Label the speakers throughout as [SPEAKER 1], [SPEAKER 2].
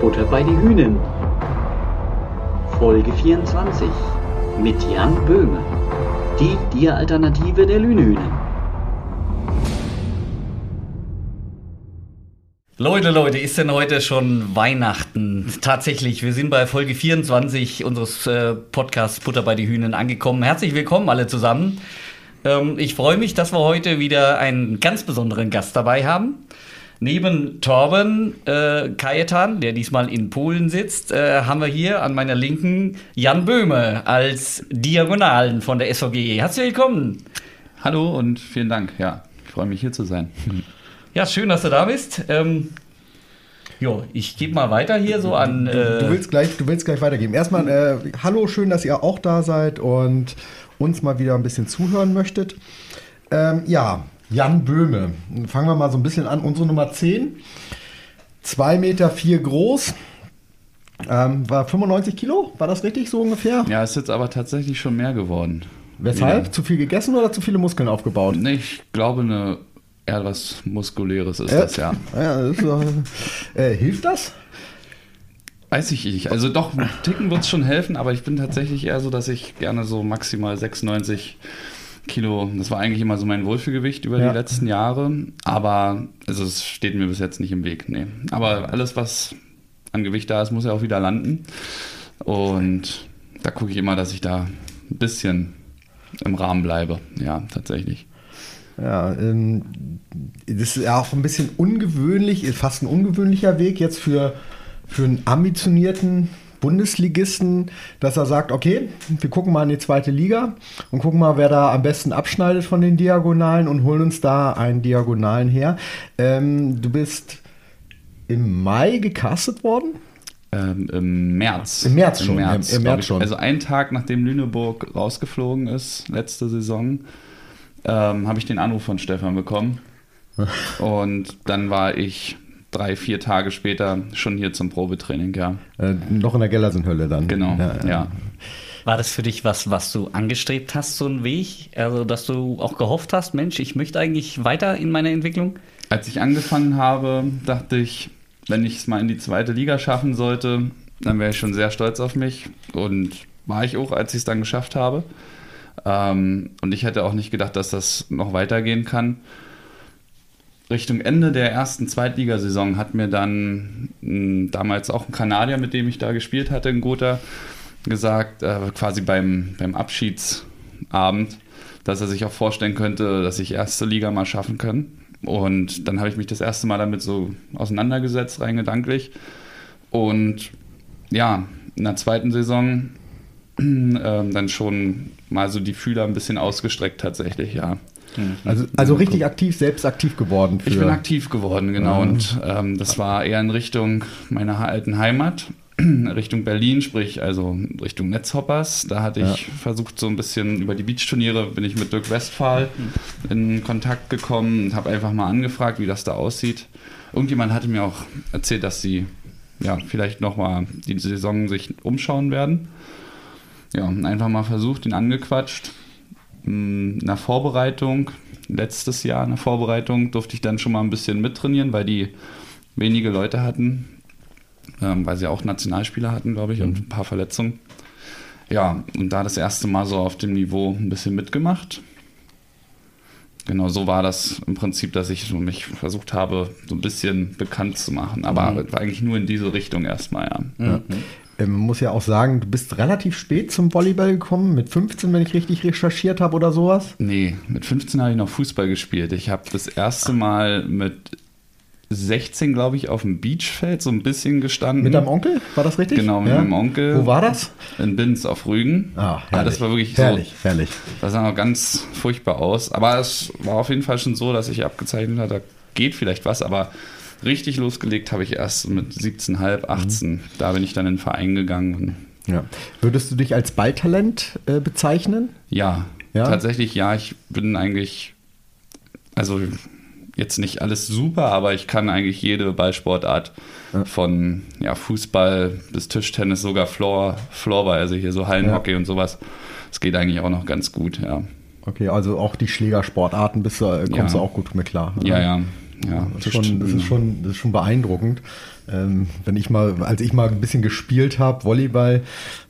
[SPEAKER 1] Butter bei die Hühnen. Folge 24 mit Jan Böhme. Die Dir-Alternative der Lünehühnen.
[SPEAKER 2] Leute, Leute, ist denn heute schon Weihnachten? Tatsächlich, wir sind bei Folge 24 unseres äh, Podcasts Butter bei die Hühnen angekommen. Herzlich willkommen alle zusammen. Ähm, ich freue mich, dass wir heute wieder einen ganz besonderen Gast dabei haben. Neben Torben äh, Kajetan, der diesmal in Polen sitzt, äh, haben wir hier an meiner Linken Jan Böhme als Diagonalen von der SVG. Herzlich willkommen.
[SPEAKER 3] Hallo und vielen Dank. Ja, ich freue mich hier zu sein.
[SPEAKER 2] Ja, schön, dass du da bist. Ähm, jo, ich gebe mal weiter hier so an. Äh,
[SPEAKER 4] du, willst gleich, du willst gleich weitergeben. Erstmal, äh, hallo, schön, dass ihr auch da seid und uns mal wieder ein bisschen zuhören möchtet. Ähm, ja, Jan Böhme. Fangen wir mal so ein bisschen an. Unsere Nummer 10. 2 Meter vier groß. Ähm, war 95 Kilo, war das richtig so ungefähr?
[SPEAKER 3] Ja, ist jetzt aber tatsächlich schon mehr geworden.
[SPEAKER 4] Weshalb? Wieder. Zu viel gegessen oder zu viele Muskeln aufgebaut?
[SPEAKER 3] Nee, ich glaube, eine eher was Muskuläres ist äh, das, ja.
[SPEAKER 4] ja das ist, äh, hilft das?
[SPEAKER 3] Weiß ich nicht. Also doch, Ticken wird es schon helfen, aber ich bin tatsächlich eher so, dass ich gerne so maximal 96 Kilo, das war eigentlich immer so mein Wohlfühlgewicht über ja. die letzten Jahre, aber also es steht mir bis jetzt nicht im Weg, nee. Aber alles, was an Gewicht da ist, muss ja auch wieder landen und da gucke ich immer, dass ich da ein bisschen im Rahmen bleibe, ja, tatsächlich.
[SPEAKER 4] Ja, ähm, das ist ja auch ein bisschen ungewöhnlich, fast ein ungewöhnlicher Weg jetzt für, für einen ambitionierten Bundesligisten, dass er sagt, okay, wir gucken mal in die zweite Liga und gucken mal, wer da am besten abschneidet von den Diagonalen und holen uns da einen Diagonalen her. Ähm, du bist im Mai gecastet worden?
[SPEAKER 3] Ähm, Im März.
[SPEAKER 4] Im März schon.
[SPEAKER 3] Im März, Im, März schon. Also einen Tag nachdem Lüneburg rausgeflogen ist, letzte Saison, ähm, habe ich den Anruf von Stefan bekommen. Und dann war ich drei, vier Tage später schon hier zum Probetraining, ja.
[SPEAKER 4] Äh, noch in der Gellersen-Hölle dann.
[SPEAKER 3] Genau, ja, ja.
[SPEAKER 2] War das für dich was, was du angestrebt hast, so ein Weg? Also, dass du auch gehofft hast, Mensch, ich möchte eigentlich weiter in meiner Entwicklung?
[SPEAKER 3] Als ich angefangen habe, dachte ich, wenn ich es mal in die zweite Liga schaffen sollte, dann wäre ich schon sehr stolz auf mich. Und war ich auch, als ich es dann geschafft habe. Ähm, und ich hätte auch nicht gedacht, dass das noch weitergehen kann. Richtung Ende der ersten Zweitligasaison hat mir dann hm, damals auch ein Kanadier, mit dem ich da gespielt hatte in Gotha, gesagt, äh, quasi beim, beim Abschiedsabend, dass er sich auch vorstellen könnte, dass ich erste Liga mal schaffen kann. Und dann habe ich mich das erste Mal damit so auseinandergesetzt, rein gedanklich. Und ja, in der zweiten Saison ähm, dann schon mal so die Fühler ein bisschen ausgestreckt tatsächlich, ja.
[SPEAKER 4] Mhm. Also, also richtig aktiv, selbst aktiv geworden.
[SPEAKER 3] ich bin aktiv geworden, genau. Mhm. Und ähm, das war eher in Richtung meiner alten Heimat, Richtung Berlin, sprich also Richtung Netzhoppers. Da hatte ich ja. versucht, so ein bisschen über die Beachturniere bin ich mit Dirk Westphal mhm. in Kontakt gekommen und habe einfach mal angefragt, wie das da aussieht. Irgendjemand hatte mir auch erzählt, dass sie ja vielleicht nochmal die Saison sich umschauen werden ja, einfach mal versucht, ihn angequatscht. In der Vorbereitung, letztes Jahr in der Vorbereitung, durfte ich dann schon mal ein bisschen mittrainieren, weil die wenige Leute hatten, ähm, weil sie auch Nationalspieler hatten, glaube ich, und ein paar Verletzungen. Ja, und da das erste Mal so auf dem Niveau ein bisschen mitgemacht. Genau, so war das im Prinzip, dass ich mich versucht habe, so ein bisschen bekannt zu machen. Aber mhm. eigentlich nur in diese Richtung erstmal, ja. Mhm.
[SPEAKER 4] Ähm, man muss ja auch sagen, du bist relativ spät zum Volleyball gekommen, mit 15, wenn ich richtig recherchiert habe oder sowas.
[SPEAKER 3] Nee, mit 15 habe ich noch Fußball gespielt. Ich habe das erste Mal mit 16, glaube ich, auf dem Beachfeld so ein bisschen gestanden.
[SPEAKER 4] Mit deinem Onkel? War das richtig?
[SPEAKER 3] Genau, mit ja. meinem Onkel.
[SPEAKER 4] Wo war das?
[SPEAKER 3] In Binz auf Rügen.
[SPEAKER 4] Ah, herrlich.
[SPEAKER 3] Ja, das war wirklich
[SPEAKER 4] herrlich, so. Herrlich,
[SPEAKER 3] Das sah noch ganz furchtbar aus. Aber es war auf jeden Fall schon so, dass ich abgezeichnet hatte, da geht vielleicht was, aber richtig losgelegt habe ich erst mit 17,5, 18. Mhm. Da bin ich dann in den Verein gegangen.
[SPEAKER 4] Ja. Würdest du dich als Balltalent äh, bezeichnen?
[SPEAKER 3] Ja, ja, tatsächlich ja. Ich bin eigentlich, also jetzt nicht alles super, aber ich kann eigentlich jede Ballsportart ja. von ja, Fußball bis Tischtennis, sogar Floor, Floorball, also hier so Hallenhockey ja. und sowas. Das geht eigentlich auch noch ganz gut, ja.
[SPEAKER 4] Okay, also auch die Schlägersportarten bist du, äh, kommst du auch gut mit klar.
[SPEAKER 3] Ja, ja. Ja,
[SPEAKER 4] das, ist schon, das, ist schon, das ist schon beeindruckend. Ähm, wenn ich mal, als ich mal ein bisschen gespielt habe, Volleyball,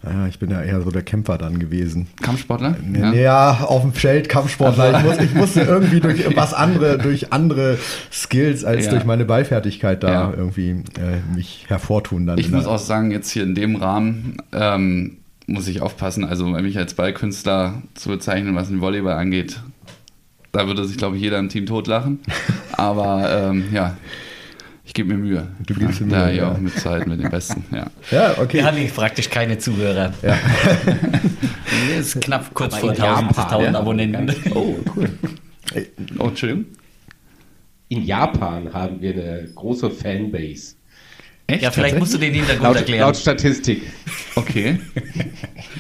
[SPEAKER 4] äh, ich bin ja eher so der Kämpfer dann gewesen.
[SPEAKER 3] Kampfsportler?
[SPEAKER 4] Ja, ja auf dem Feld Kampfsportler. Ich, muss, ich musste irgendwie durch was andere, durch andere Skills als ja. durch meine Ballfertigkeit da ja. irgendwie äh, mich hervortun. Dann
[SPEAKER 3] ich muss auch sagen, jetzt hier in dem Rahmen ähm, muss ich aufpassen. Also mich als Ballkünstler zu bezeichnen, was den Volleyball angeht, da würde sich, glaube ich, jeder im Team totlachen. Aber ähm, ja, ich gebe mir Mühe.
[SPEAKER 4] Du gibst mir Mühe.
[SPEAKER 3] Ja, ja, auch mit Zeit, mit den Besten. Ja,
[SPEAKER 2] ja okay. Wir haben praktisch keine Zuhörer. Ja. ist knapp kurz vor 1000, 1000 Abonnenten.
[SPEAKER 5] Oh, cool. Oh, Entschuldigung. In Japan haben wir eine große Fanbase.
[SPEAKER 2] Echt? Ja, vielleicht musst du den Hintergrund
[SPEAKER 5] laut,
[SPEAKER 2] erklären.
[SPEAKER 5] Laut Statistik.
[SPEAKER 3] Okay.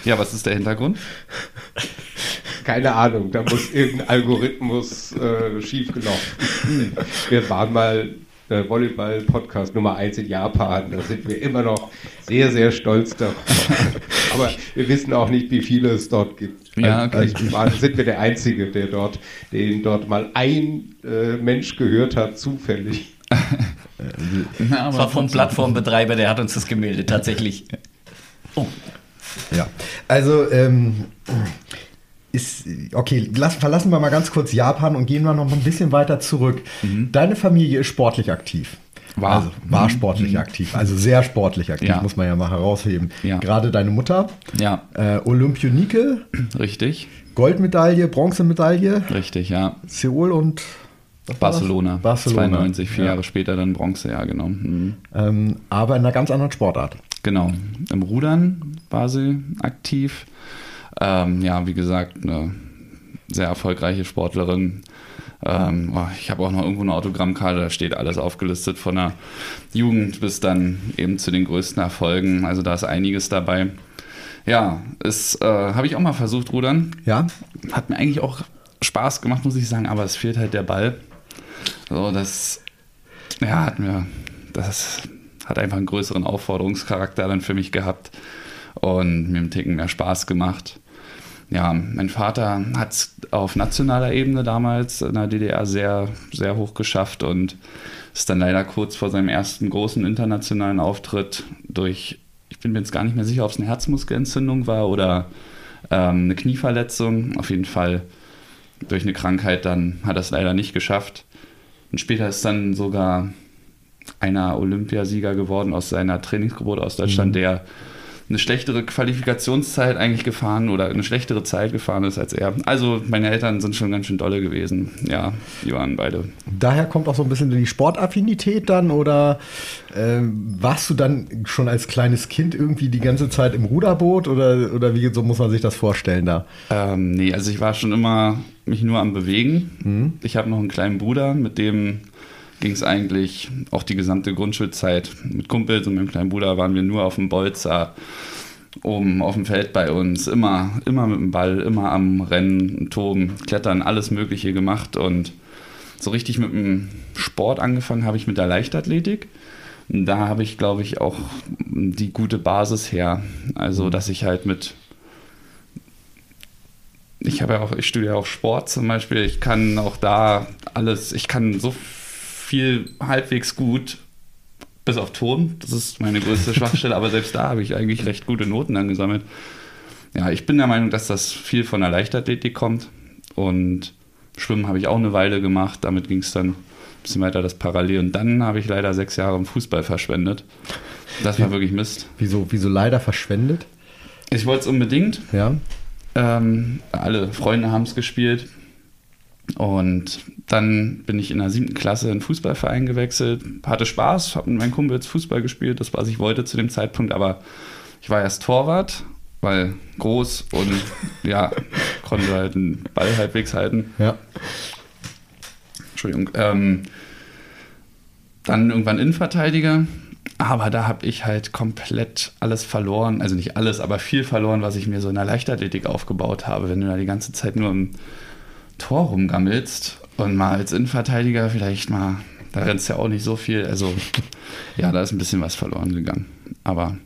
[SPEAKER 3] Ja, was ist der Hintergrund?
[SPEAKER 5] Keine Ahnung, da muss irgendein Algorithmus äh, schief gelaufen. Wir waren mal der Volleyball-Podcast Nummer 1 in Japan. Da sind wir immer noch sehr, sehr stolz darauf. Aber wir wissen auch nicht, wie viele es dort gibt. Ja, okay. Vielleicht waren, sind wir der Einzige, der dort, den dort mal ein äh, Mensch gehört hat, zufällig.
[SPEAKER 2] Na, das war vom Plattformbetreiber, der hat uns das gemeldet, tatsächlich.
[SPEAKER 4] Oh. Ja, also ähm, ist, okay, lass, verlassen wir mal ganz kurz Japan und gehen wir noch ein bisschen weiter zurück. Mhm. Deine Familie ist sportlich aktiv.
[SPEAKER 3] War.
[SPEAKER 4] Also, war mhm. sportlich mhm. aktiv, also sehr sportlich aktiv, ja. muss man ja mal herausheben. Ja. Gerade deine Mutter,
[SPEAKER 3] ja.
[SPEAKER 4] äh, Olympionike.
[SPEAKER 3] Richtig.
[SPEAKER 4] Goldmedaille, Bronzemedaille.
[SPEAKER 3] Richtig, ja.
[SPEAKER 4] Seoul und
[SPEAKER 3] Barcelona.
[SPEAKER 4] Barcelona.
[SPEAKER 3] 92, vier ja. Jahre später dann Bronze, ja, genau. Mhm.
[SPEAKER 4] Ähm, aber in einer ganz anderen Sportart.
[SPEAKER 3] Genau. Im Rudern war sie aktiv. Ähm, ja, wie gesagt, eine sehr erfolgreiche Sportlerin. Ähm, oh, ich habe auch noch irgendwo eine Autogrammkarte, da steht alles aufgelistet von der Jugend bis dann eben zu den größten Erfolgen. Also da ist einiges dabei. Ja, es äh, habe ich auch mal versucht, rudern.
[SPEAKER 4] Ja.
[SPEAKER 3] Hat mir eigentlich auch Spaß gemacht, muss ich sagen, aber es fehlt halt der Ball. So, das, ja, hat mir, das hat einfach einen größeren Aufforderungscharakter dann für mich gehabt und mir einen Ticken mehr Spaß gemacht. Ja, mein Vater hat es auf nationaler Ebene damals in der DDR sehr, sehr hoch geschafft und ist dann leider kurz vor seinem ersten großen internationalen Auftritt durch, ich bin mir jetzt gar nicht mehr sicher, ob es eine Herzmuskelentzündung war oder ähm, eine Knieverletzung. Auf jeden Fall durch eine Krankheit dann hat er es leider nicht geschafft. Und später ist dann sogar einer Olympiasieger geworden aus seiner Trainingsgeburt aus Deutschland, mhm. der eine schlechtere Qualifikationszeit eigentlich gefahren oder eine schlechtere Zeit gefahren ist als er. Also meine Eltern sind schon ganz schön dolle gewesen. Ja, die waren beide.
[SPEAKER 4] Daher kommt auch so ein bisschen die Sportaffinität dann oder äh, warst du dann schon als kleines Kind irgendwie die ganze Zeit im Ruderboot oder, oder wie so muss man sich das vorstellen da?
[SPEAKER 3] Ähm, nee, also ich war schon immer mich nur am Bewegen. Mhm. Ich habe noch einen kleinen Bruder, mit dem ging es eigentlich auch die gesamte Grundschulzeit. Mit Kumpels und meinem kleinen Bruder waren wir nur auf dem Bolzer, oben auf dem Feld bei uns, immer, immer mit dem Ball, immer am Rennen, Toben, Klettern, alles Mögliche gemacht und so richtig mit dem Sport angefangen habe ich mit der Leichtathletik. Da habe ich, glaube ich, auch die gute Basis her. Also, dass ich halt mit ich habe ja auch, ich studiere auch Sport zum Beispiel. Ich kann auch da alles, ich kann so viel halbwegs gut, bis auf Ton. Das ist meine größte Schwachstelle, aber selbst da habe ich eigentlich recht gute Noten angesammelt. Ja, ich bin der Meinung, dass das viel von der Leichtathletik kommt. Und Schwimmen habe ich auch eine Weile gemacht. Damit ging es dann ein bisschen weiter das Parallel. Und dann habe ich leider sechs Jahre im Fußball verschwendet. Das war wirklich Mist.
[SPEAKER 4] Wieso, wieso leider verschwendet?
[SPEAKER 3] Ich wollte es unbedingt.
[SPEAKER 4] Ja.
[SPEAKER 3] Ähm, alle Freunde haben es gespielt. Und dann bin ich in der siebten Klasse in den Fußballverein gewechselt, hatte Spaß, habe mit meinem Kumpel jetzt Fußball gespielt, das was ich wollte zu dem Zeitpunkt, aber ich war erst Torwart, weil groß und ja, konnte halt den Ball halbwegs halten.
[SPEAKER 4] Ja.
[SPEAKER 3] Entschuldigung. Ähm, dann irgendwann Innenverteidiger, aber da habe ich halt komplett alles verloren, also nicht alles, aber viel verloren, was ich mir so in der Leichtathletik aufgebaut habe, wenn du da die ganze Zeit nur im Tor rumgammelst und mal als Innenverteidiger vielleicht mal, da rennst ja auch nicht so viel. Also ja, da ist ein bisschen was verloren gegangen. Aber.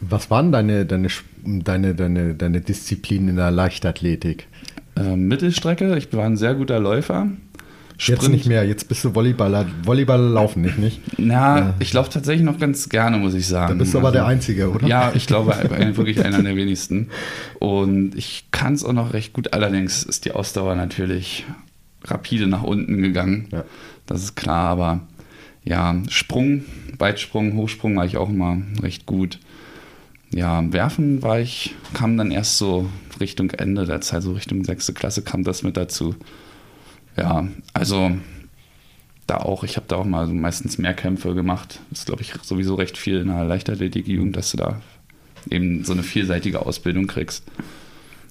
[SPEAKER 4] Was waren deine, deine, deine, deine, deine Disziplinen in der Leichtathletik?
[SPEAKER 3] Äh, Mittelstrecke, ich war ein sehr guter Läufer.
[SPEAKER 4] Jetzt nicht mehr, jetzt bist du Volleyballer. Volleyballer laufen nicht, nicht?
[SPEAKER 3] Na, ich laufe tatsächlich noch ganz gerne, muss ich sagen.
[SPEAKER 4] Da bist du aber
[SPEAKER 3] Also,
[SPEAKER 4] der Einzige, oder?
[SPEAKER 3] Ja, ich glaube wirklich einer der wenigsten. Und ich kann es auch noch recht gut. Allerdings ist die Ausdauer natürlich rapide nach unten gegangen.
[SPEAKER 4] Ja.
[SPEAKER 3] Das ist klar, aber ja, Sprung, Weitsprung, Hochsprung war ich auch immer recht gut. Ja, Werfen war ich, kam dann erst so Richtung Ende der Zeit, so Richtung sechste Klasse kam das mit dazu. Ja, also da auch, ich habe da auch mal so meistens Mehrkämpfe gemacht. Das ist, glaube ich, sowieso recht viel in der Leichtathletik-Jugend, dass du da eben so eine vielseitige Ausbildung kriegst.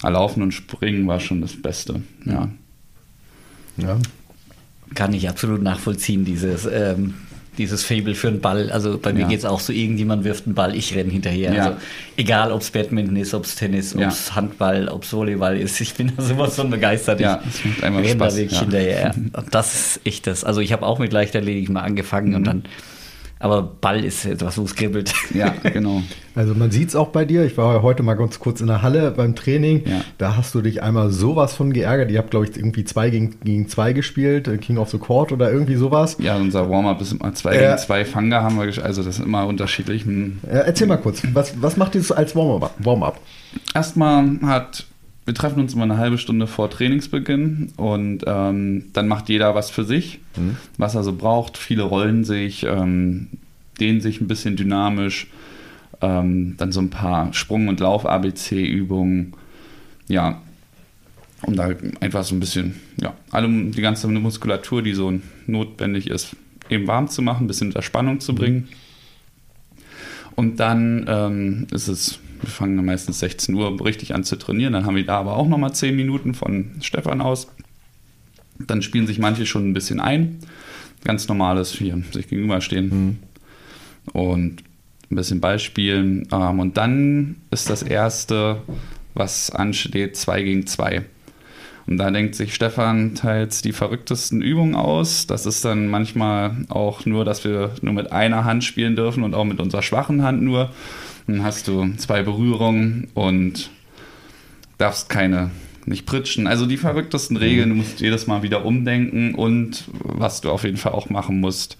[SPEAKER 3] Aber Laufen und Springen war schon das Beste, ja.
[SPEAKER 4] Ja.
[SPEAKER 2] Kann ich absolut nachvollziehen, dieses, ähm, dieses Fable für einen Ball. Also bei mir
[SPEAKER 3] Ja.
[SPEAKER 2] geht es auch so, irgendjemand wirft einen Ball, ich renne hinterher.
[SPEAKER 3] Ja.
[SPEAKER 2] Also egal, ob es Badminton ist, ob es Tennis, ob
[SPEAKER 3] Ja.
[SPEAKER 2] es Handball, ob es Volleyball ist, ich bin da sowas von begeistert.
[SPEAKER 3] Ja,
[SPEAKER 2] ich
[SPEAKER 3] es macht einfach
[SPEAKER 2] renn da wirklich
[SPEAKER 3] ja.
[SPEAKER 2] hinterher. Und das ist echt das. Also ich habe auch mit Leichtathletik mal angefangen
[SPEAKER 3] Mhm.
[SPEAKER 2] und dann, aber Ball ist etwas, wo es kribbelt.
[SPEAKER 3] Ja, genau.
[SPEAKER 4] Also man sieht es auch bei dir. Ich war heute mal ganz kurz in der Halle beim Training.
[SPEAKER 3] Ja.
[SPEAKER 4] Da hast du dich einmal sowas von geärgert. Ihr habt, glaube ich, irgendwie zwei gegen, gegen zwei gespielt, äh, King of the Court oder irgendwie sowas.
[SPEAKER 3] Ja, unser Warm-up ist immer zwei
[SPEAKER 4] Ja.
[SPEAKER 3] gegen zwei Fanga haben wir, also das ist immer unterschiedlich. Hm.
[SPEAKER 4] Äh, erzähl mal kurz, was, was macht ihr so als Warm-up? Warm-up?
[SPEAKER 3] Erstmal hat, wir treffen uns immer eine halbe Stunde vor Trainingsbeginn und ähm, dann macht jeder was für sich, was er so braucht. Viele rollen sich, ähm, dehnen sich ein bisschen dynamisch, ähm, dann so ein paar Sprung- und Lauf-ABC-Übungen. Ja, um da einfach so ein bisschen, ja, alle, die ganze Muskulatur, die so notwendig ist, eben warm zu machen, ein bisschen unter Spannung zu bringen. Und dann ähm, ist es, wir fangen dann meistens 16 Uhr richtig an zu trainieren. Dann haben wir da aber auch nochmal 10 Minuten von Stefan aus. Dann spielen sich manche schon ein bisschen ein. Ganz normales hier, sich gegenüberstehen. Und ein bisschen Ball spielen. Ähm, und dann ist das erste, was ansteht, 2 gegen 2. Und da denkt sich Stefan teils die verrücktesten Übungen aus. Das ist dann manchmal auch nur, dass wir nur mit einer Hand spielen dürfen und auch mit unserer schwachen Hand nur. Dann hast du zwei Berührungen und darfst keine nicht pritschen. Also die verrücktesten Regeln, du musst jedes Mal wieder umdenken und was du auf jeden Fall auch machen musst,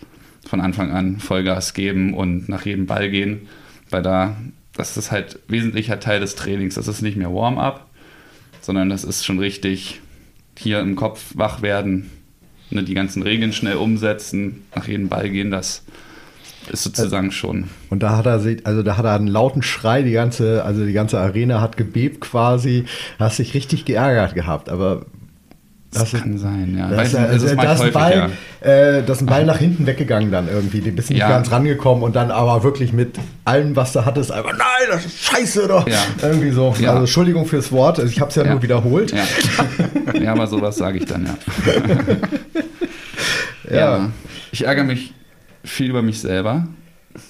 [SPEAKER 3] von Anfang an Vollgas geben und nach jedem Ball gehen, weil da, das ist halt wesentlicher Teil des Trainings. Das ist nicht mehr Warm-up, sondern das ist schon richtig hier im Kopf wach werden, ne, die ganzen Regeln schnell umsetzen, nach jedem Ball gehen, das ist sozusagen schon.
[SPEAKER 4] Und da hat er sich, also da hat er einen lauten Schrei, die ganze, also die ganze Arena hat gebebt quasi, hast dich richtig geärgert gehabt, aber
[SPEAKER 3] Das,
[SPEAKER 4] Das-
[SPEAKER 3] kann sein, ja.
[SPEAKER 4] da
[SPEAKER 3] Weiß
[SPEAKER 4] ist,
[SPEAKER 3] nicht,
[SPEAKER 4] also,
[SPEAKER 3] das ist
[SPEAKER 4] da
[SPEAKER 3] mal
[SPEAKER 4] ist ein
[SPEAKER 3] häufig,
[SPEAKER 4] Ball,
[SPEAKER 3] ja.
[SPEAKER 4] äh, da ist ein Ball nach hinten weggegangen dann irgendwie. Du bist nicht
[SPEAKER 3] Ja.
[SPEAKER 4] ganz rangekommen und dann aber wirklich mit allem, was du hattest, einfach, nein, das ist scheiße doch.
[SPEAKER 3] Ja.
[SPEAKER 4] Irgendwie so.
[SPEAKER 3] Ja.
[SPEAKER 4] Also Entschuldigung fürs Wort, ich habe es ja, nur wiederholt.
[SPEAKER 3] Ja. ja, aber sowas sage ich dann, ja.
[SPEAKER 4] Ja.
[SPEAKER 3] Ich ärgere mich viel über mich selber,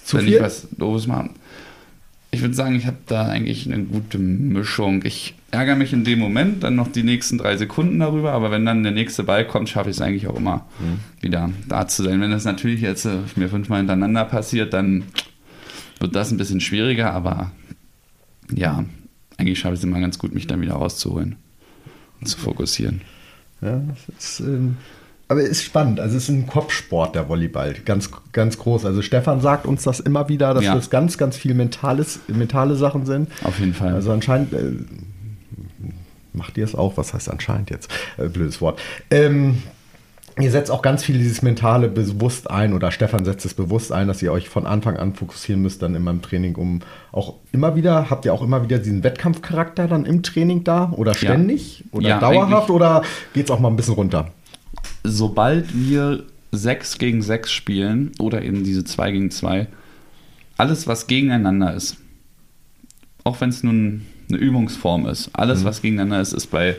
[SPEAKER 4] Zu
[SPEAKER 3] wenn
[SPEAKER 4] viel?
[SPEAKER 3] ich was Doofes mache. Ich würde sagen, ich habe da eigentlich eine gute Mischung. Ich ärgere mich in dem Moment, dann noch die nächsten drei Sekunden darüber, aber wenn dann der nächste Ball kommt, schaffe ich es eigentlich auch immer, wieder da zu sein. Wenn das natürlich jetzt äh, mir fünfmal hintereinander passiert, dann wird das ein bisschen schwieriger, aber ja, eigentlich schaffe ich es immer ganz gut, mich dann wieder rauszuholen und zu fokussieren.
[SPEAKER 4] Ja, das ist, ähm, aber es ist spannend. Also es ist ein Kopfsport, der Volleyball. Ganz, ganz groß. Also Stefan sagt uns das immer wieder, dass
[SPEAKER 3] Ja.
[SPEAKER 4] das ganz, ganz viel mentales, mentale Sachen sind.
[SPEAKER 3] Auf jeden Fall.
[SPEAKER 4] Also anscheinend äh, macht ihr es auch. Was heißt anscheinend jetzt? Äh, blödes Wort. Ähm, ihr setzt auch ganz viel dieses mentale bewusst ein oder Stefan setzt es bewusst ein, dass ihr euch von Anfang an fokussieren müsst dann in meinem Training, um auch immer wieder, habt ihr auch immer wieder diesen Wettkampfcharakter dann im Training da oder ständig oder
[SPEAKER 3] Ja,
[SPEAKER 4] dauerhaft oder geht es auch mal ein bisschen runter?
[SPEAKER 3] Sobald wir 6 gegen 6 spielen oder eben diese 2 gegen 2, alles, was gegeneinander ist, auch wenn es nun eine Übungsform ist, alles, was gegeneinander ist, ist bei,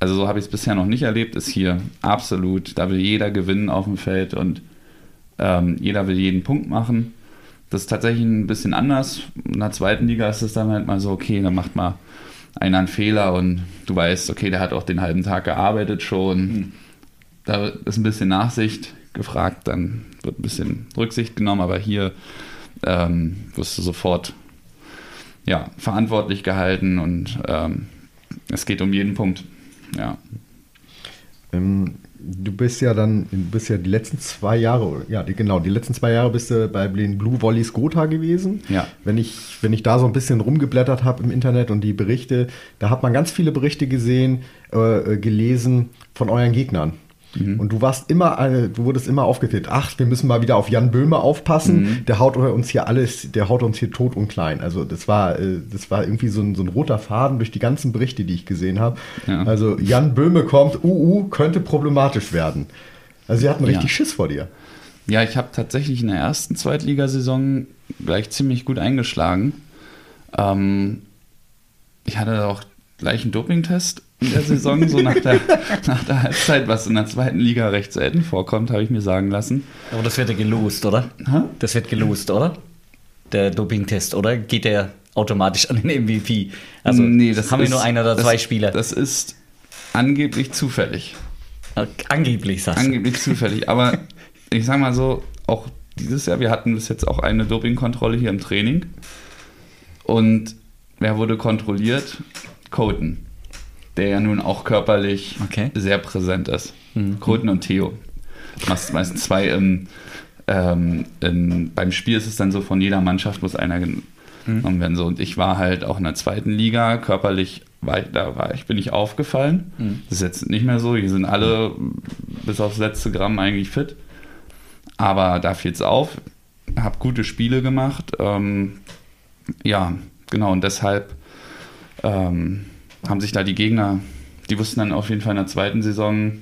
[SPEAKER 3] also so habe ich es bisher noch nicht erlebt, ist hier absolut, da will jeder gewinnen auf dem Feld und ähm, jeder will jeden Punkt machen. Das ist tatsächlich ein bisschen anders. In der zweiten Liga ist es dann halt mal so, okay, dann macht mal einer einen Fehler und du weißt, okay, der hat auch den halben Tag gearbeitet schon. Da ist ein bisschen Nachsicht gefragt, dann wird ein bisschen Rücksicht genommen, aber hier ähm, wirst du sofort ja, verantwortlich gehalten und ähm, es geht um jeden Punkt. Ja.
[SPEAKER 4] Ähm, du bist ja dann, du bist ja die letzten zwei Jahre, ja, die, genau, die letzten zwei Jahre bist du bei den Blue Volleys Gotha gewesen.
[SPEAKER 3] Ja.
[SPEAKER 4] Wenn ich, wenn ich da so ein bisschen rumgeblättert habe im Internet und die Berichte, da hat man ganz viele Berichte gesehen, äh, gelesen von euren Gegnern. Mhm. Und du warst immer, du wurdest immer aufgezählt. Ach, wir müssen mal wieder auf Jan Böhme aufpassen. Mhm. Der haut uns hier alles, der haut uns hier tot und klein. Also das war, äh, das war irgendwie so ein, so ein roter Faden durch die ganzen Berichte, die ich gesehen habe. Ja. Also Jan Böhme kommt, uh, uh, könnte problematisch werden. Also sie hatten richtig ja. Schiss vor dir.
[SPEAKER 3] Ja, ich habe tatsächlich in der ersten Zweitligasaison gleich ziemlich gut eingeschlagen. Ähm, ich hatte auch gleich einen Dopingtest in der Saison, so nach der, nach der Halbzeit, was in der zweiten Liga recht selten vorkommt, habe ich mir sagen lassen.
[SPEAKER 2] Aber das wird ja gelost, oder? Ha? Das wird gelost, oder? Der Dopingtest, oder? Geht der automatisch an den MVP? Also nee, das haben wir nur einer oder zwei Spieler.
[SPEAKER 3] Das ist angeblich zufällig.
[SPEAKER 2] Angeblich, sagst
[SPEAKER 3] du. Angeblich zufällig. Aber ich sag mal so, auch dieses Jahr, wir hatten bis jetzt auch eine Dopingkontrolle hier im Training. Und wer wurde kontrolliert? Coden der ja nun auch körperlich okay. sehr präsent ist. Mhm. Colton und Theo. Du machst meistens zwei im, ähm, in, beim Spiel ist es dann so, von jeder Mannschaft muss einer mhm. genommen werden. So. Und ich war halt auch in der zweiten Liga, körperlich war ich, da war ich, bin ich aufgefallen. Mhm. Das ist jetzt nicht mehr so, hier sind alle bis aufs letzte Gramm eigentlich fit. Aber da fiel es auf, habe gute Spiele gemacht. Ähm, ja, genau, und deshalb ähm, haben sich da die Gegner, die wussten dann auf jeden Fall in der zweiten Saison,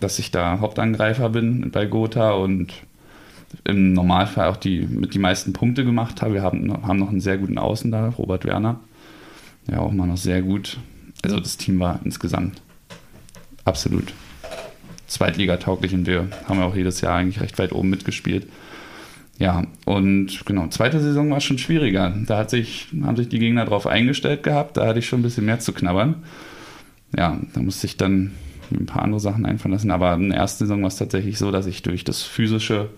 [SPEAKER 3] dass ich da Hauptangreifer bin bei Gotha und im Normalfall auch die mit die meisten Punkte gemacht habe. Wir haben, haben noch einen sehr guten Außen da, Robert Werner. Ja, auch mal noch sehr gut. Also das Team war insgesamt absolut zweitligatauglich und wir haben ja auch jedes Jahr eigentlich recht weit oben mitgespielt. Ja, und genau, zweite Saison war schon schwieriger. Da hat sich, haben sich die Gegner darauf eingestellt gehabt, da hatte ich schon ein bisschen mehr zu knabbern. Ja, da musste ich dann ein paar andere Sachen einfallen lassen, aber in der ersten Saison war es tatsächlich so, dass ich durch das Physische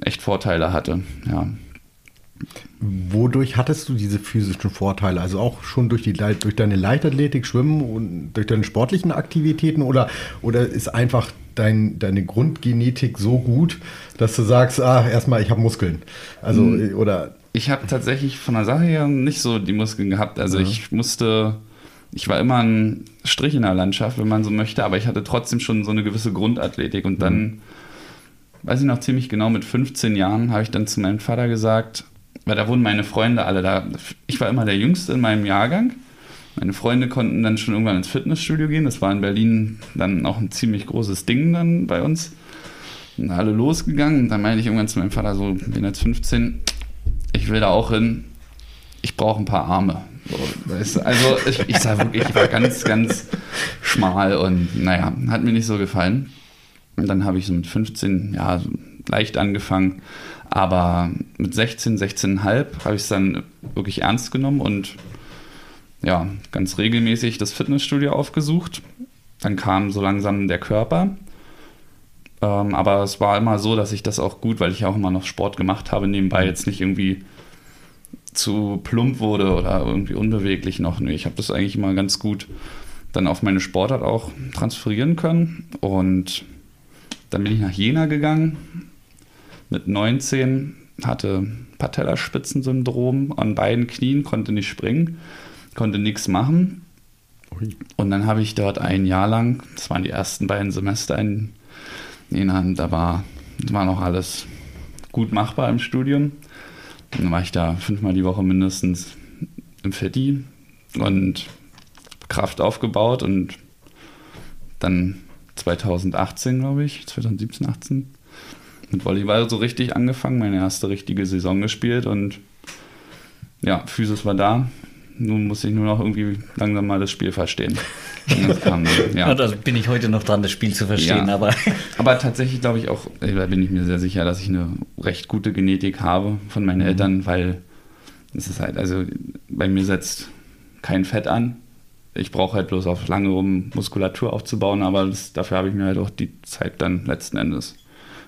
[SPEAKER 3] echt Vorteile hatte. Ja.
[SPEAKER 4] Wodurch hattest du diese physischen Vorteile? Also auch schon durch, die, durch deine Leichtathletik, Schwimmen und durch deine sportlichen Aktivitäten oder, oder ist einfach dein, deine Grundgenetik so gut, dass du sagst, ah, erstmal, ich habe Muskeln. Also, hm. oder.
[SPEAKER 3] Ich habe tatsächlich von der Sache her nicht so die Muskeln gehabt. Also ja. ich musste, ich war immer ein Strich in der Landschaft, wenn man so möchte, aber ich hatte trotzdem schon so eine gewisse Grundathletik. Und dann, mhm. weiß ich noch ziemlich genau, mit 15 Jahren habe ich dann zu meinem Vater gesagt, weil da wohnen meine Freunde alle da. Ich war immer der Jüngste in meinem Jahrgang. Meine Freunde konnten dann schon irgendwann ins Fitnessstudio gehen. Das war in Berlin dann auch ein ziemlich großes Ding dann bei uns. Und alle losgegangen. Und dann meinte ich irgendwann zu meinem Vater so, bin jetzt 15, ich will da auch hin. Ich brauche ein paar Arme. So, also ich, ich sah wirklich, ich war ganz, ganz schmal und naja, hat mir nicht so gefallen. Und dann habe ich so mit 15, ja, leicht angefangen. Aber mit 16, 16,5 habe ich es dann wirklich ernst genommen und ja, ganz regelmäßig das Fitnessstudio aufgesucht. Dann kam so langsam der Körper. Ähm, aber es war immer so, dass ich das auch gut, weil ich auch immer noch Sport gemacht habe, nebenbei jetzt nicht irgendwie zu plump wurde oder irgendwie unbeweglich noch. Nee, ich habe das eigentlich immer ganz gut dann auf meine Sportart auch transferieren können. Und dann bin ich nach Jena gegangen mit 19, hatte Patellaspitzensyndrom an beiden Knien, konnte nicht springen konnte nichts machen. Und dann habe ich dort ein Jahr lang, das waren die ersten beiden Semester in Jena, da war, war noch alles gut machbar im Studium. Dann war ich da fünfmal die Woche mindestens im Fetti und Kraft aufgebaut und dann 2018, glaube ich, 2017, 18, mit Volleyball so richtig angefangen, meine erste richtige Saison gespielt und ja, Physis war da, nun muss ich nur noch irgendwie langsam mal das Spiel verstehen.
[SPEAKER 2] Kam, ja. ja. da bin ich heute noch dran, das Spiel zu verstehen. Ja. Aber,
[SPEAKER 3] aber tatsächlich glaube ich auch, da bin ich mir sehr sicher, dass ich eine recht gute Genetik habe von meinen mhm. Eltern, weil es ist halt, also bei mir setzt kein Fett an. Ich brauche halt bloß auf lange, um Muskulatur aufzubauen, aber das, dafür habe ich mir halt auch die Zeit dann letzten Endes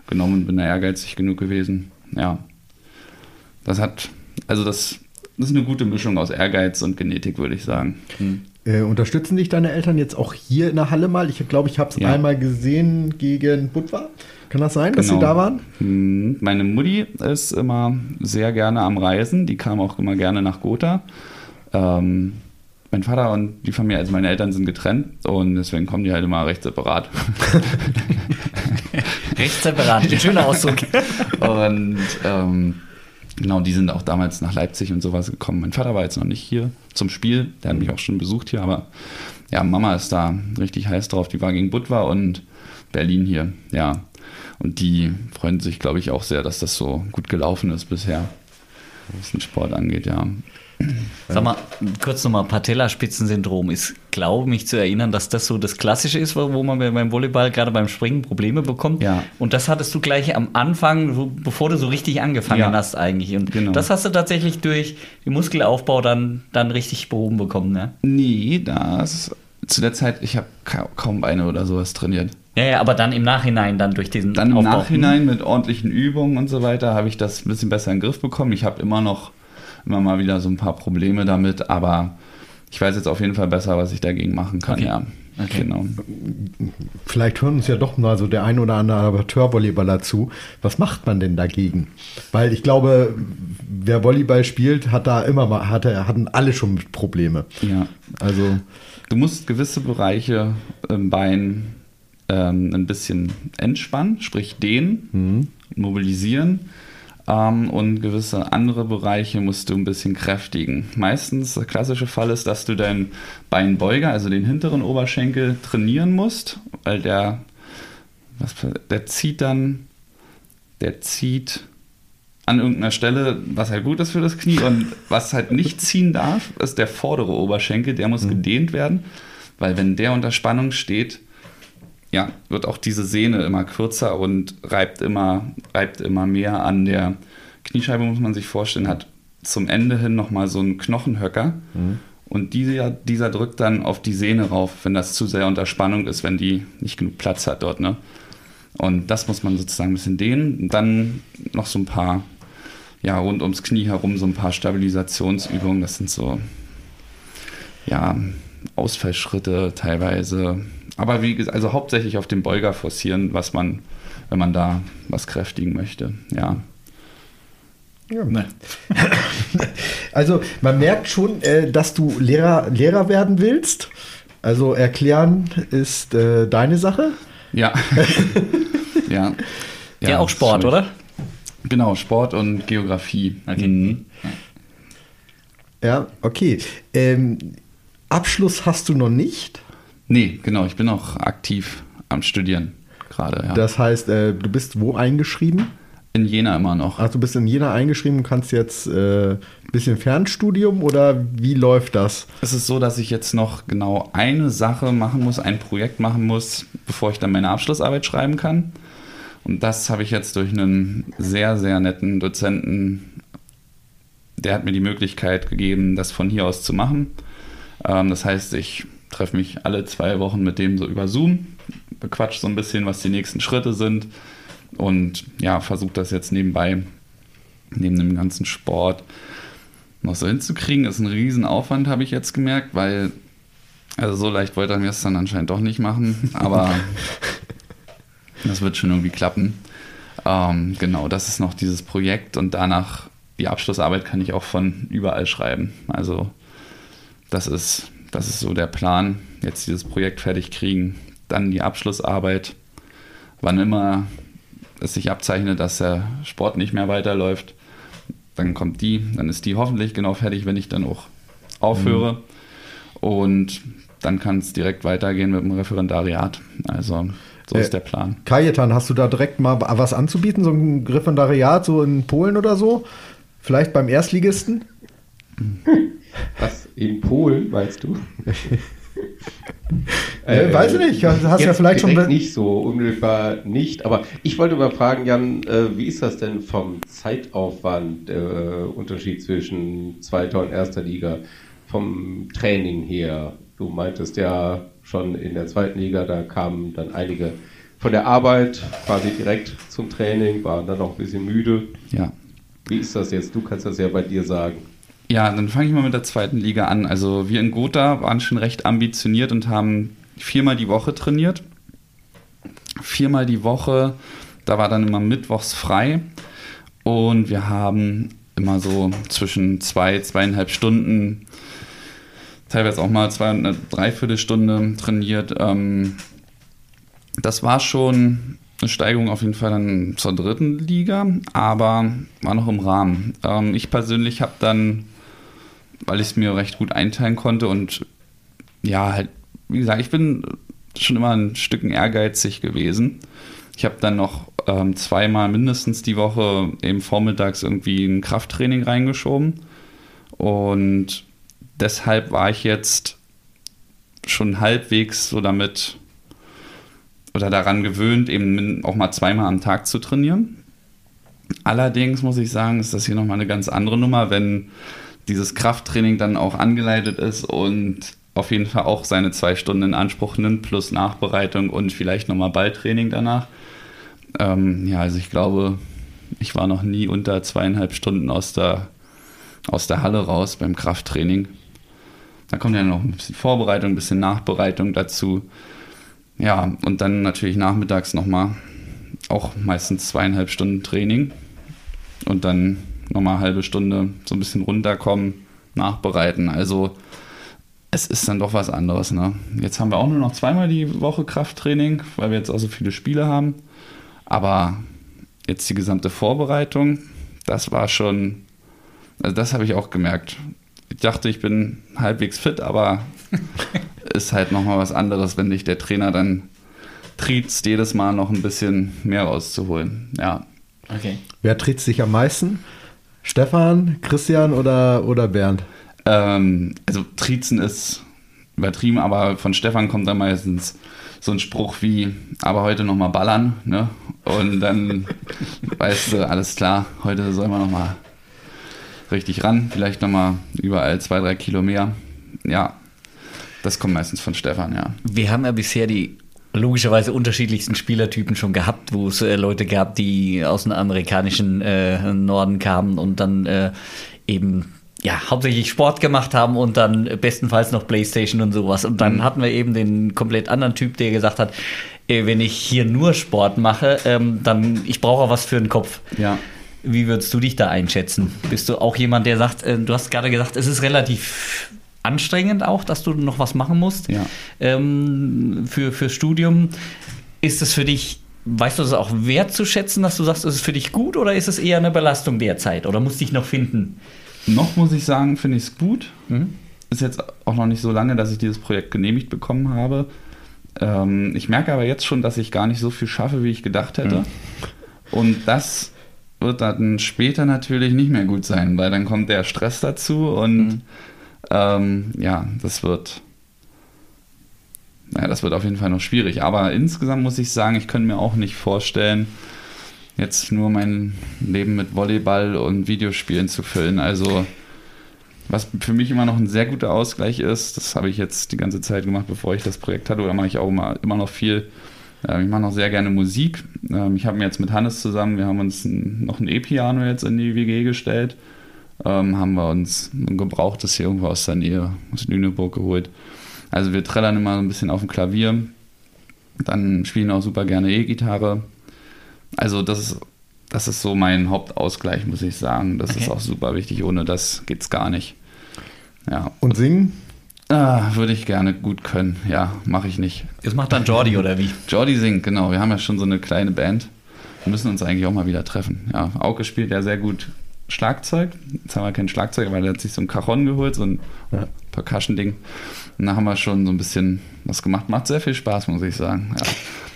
[SPEAKER 3] genommen bin da ehrgeizig genug gewesen. Ja. Das hat, also das das ist eine gute Mischung aus Ehrgeiz und Genetik, würde ich sagen. Hm.
[SPEAKER 4] Äh, unterstützen dich deine Eltern jetzt auch hier in der Halle mal? Ich glaube, ich habe es
[SPEAKER 3] Ja.
[SPEAKER 4] einmal gesehen gegen Budva. Kann das sein, dass sie
[SPEAKER 3] Genau.
[SPEAKER 4] da waren?
[SPEAKER 3] Hm, Meine Mutti ist immer sehr gerne am Reisen. Die kam auch immer gerne nach Gotha. Ähm, mein Vater und die Familie, also meine Eltern sind getrennt und deswegen kommen die halt immer recht separat.
[SPEAKER 2] Recht separat. Ein schöner Ausdruck.
[SPEAKER 3] und ähm, genau, die sind auch damals nach Leipzig und sowas gekommen. Mein Vater war jetzt noch nicht hier zum Spiel. Der hat mich auch schon besucht hier, aber ja, Mama ist da richtig heiß drauf. Die war gegen Budva und Berlin hier, ja. Und die freuen sich, glaube ich, auch sehr, dass das so gut gelaufen ist bisher, was den Sport angeht, ja.
[SPEAKER 2] Sag mal, kurz nochmal, Patellaspitzensyndrom ist, glaube mich zu erinnern, dass das so das Klassische ist, wo man beim Volleyball gerade beim Springen Probleme bekommt.
[SPEAKER 3] Ja.
[SPEAKER 2] Und das hattest du gleich am Anfang, bevor du so richtig angefangen
[SPEAKER 3] Ja.
[SPEAKER 2] hast eigentlich. Und
[SPEAKER 3] Genau.
[SPEAKER 2] das hast du tatsächlich durch den Muskelaufbau dann, dann richtig behoben bekommen, ne?
[SPEAKER 3] Nee, das zu der Zeit, ich habe ka kaum Beine oder sowas trainiert.
[SPEAKER 2] Ja, ja, aber dann im Nachhinein dann durch diesen
[SPEAKER 3] Dann im
[SPEAKER 2] Aufbau.
[SPEAKER 3] Nachhinein mit ordentlichen Übungen und so weiter habe ich das ein bisschen besser in den Griff bekommen. Ich habe immer noch immer mal wieder so ein paar Probleme damit, aber ich weiß jetzt auf jeden Fall besser, was ich dagegen machen kann.
[SPEAKER 2] Okay.
[SPEAKER 3] Ja,
[SPEAKER 2] Okay.
[SPEAKER 3] genau.
[SPEAKER 4] Vielleicht hören uns ja doch mal so der ein oder andere Amateurvolleyballer zu. Was macht man denn dagegen? Weil ich glaube, wer Volleyball spielt, hat da immer mal, hatte, hatten alle schon Probleme.
[SPEAKER 3] Ja.
[SPEAKER 4] Also,
[SPEAKER 3] Du musst gewisse Bereiche im Bein ähm, ein bisschen entspannen, sprich dehnen, mobilisieren. Ähm, und gewisse andere Bereiche musst du ein bisschen kräftigen. Meistens der klassische Fall ist, dass du deinen Beinbeuger, also den hinteren Oberschenkel, trainieren musst, weil der, was, der zieht dann, der zieht an irgendeiner Stelle, was halt gut ist für das Knie und was halt nicht ziehen darf, ist der vordere Oberschenkel, der muss gedehnt werden, weil wenn der unter Spannung steht, ja, wird auch diese Sehne immer kürzer und reibt immer, reibt immer mehr an der Kniescheibe, muss man sich vorstellen, hat zum Ende hin nochmal so einen Knochenhöcker und dieser, dieser drückt dann auf die Sehne rauf, wenn das zu sehr unter Spannung ist, wenn die nicht genug Platz hat dort, ne? Und das muss man sozusagen ein bisschen dehnen. Und dann noch so ein paar, ja, rund ums Knie herum so ein paar Stabilisationsübungen. Das sind so, ja, Ausfallschritte teilweise. Aber wie gesagt, also hauptsächlich auf den Beuger forcieren, was man, wenn man da was kräftigen möchte. Ja.
[SPEAKER 2] Ne.
[SPEAKER 4] also man merkt schon, äh, dass du Lehrer, Lehrer werden willst. Also erklären ist äh, deine Sache.
[SPEAKER 3] Ja. ja.
[SPEAKER 2] Ja, auch Sport, oder?
[SPEAKER 3] Genau, Sport und Geografie.
[SPEAKER 2] Okay.
[SPEAKER 4] Ja, okay. Ähm, Abschluss hast du noch nicht.
[SPEAKER 3] Nee, genau, ich bin auch aktiv am Studieren gerade. Ja.
[SPEAKER 4] Das heißt, äh, du bist wo eingeschrieben?
[SPEAKER 3] In Jena immer noch.
[SPEAKER 4] Ach, du bist in Jena eingeschrieben und kannst jetzt äh, ein bisschen Fernstudium oder wie läuft das?
[SPEAKER 3] Es ist so, dass ich jetzt noch genau eine Sache machen muss, ein Projekt machen muss, bevor ich dann meine Abschlussarbeit schreiben kann. Und das habe ich jetzt durch einen sehr, sehr netten Dozenten, der hat mir die Möglichkeit gegeben, das von hier aus zu machen. Ähm, das heißt, ich treffe mich alle zwei Wochen mit dem so über Zoom, bequatsche so ein bisschen, was die nächsten Schritte sind und ja, versuche das jetzt nebenbei, neben dem ganzen Sport, noch so hinzukriegen, ist ein Riesenaufwand, habe ich jetzt gemerkt, weil, also so leicht wollte er mir es dann anscheinend doch nicht machen, aber das wird schon irgendwie klappen. Ähm, genau, das ist noch dieses Projekt und danach die Abschlussarbeit kann ich auch von überall schreiben. Also das ist, das ist so der Plan, jetzt dieses Projekt fertig kriegen, dann die Abschlussarbeit, wann immer es sich abzeichnet, dass der Sport nicht mehr weiterläuft, dann kommt die, dann ist die hoffentlich genau fertig, wenn ich dann auch aufhöre. Und dann kann es direkt weitergehen mit dem Referendariat. Also so
[SPEAKER 4] Äh,
[SPEAKER 3] ist der Plan.
[SPEAKER 4] Kajetan, hast du da direkt mal was anzubieten, so ein Referendariat so in Polen oder so? Vielleicht beim Erstligisten?
[SPEAKER 5] Was, in Polen, meinst du?
[SPEAKER 4] Äh, weiß ich nicht, hast ja vielleicht schon
[SPEAKER 5] nicht so unmittelbar nicht, aber ich wollte mal fragen, Jan, äh, wie ist das denn vom Zeitaufwand, der äh, Unterschied zwischen zweiter und erster Liga, vom Training her? Du meintest ja schon in der zweiten Liga, da kamen dann einige von der Arbeit quasi direkt zum Training, waren dann noch ein bisschen müde.
[SPEAKER 3] Ja.
[SPEAKER 5] Wie ist das jetzt? Du kannst das ja bei dir sagen.
[SPEAKER 3] Ja, dann fange ich mal mit der zweiten Liga an. Also wir in Gotha waren schon recht ambitioniert und haben viermal die Woche trainiert. Viermal die Woche, da war dann immer mittwochs frei. Und wir haben immer so zwischen zwei, zweieinhalb Stunden, teilweise auch mal zwei eine Dreiviertelstunde trainiert. Ähm, das war schon eine Steigerung auf jeden Fall dann zur dritten Liga, aber war noch im Rahmen. Ähm, ich persönlich habe dann, weil ich es mir recht gut einteilen konnte und ja, halt, wie gesagt, ich bin schon immer ein Stück ehrgeizig gewesen. Ich habe dann noch ähm, zweimal mindestens die Woche eben vormittags irgendwie ein Krafttraining reingeschoben. Und deshalb war ich jetzt schon halbwegs so damit oder daran gewöhnt, eben auch mal zweimal am Tag zu trainieren. Allerdings muss ich sagen, ist das hier nochmal eine ganz andere Nummer, wenn dieses Krafttraining dann auch angeleitet ist und auf jeden Fall auch seine zwei Stunden in Anspruch nimmt, plus Nachbereitung und vielleicht nochmal Balltraining danach. Ähm, ja, also ich glaube, ich war noch nie unter zweieinhalb Stunden aus der, aus der Halle raus beim Krafttraining. Da kommt ja noch ein bisschen Vorbereitung, ein bisschen Nachbereitung dazu. Ja, und dann natürlich nachmittags nochmal auch meistens zweieinhalb Stunden Training und dann nochmal eine halbe Stunde so ein bisschen runterkommen, nachbereiten. Also es ist dann doch was anderes. Ne? Jetzt haben wir auch nur noch zweimal die Woche Krafttraining, weil wir jetzt auch so viele Spiele haben. Aber jetzt die gesamte Vorbereitung, das war schon, also das habe ich auch gemerkt. Ich dachte, ich bin halbwegs fit, aber ist halt nochmal was anderes, wenn dich der Trainer dann triezt, jedes Mal noch ein bisschen mehr rauszuholen. Ja.
[SPEAKER 4] Okay. Wer triezt sich am meisten? Stefan, Christian oder, oder Bernd?
[SPEAKER 3] Ähm, also Triezen ist übertrieben, aber von Stefan kommt dann meistens so ein Spruch wie, aber heute nochmal ballern, ne? Und dann weißt du, alles klar, heute sollen wir nochmal richtig ran, vielleicht nochmal überall zwei, drei Kilo mehr. Ja, das kommt meistens von Stefan, ja.
[SPEAKER 2] Wir haben ja bisher die logischerweise unterschiedlichsten Spielertypen schon gehabt, wo es äh, Leute gab, die aus dem amerikanischen äh, Norden kamen und dann äh, eben ja, hauptsächlich Sport gemacht haben und dann bestenfalls noch Playstation und sowas. Und dann mhm. hatten wir eben den komplett anderen Typ, der gesagt hat, äh, wenn ich hier nur Sport mache, ähm, dann ich brauche auch was für den Kopf.
[SPEAKER 3] Ja.
[SPEAKER 2] Wie würdest du dich da einschätzen? Bist du auch jemand, der sagt, äh, du hast gerade gesagt, es ist relativ anstrengend auch, dass du noch was machen musst
[SPEAKER 3] ja.
[SPEAKER 2] ähm, für, für Studium. Ist es für dich, weißt du es auch wertzuschätzen, dass du sagst, ist es für dich gut oder ist es eher eine Belastung derzeit oder musst du dich noch finden?
[SPEAKER 3] Noch muss ich sagen, finde ich es gut. Mhm. Ist jetzt auch noch nicht so lange, dass ich dieses Projekt genehmigt bekommen habe. Ähm, ich merke aber jetzt schon, dass ich gar nicht so viel schaffe, wie ich gedacht hätte. Mhm. Und das wird dann später natürlich nicht mehr gut sein, weil dann kommt der Stress dazu und mhm. Ähm, ja, das wird. Naja, das wird auf jeden Fall noch schwierig. Aber insgesamt muss ich sagen, ich könnte mir auch nicht vorstellen, jetzt nur mein Leben mit Volleyball und Videospielen zu füllen. Also, was für mich immer noch ein sehr guter Ausgleich ist, das habe ich jetzt die ganze Zeit gemacht, bevor ich das Projekt hatte, oder mache ich auch immer, immer noch viel. Ähm, ich mache noch sehr gerne Musik. Ähm, ich habe mir jetzt mit Hannes zusammen, wir haben uns noch ein E-Piano jetzt in die WG gestellt ähm, haben wir uns ein gebrauchtes hier irgendwo aus der Nähe, aus Lüneburg geholt. Also wir trällern immer ein bisschen auf dem Klavier, dann spielen auch super gerne E-Gitarre. Also das ist, das ist so mein Hauptausgleich, muss ich sagen. Das okay. ist auch super wichtig, ohne das geht es gar nicht. Ja.
[SPEAKER 4] Und singen?
[SPEAKER 3] Ah, würde ich gerne gut können. Ja, mache ich nicht.
[SPEAKER 2] Das macht dann Jordi oder wie?
[SPEAKER 3] Jordi singt, genau. Wir haben ja schon so eine kleine Band. Wir müssen uns eigentlich auch mal wieder treffen. Ja, Auke spielt ja sehr gut Schlagzeug. Jetzt haben wir kein Schlagzeug, weil er hat sich so ein Cajon geholt, so ein ja. Percussion-Ding. Und da haben wir schon so ein bisschen was gemacht. Macht sehr viel Spaß, muss ich sagen. Ja.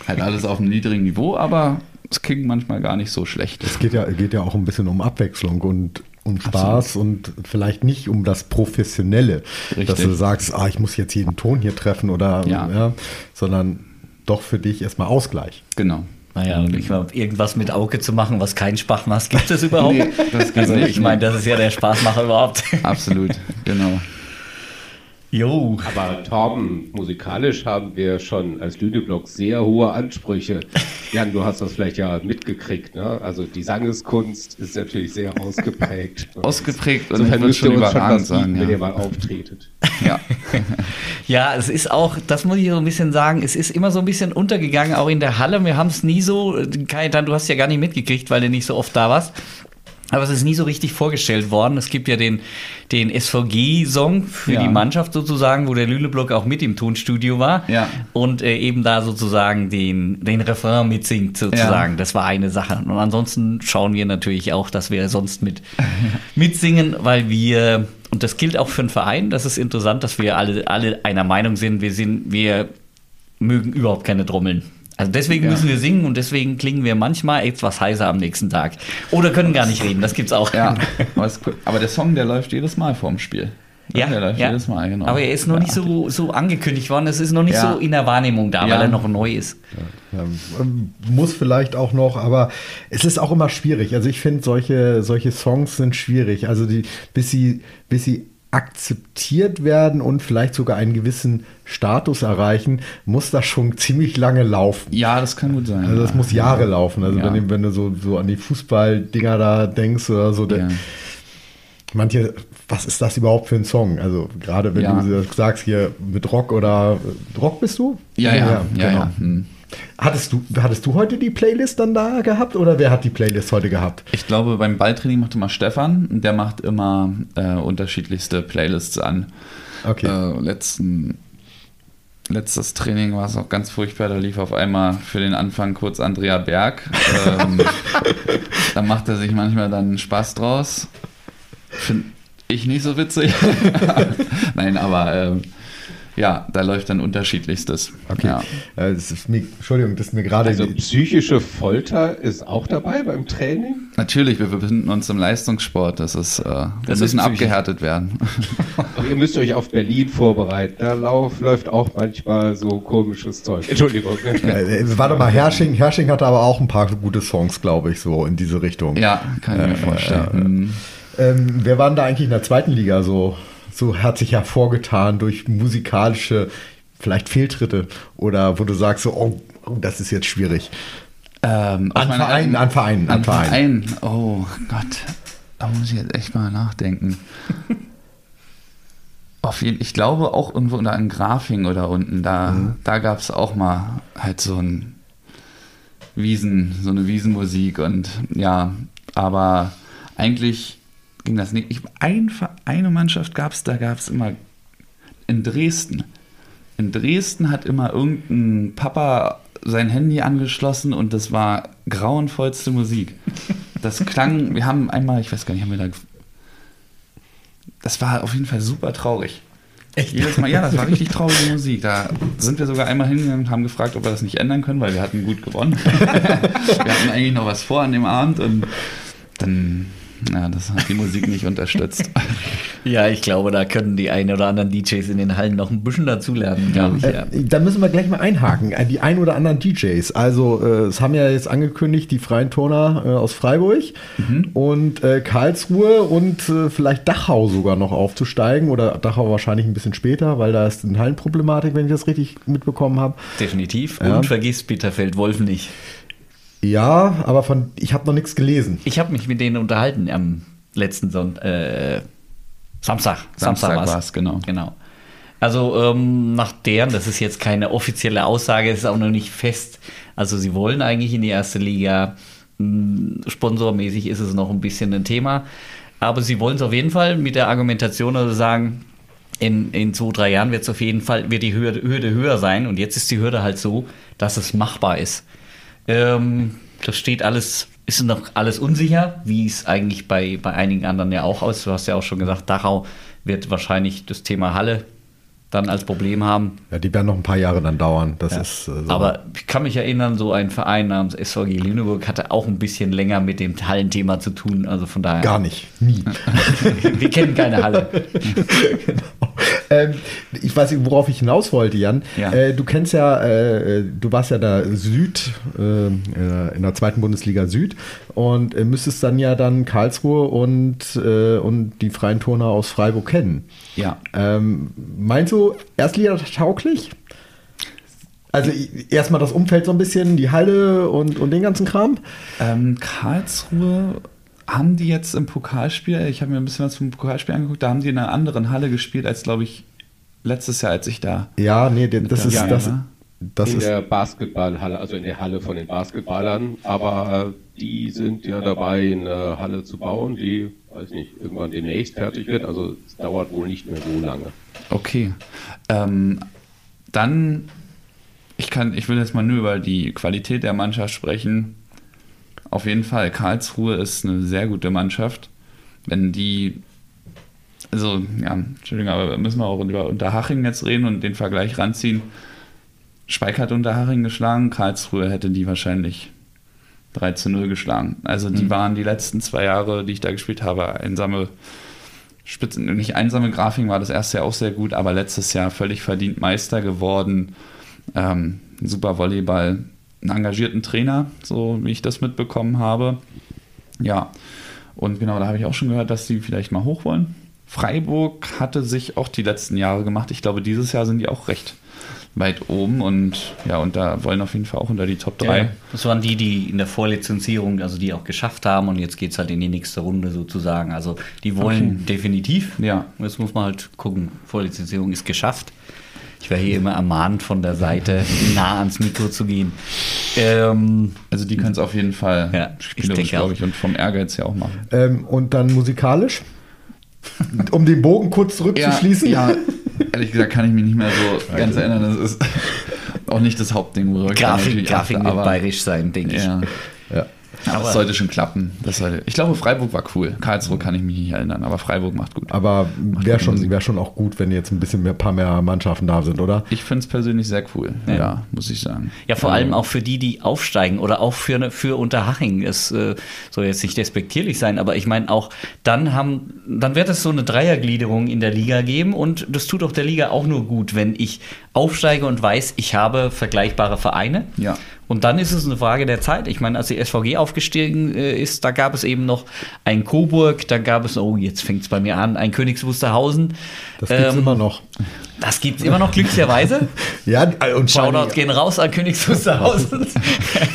[SPEAKER 3] Halt alles auf einem niedrigen Niveau, aber es klingt manchmal gar nicht so schlecht.
[SPEAKER 4] Es geht ja, geht ja auch ein bisschen um Abwechslung und um Spaß Absolut. und vielleicht nicht um das Professionelle, Richtig. dass du sagst, ah, ich muss jetzt jeden Ton hier treffen oder ja. ja sondern doch für dich erstmal Ausgleich.
[SPEAKER 3] Genau.
[SPEAKER 2] Naja, ich meine, irgendwas mit Auge zu machen, was keinen Spaß macht, gibt es überhaupt? Nee, das also, nicht. Ich meine, das ist ja der Spaßmacher überhaupt.
[SPEAKER 3] Absolut, genau.
[SPEAKER 2] Jo.
[SPEAKER 5] Aber Torben, musikalisch haben wir schon als Lüneblock sehr hohe Ansprüche. Jan, du hast das vielleicht ja mitgekriegt, ne? Also die Sangeskunst ist natürlich sehr ausgeprägt.
[SPEAKER 3] Ausgeprägt und
[SPEAKER 5] Insofern müsst ihr
[SPEAKER 3] schon
[SPEAKER 5] uns schon was bieten,
[SPEAKER 3] sagen.
[SPEAKER 5] wenn ihr
[SPEAKER 3] Ja.
[SPEAKER 5] mal auftretet.
[SPEAKER 3] Ja.
[SPEAKER 2] Ja, es ist auch, das muss ich so ein bisschen sagen, es ist immer so ein bisschen untergegangen, auch in der Halle. Wir haben es nie so, Kajetan, du hast ja gar nicht mitgekriegt, weil du nicht so oft da warst. Aber es ist nie so richtig vorgestellt worden. Es gibt ja den, den SVG-Song für
[SPEAKER 3] Ja.
[SPEAKER 2] die Mannschaft sozusagen, wo der Lüleblock auch mit im Tonstudio war.
[SPEAKER 3] Ja.
[SPEAKER 2] Und äh, eben da sozusagen den, den Refrain mitsingt sozusagen.
[SPEAKER 3] Ja.
[SPEAKER 2] Das war eine Sache. Und ansonsten schauen wir natürlich auch, dass wir sonst mit mitsingen, weil wir, und das gilt auch für einen Verein, das ist interessant, dass wir alle, alle einer Meinung sind, wir sind, wir mögen überhaupt keine Trommeln. Also deswegen
[SPEAKER 3] Ja.
[SPEAKER 2] müssen wir singen und deswegen klingen wir manchmal etwas heiser am nächsten Tag. Oder können gar nicht reden, das gibt's auch.
[SPEAKER 3] Ja, aber, der Song, der läuft jedes Mal vorm Spiel.
[SPEAKER 2] Ja,
[SPEAKER 3] der läuft
[SPEAKER 2] ja.
[SPEAKER 3] jedes Mal, genau.
[SPEAKER 2] Aber er ist noch
[SPEAKER 3] Ja.
[SPEAKER 2] nicht so, so angekündigt worden, es ist noch nicht
[SPEAKER 3] Ja.
[SPEAKER 2] so in der Wahrnehmung da,
[SPEAKER 3] Ja.
[SPEAKER 2] weil er noch neu ist.
[SPEAKER 4] Muss vielleicht auch noch, aber es ist auch immer schwierig. Also ich finde, solche, solche Songs sind schwierig. Also die, bis sie, bis sie akzeptiert werden und vielleicht sogar einen gewissen Status erreichen, muss das schon ziemlich lange laufen.
[SPEAKER 3] Ja, das kann gut sein.
[SPEAKER 4] Also das
[SPEAKER 3] ja.
[SPEAKER 4] muss Jahre laufen. Also
[SPEAKER 3] Ja.
[SPEAKER 4] wenn, du- wenn du so, so an die Fußballdinger da denkst oder so,
[SPEAKER 3] Ja.
[SPEAKER 4] manche, was ist das überhaupt für ein Song? Also gerade wenn du sagst hier mit Rock oder Rock bist du?
[SPEAKER 3] Ja, ja, ja, ja.
[SPEAKER 4] genau.
[SPEAKER 3] hm.
[SPEAKER 4] Hattest du, hattest du heute die Playlist dann da gehabt oder wer hat die Playlist heute gehabt?
[SPEAKER 3] Ich glaube, beim Balltraining macht immer Stefan. Der macht immer äh, unterschiedlichste Playlists an.
[SPEAKER 4] Okay.
[SPEAKER 3] Äh, letzten, letztes Training war es auch ganz furchtbar. Da lief auf einmal für den Anfang kurz Andrea Berg. Ähm, da macht er sich manchmal dann Spaß draus. Finde ich nicht so witzig. Nein, aber ähm, ja, da läuft dann unterschiedlichstes.
[SPEAKER 4] Okay.
[SPEAKER 3] Ja.
[SPEAKER 4] Äh, das ist mir, Entschuldigung, das ist mir gerade.
[SPEAKER 5] Also psychische Folter ist auch dabei beim Training.
[SPEAKER 3] Natürlich, wir befinden uns im Leistungssport. Das ist, äh, wir
[SPEAKER 2] Das ist
[SPEAKER 3] müssen
[SPEAKER 2] psychisch.
[SPEAKER 3] abgehärtet werden.
[SPEAKER 5] Ihr müsst euch auf Berlin vorbereiten. Da lauf, läuft auch manchmal so komisches Zeug. Entschuldigung.
[SPEAKER 4] äh, äh, warte mal, Hersching, Hersching hatte aber auch ein paar gute Songs, glaube ich, so in diese Richtung.
[SPEAKER 3] Ja, kann ich mir vorstellen. Mhm.
[SPEAKER 4] Ähm, wer war denn da eigentlich in der zweiten Liga so, so hat sich hervorgetan durch musikalische, vielleicht Fehltritte oder wo du sagst so, oh, oh das ist jetzt schwierig.
[SPEAKER 3] Ähm,
[SPEAKER 4] An Vereinen, an Vereinen, an Vereinen.
[SPEAKER 3] Verein. Oh Gott, da muss ich jetzt echt mal nachdenken. Auf jeden, ich glaube auch irgendwo unter in Grafing oder unten, da,
[SPEAKER 4] Mhm.
[SPEAKER 3] da gab es auch mal halt so ein Wiesen, so eine Wiesenmusik und ja, aber eigentlich ging das nicht. Ich, ein, eine Mannschaft gab es, da gab es immer in Dresden. In Dresden hat immer irgendein Papa sein Handy angeschlossen und das war grauenvollste Musik. Das klang, wir haben einmal, ich weiß gar nicht, haben wir da. Das war auf jeden Fall super traurig. Jedes Mal, ja, das war richtig traurige Musik. Da sind wir sogar einmal hingegangen und haben gefragt, ob wir das nicht ändern können, weil wir hatten gut gewonnen. wir hatten eigentlich noch was vor an dem Abend und dann, ja, das hat die Musik nicht unterstützt.
[SPEAKER 2] Ja, ich glaube, da können die ein oder anderen DJs in den Hallen noch ein bisschen dazulernen, glaube ich. Ja.
[SPEAKER 4] Äh, da müssen wir gleich mal einhaken. Äh, Die ein oder anderen DJs. Also, äh, es haben ja jetzt angekündigt, die freien Turner äh, aus Freiburg und äh, Karlsruhe und äh, vielleicht Dachau sogar noch aufzusteigen. Oder Dachau wahrscheinlich ein bisschen später, weil da ist eine Hallenproblematik, wenn ich das richtig mitbekommen habe.
[SPEAKER 2] Definitiv.
[SPEAKER 4] Ja.
[SPEAKER 2] Und vergiss Bitterfeld Wolf nicht.
[SPEAKER 4] Ja, aber von ich habe noch nichts gelesen.
[SPEAKER 2] Ich habe mich mit denen unterhalten am letzten Son äh, Samstag.
[SPEAKER 3] Samstag
[SPEAKER 2] war's.
[SPEAKER 3] war's, genau.
[SPEAKER 2] Genau. Also ähm, nach deren, das ist jetzt keine offizielle Aussage, es ist auch noch nicht fest. Also sie wollen eigentlich in die erste Liga. Hm, Sponsormäßig ist es noch ein bisschen ein Thema. Aber sie wollen es auf jeden Fall mit der Argumentation also sagen, in, in zwei, drei Jahren wird es auf jeden Fall, wird die Hürde, Hürde höher sein. Und jetzt ist die Hürde halt so, dass es machbar ist. Ähm, das steht alles, ist noch alles unsicher, wie es eigentlich bei, bei einigen anderen ja auch aus. Du hast ja auch schon gesagt, Dachau wird wahrscheinlich das Thema Halle dann als Problem haben.
[SPEAKER 4] Ja, die werden noch ein paar Jahre dann dauern. Das
[SPEAKER 2] Ja.
[SPEAKER 4] ist äh, so.
[SPEAKER 2] Aber ich kann mich erinnern, so ein Verein namens SVG Lüneburg hatte auch ein bisschen länger mit dem Hallenthema zu tun. Also von daher.
[SPEAKER 4] gar nicht. Nie.
[SPEAKER 2] Wir kennen keine Halle.
[SPEAKER 4] genau. ähm, ich weiß nicht, worauf ich hinaus wollte, Jan.
[SPEAKER 3] Ja.
[SPEAKER 4] Äh, du kennst ja, äh, du warst ja da Süd, äh, in der zweiten Bundesliga Süd und äh, müsstest dann ja dann Karlsruhe und, äh, und die Freien Turner aus Freiburg kennen.
[SPEAKER 3] Ja.
[SPEAKER 4] Ähm, meinst du, Erstliga tauglich? Also erstmal das Umfeld so ein bisschen, die Halle und, und den ganzen Kram?
[SPEAKER 3] Ähm, Karlsruhe haben die jetzt im Pokalspiel, ich habe mir ein bisschen was vom Pokalspiel angeguckt, da haben die in einer anderen Halle gespielt als, glaube ich, letztes Jahr, als ich da.
[SPEAKER 4] Ja, nee, das ist
[SPEAKER 3] Ja,
[SPEAKER 4] das,
[SPEAKER 3] ne?
[SPEAKER 4] das
[SPEAKER 5] in
[SPEAKER 4] ist
[SPEAKER 5] der Basketballhalle, also in der Halle von den Basketballern, aber die sind ja dabei, eine Halle zu bauen, die, weiß nicht, irgendwann demnächst fertig wird, also es dauert wohl nicht mehr so lange.
[SPEAKER 3] Okay. Ähm, dann, ich kann, ich will jetzt mal nur über die Qualität der Mannschaft sprechen. Auf jeden Fall, Karlsruhe ist eine sehr gute Mannschaft. Wenn die, also, ja, Entschuldigung, aber müssen wir auch über Unterhaching jetzt reden und den Vergleich ranziehen. Speik hat Unterhaching geschlagen, Karlsruhe hätte die wahrscheinlich 3 zu 0 geschlagen. Also die waren die letzten zwei Jahre, die ich da gespielt habe, einsame Spitzen, nicht einsame Grafing war das erste Jahr auch sehr gut, aber letztes Jahr völlig verdient Meister geworden. Ähm, super Volleyball, einen engagierten Trainer, so wie ich das mitbekommen habe. Ja, und genau, da habe ich auch schon gehört, dass sie vielleicht mal hoch wollen. Freiburg hatte sich auch die letzten Jahre gemacht. Ich glaube, dieses Jahr sind die auch recht weit oben und ja, und da wollen auf jeden Fall auch unter die Top 3.
[SPEAKER 2] Ja, das waren die, die in der Vorlizenzierung, also die auch geschafft haben und jetzt geht es halt in die nächste Runde sozusagen. Also die wollen definitiv.
[SPEAKER 3] Ja.
[SPEAKER 2] Jetzt muss man halt gucken, Vorlizenzierung ist geschafft. Ich wäre hier immer ermahnt, von der Seite nah ans Mikro zu gehen. Ähm,
[SPEAKER 3] Also die können es auf jeden Fall
[SPEAKER 2] Ja, ich
[SPEAKER 3] spielerisch, glaube ich, und vom Ehrgeiz ja auch machen.
[SPEAKER 4] Ähm, und dann musikalisch? um den Bogen kurz zurückzuschließen?
[SPEAKER 3] Ja, ehrlich gesagt kann ich mich nicht mehr so ganz erinnern. Das ist auch nicht das Hauptding, worüber ich
[SPEAKER 2] Grafik,
[SPEAKER 3] natürlich
[SPEAKER 2] Grafik
[SPEAKER 3] achte,
[SPEAKER 2] wird
[SPEAKER 3] aber
[SPEAKER 2] bayerisch sein, denke ich.
[SPEAKER 3] ja.
[SPEAKER 4] Ja.
[SPEAKER 3] Aber
[SPEAKER 2] Aber-
[SPEAKER 3] es sollte schon klappen. Das sollte, ich glaube, Freiburg war cool. Karlsruhe kann ich mich nicht erinnern, aber Freiburg macht gut.
[SPEAKER 4] Aber wäre schon, wär schon auch gut, wenn jetzt ein bisschen mehr, paar mehr Mannschaften da sind, oder?
[SPEAKER 3] Ich finde es persönlich sehr cool, ja. muss ich sagen.
[SPEAKER 2] Ja, vor
[SPEAKER 3] Ähm,
[SPEAKER 2] allem auch für die, die aufsteigen oder auch für, eine- für Unterhaching. Es äh, soll jetzt nicht despektierlich sein, aber ich meine auch, dann haben, dann wird es so eine Dreiergliederung in der Liga geben und das tut auch der Liga auch nur gut, wenn ich aufsteige und weiß, ich habe vergleichbare Vereine.
[SPEAKER 3] Ja.
[SPEAKER 2] Und dann ist es eine Frage der Zeit. Ich meine, als die SVG aufgestiegen äh, ist, da gab es eben noch ein Coburg, da gab es, oh, jetzt fängt es bei mir an, ein Königs Wusterhausen.
[SPEAKER 4] Das gibt's
[SPEAKER 2] Ähm,
[SPEAKER 4] immer noch.
[SPEAKER 2] Das gibt es immer noch glücklicherweise.
[SPEAKER 4] Ja, äh, und
[SPEAKER 2] Shoutout gehen raus an Königs Wusterhausen.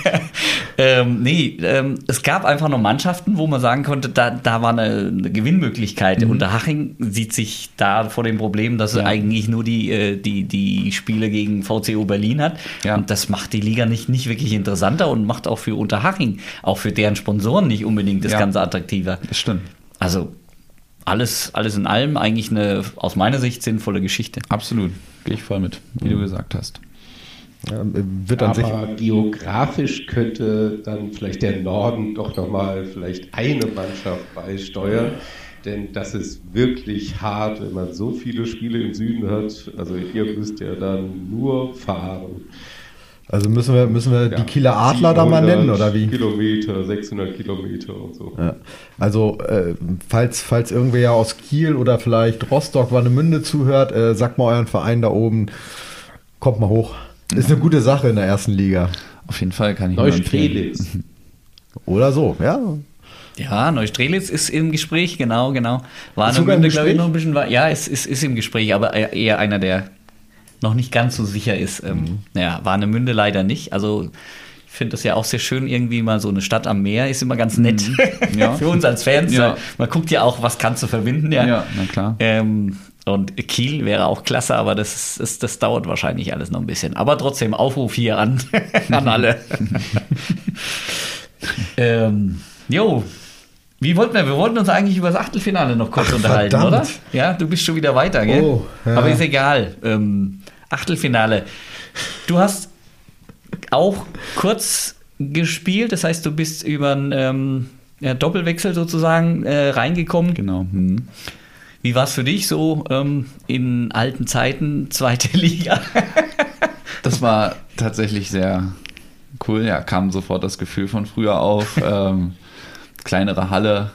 [SPEAKER 2] ähm, nee, ähm, es gab einfach noch Mannschaften, wo man sagen konnte, da, da war eine, eine Gewinnmöglichkeit.
[SPEAKER 3] Mhm.
[SPEAKER 2] Unterhaching sieht sich da vor dem Problem, dass er eigentlich nur die, äh, die, die Spiele gegen VCO Berlin hat.
[SPEAKER 3] Ja.
[SPEAKER 2] Und das macht die Liga nicht, nicht wirklich interessanter und macht auch für Unterhaching, auch für deren Sponsoren nicht unbedingt das
[SPEAKER 3] Ja.
[SPEAKER 2] Ganze attraktiver.
[SPEAKER 3] Das stimmt.
[SPEAKER 2] Also alles, alles in allem eigentlich eine aus meiner Sicht sinnvolle Geschichte.
[SPEAKER 3] Absolut. Gehe ich voll mit, wie du gesagt hast.
[SPEAKER 4] Ja, wird an sich.
[SPEAKER 5] Aber geografisch könnte dann vielleicht der Norden doch nochmal vielleicht eine Mannschaft beisteuern. Denn das ist wirklich hart, wenn man so viele Spiele im Süden hat. Also ihr müsst ja dann nur fahren.
[SPEAKER 4] Also müssen wir, müssen wir
[SPEAKER 5] Ja,
[SPEAKER 4] die Kieler Adler da mal
[SPEAKER 5] 700
[SPEAKER 4] nennen, oder wie?
[SPEAKER 5] Kilometer, 600 Kilometer und so.
[SPEAKER 4] Ja. Also, äh, falls, falls irgendwer ja aus Kiel oder vielleicht Rostock, Warnemünde zuhört, äh, sagt mal euren Verein da oben, kommt mal hoch. Ist eine gute Sache in der ersten Liga.
[SPEAKER 3] Auf jeden Fall kann ich nur empfehlen.
[SPEAKER 5] Neustrelitz.
[SPEAKER 4] Oder so, ja.
[SPEAKER 2] Ja, Neustrelitz ist im Gespräch, genau, genau. War
[SPEAKER 4] Ist sogar im
[SPEAKER 2] Warnemünde, glaube ich, noch ein bisschen Ja, es ist, ist im Gespräch, aber eher einer, der noch nicht ganz so sicher ist.
[SPEAKER 4] Mhm.
[SPEAKER 2] Ähm, ja, Warnemünde leider nicht. Also ich finde das ja auch sehr schön, irgendwie mal so eine Stadt am Meer ist immer ganz nett.
[SPEAKER 3] Mhm. Ja.
[SPEAKER 2] Für uns als Fans.
[SPEAKER 3] Ja.
[SPEAKER 2] Man guckt ja auch, was kannst du verbinden, ja.
[SPEAKER 3] Ja, na klar.
[SPEAKER 2] Ähm, und Kiel wäre auch klasse, aber das, ist, das, das dauert wahrscheinlich alles noch ein bisschen. Aber trotzdem, Aufruf hier an, an alle. ähm, jo, wie wollten wir? Wir wollten uns eigentlich über das Achtelfinale noch kurz
[SPEAKER 4] Ach,
[SPEAKER 2] unterhalten,
[SPEAKER 4] verdammt.
[SPEAKER 2] oder? Ja, du bist schon wieder weiter, gell?
[SPEAKER 4] Oh, ja.
[SPEAKER 2] Aber ist egal. Ähm, Achtelfinale. Du hast auch kurz gespielt, das heißt, du bist über einen ähm, ja, Doppelwechsel sozusagen äh, reingekommen.
[SPEAKER 3] Genau. Hm.
[SPEAKER 2] Wie war es für dich so ähm, in alten Zeiten, zweite Liga?
[SPEAKER 3] Das war tatsächlich sehr cool. Ja, kam sofort das Gefühl von früher auf. ähm, kleinere Halle,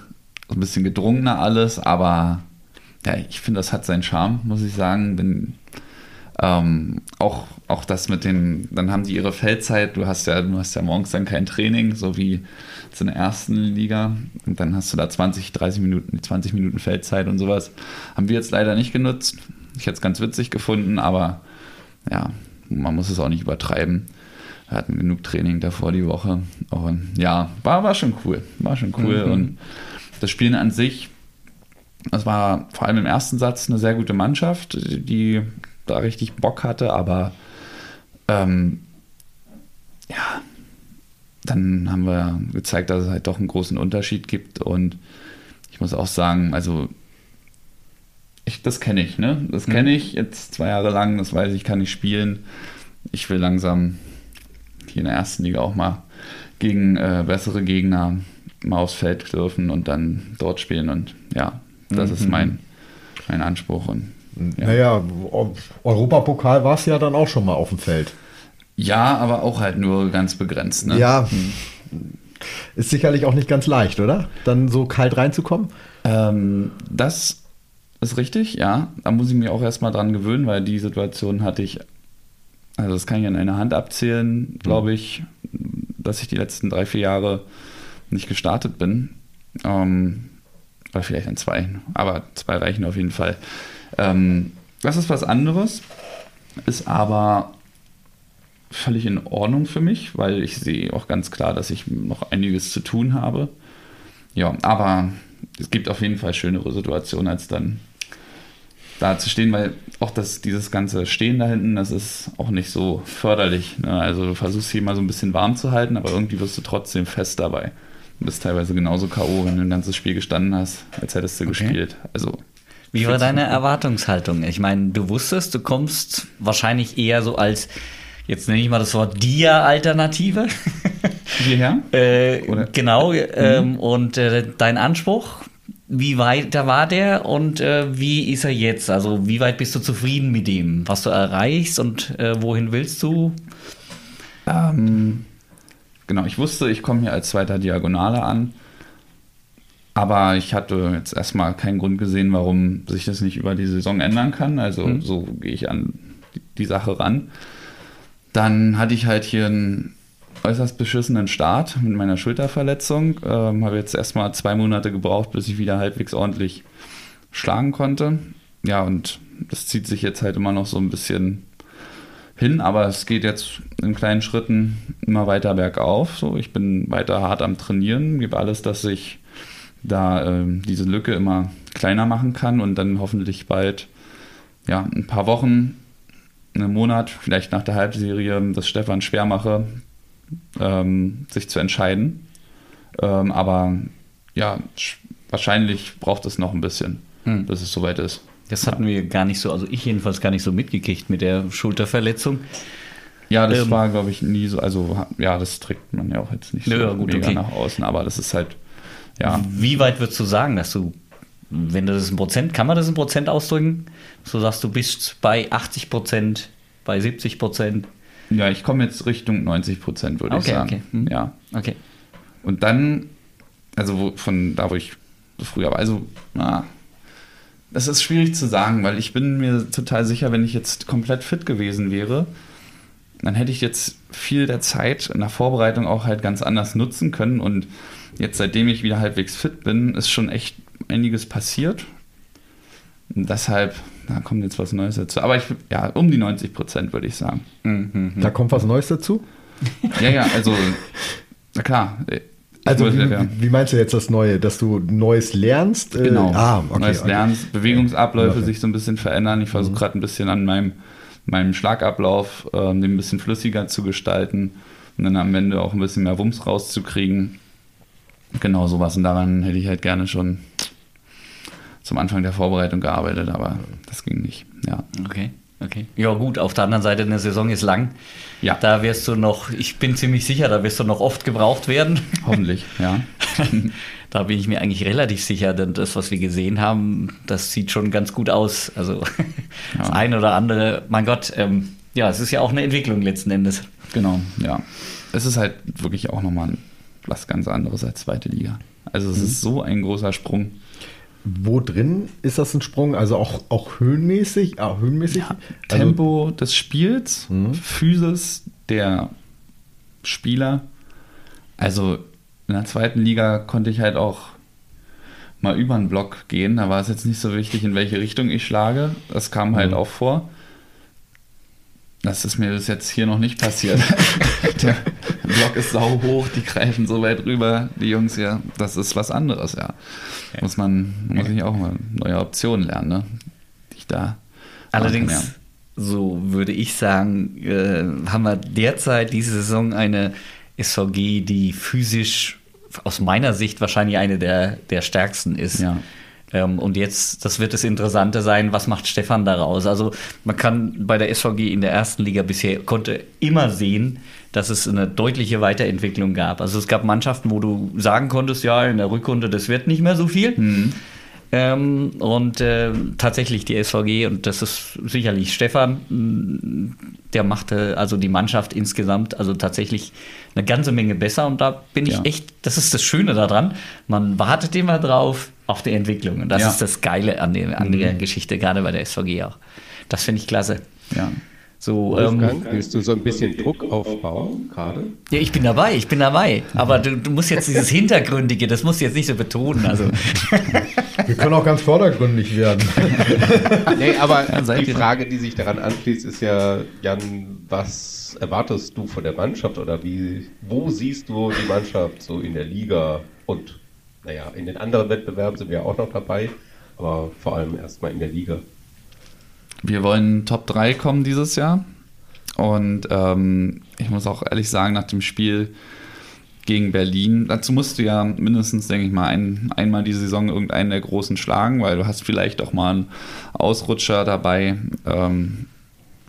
[SPEAKER 3] ein bisschen gedrungener alles, aber ja, ich finde, das hat seinen Charme, muss ich sagen. Denn ähm, auch, auch das mit den, dann haben die ihre Feldzeit, du hast ja, du hast ja morgens dann kein Training, so wie in der ersten Liga. Und dann hast du da 20, 30 Minuten, 20 Minuten Feldzeit und sowas. Haben wir jetzt leider nicht genutzt. Ich hätte es ganz witzig gefunden, aber ja, man muss es auch nicht übertreiben. Wir hatten genug Training davor die Woche. Und ja, war, war schon cool. War schon cool. Mhm. Und das Spielen an sich, das war vor allem im ersten Satz eine sehr gute Mannschaft, die da richtig Bock hatte, aber ähm, ja, dann haben wir gezeigt, dass es halt doch einen großen Unterschied gibt und ich muss auch sagen, also ich, das kenne ich, ne? Das mhm. kenne ich jetzt zwei Jahre lang, das weiß ich, kann ich spielen. Ich will langsam hier in der ersten Liga auch mal gegen äh, bessere Gegner mal aufs Feld dürfen und dann dort spielen und ja, das mhm. ist mein, mein Anspruch und
[SPEAKER 4] ja. Naja, Europapokal war es ja dann auch schon mal auf dem Feld.
[SPEAKER 3] Ja, aber auch halt nur ganz begrenzt. Ne?
[SPEAKER 4] Ja, hm. ist sicherlich auch nicht ganz leicht, oder? Dann so kalt reinzukommen?
[SPEAKER 3] Ähm, das ist richtig, ja. Da muss ich mich auch erstmal dran gewöhnen, weil die Situation hatte ich, also das kann ich an einer Hand abzählen, glaube ich, dass ich die letzten drei, vier Jahre nicht gestartet bin. Ähm, oder vielleicht an zwei, aber zwei reichen auf jeden Fall. Ähm, das ist was anderes, ist aber völlig in Ordnung für mich, weil ich sehe auch ganz klar, dass ich noch einiges zu tun habe. Ja, aber es gibt auf jeden Fall schönere Situationen, als dann da zu stehen, weil auch das, dieses ganze Stehen da hinten, das ist auch nicht so förderlich. Ne? Also du versuchst hier mal so ein bisschen warm zu halten, aber irgendwie wirst du trotzdem fest dabei. Du bist teilweise genauso K.O., wenn du ein ganzes Spiel gestanden hast, als hättest du okay. gespielt. Also
[SPEAKER 2] wie war deine Erwartungshaltung? Ich meine, du wusstest, du kommst wahrscheinlich eher so als, jetzt nenne ich mal das Wort Dia-Alternative.
[SPEAKER 3] Hierher?
[SPEAKER 2] äh, genau. Ähm, mhm. und äh, dein Anspruch, wie weit da war der und äh, wie ist er jetzt? Also wie weit bist du zufrieden mit dem, was du erreichst und äh, wohin willst du?
[SPEAKER 3] Ähm, genau, ich wusste, ich komme hier als zweiter Diagonale an. Aber ich hatte jetzt erstmal keinen Grund gesehen, warum sich das nicht über die Saison ändern kann. Also mhm. so gehe ich an die Sache ran. Dann hatte ich halt hier einen äußerst beschissenen Start mit meiner Schulterverletzung. Ähm, habe jetzt erstmal zwei Monate gebraucht, bis ich wieder halbwegs ordentlich schlagen konnte. Ja, und das zieht sich jetzt halt immer noch so ein bisschen hin, aber es geht jetzt in kleinen Schritten immer weiter bergauf. So, ich bin weiter hart am Trainieren, gebe alles, dass ich da äh, diese Lücke immer kleiner machen kann und dann hoffentlich bald ja, ein paar Wochen, einen Monat, vielleicht nach der Halbserie, das Stefan schwer mache, ähm, sich zu entscheiden. Ähm, aber ja, wahrscheinlich braucht es noch ein bisschen, hm. bis es soweit ist.
[SPEAKER 2] Das hatten wir gar nicht so, also ich jedenfalls gar nicht so mitgekriegt mit der Schulterverletzung.
[SPEAKER 3] Ja, das ähm, war, glaube ich, nie so, also ja, das trägt man ja auch jetzt nicht so ja, gut, mega okay. nach außen, aber das ist halt ja.
[SPEAKER 2] Wie weit würdest du sagen, dass du, wenn du das in Prozent, kann man das in Prozent ausdrücken? So sagst du bist bei 80 Prozent, bei 70 Prozent?
[SPEAKER 3] Ja, ich komme jetzt Richtung 90 Prozent, würde okay, ich sagen. Okay. Hm. Ja.
[SPEAKER 2] Okay.
[SPEAKER 3] Und dann, also wo, von da, wo ich früher war, also, na, das ist schwierig zu sagen, weil ich bin mir total sicher, wenn ich jetzt komplett fit gewesen wäre, dann hätte ich jetzt viel der Zeit in der Vorbereitung auch halt ganz anders nutzen können und jetzt seitdem ich wieder halbwegs fit bin, ist schon echt einiges passiert. Und deshalb, da kommt jetzt was Neues dazu. Aber ich, ja, um die 90 Prozent würde ich sagen.
[SPEAKER 4] Mhm. Da kommt was Neues dazu?
[SPEAKER 3] Ja, ja, also, na klar.
[SPEAKER 4] Also, wie, wie, meinst du jetzt das Neue? Dass du Neues lernst?
[SPEAKER 3] Äh, genau. ah, okay, Neues okay. lernst, Bewegungsabläufe okay. sich so ein bisschen verändern. Ich versuche mhm. gerade ein bisschen an meinem, meinem Schlagablauf, äh, den ein bisschen flüssiger zu gestalten und dann am Ende auch ein bisschen mehr Wumms rauszukriegen. Genau sowas. Und daran hätte ich halt gerne schon zum Anfang der Vorbereitung gearbeitet, aber das ging nicht. Ja.
[SPEAKER 2] Okay. Okay. Ja, gut, auf der anderen Seite, eine Saison ist lang. Ja. Da wirst du noch, ich bin ziemlich sicher, da wirst du noch oft gebraucht werden.
[SPEAKER 3] Hoffentlich, ja.
[SPEAKER 2] da bin ich mir eigentlich relativ sicher, denn das, was wir gesehen haben, das sieht schon ganz gut aus. Also das ja. eine oder andere, mein Gott, ähm, ja, es ist ja auch eine Entwicklung letzten Endes.
[SPEAKER 3] Genau, ja. Es ist halt wirklich auch nochmal ein was ganz anderes als zweite Liga. Also es mhm. ist so ein großer Sprung.
[SPEAKER 4] wo drin ist das ein Sprung? Also auch, auch höhenmäßig? Ah, höhenmäßig?
[SPEAKER 3] Ja,
[SPEAKER 4] also,
[SPEAKER 3] Tempo des Spiels,
[SPEAKER 4] Mhm.
[SPEAKER 3] Physis der Spieler. Also in der zweiten Liga konnte ich halt auch mal über einen Block gehen. Da war es jetzt nicht so wichtig, in welche Richtung ich schlage. Das kam halt
[SPEAKER 4] Mhm.
[SPEAKER 3] auch vor. Das ist mir bis jetzt hier noch nicht passiert. Der Block ist sau hoch, die greifen so weit rüber, die Jungs hier. Das ist was anderes, ja. Muss man, muss ich auch mal neue Optionen lernen, ne? Die ich da.
[SPEAKER 2] Allerdings,
[SPEAKER 3] kann,
[SPEAKER 2] so würde ich sagen, äh, haben wir derzeit diese Saison eine SVG, die physisch aus meiner Sicht wahrscheinlich eine der, der stärksten ist.
[SPEAKER 3] Ja.
[SPEAKER 2] Ähm, und jetzt, das wird das Interessante sein, was macht Stefan daraus? Also man kann bei der SVG in der ersten Liga bisher, konnte immer sehen, dass es eine deutliche Weiterentwicklung gab. Also es gab Mannschaften, wo du sagen konntest, ja, in der Rückrunde, das wird nicht mehr so viel.
[SPEAKER 3] Mhm.
[SPEAKER 2] Ähm, und äh, tatsächlich die SVG, und das ist sicherlich Stefan, mh, der machte also die Mannschaft insgesamt also tatsächlich eine ganze Menge besser. Und da bin ich
[SPEAKER 3] Ja.
[SPEAKER 2] echt, das ist das Schöne daran, man wartet immer drauf auf die Entwicklung. Und das
[SPEAKER 3] Ja.
[SPEAKER 2] ist das Geile an, der an der Geschichte, gerade bei der SVG auch. Das finde ich klasse.
[SPEAKER 3] Ja.
[SPEAKER 2] So, ähm,
[SPEAKER 5] Wolfgang, willst du so ein bisschen Druck aufbauen gerade?
[SPEAKER 2] ja, ich bin dabei, ich bin dabei. Aber du, du musst jetzt dieses Hintergründige, das musst du jetzt nicht so betonen. Also,
[SPEAKER 4] Wir können auch ganz vordergründig werden.
[SPEAKER 5] Nee, aber die Frage, die sich daran anschließt, ist ja, Jan, was erwartest du von der Mannschaft oder wie, wo siehst du die Mannschaft so in der Liga und naja, in den anderen Wettbewerben sind wir auch noch dabei, aber vor allem erstmal in der Liga.
[SPEAKER 3] Wir wollen Top 3 kommen dieses Jahr. Und ähm, ich muss auch ehrlich sagen, nach dem Spiel gegen Berlin, dazu musst du ja mindestens, denke ich mal, ein, einmal die Saison irgendeinen der Großen schlagen, weil du hast vielleicht auch mal einen Ausrutscher dabei ähm,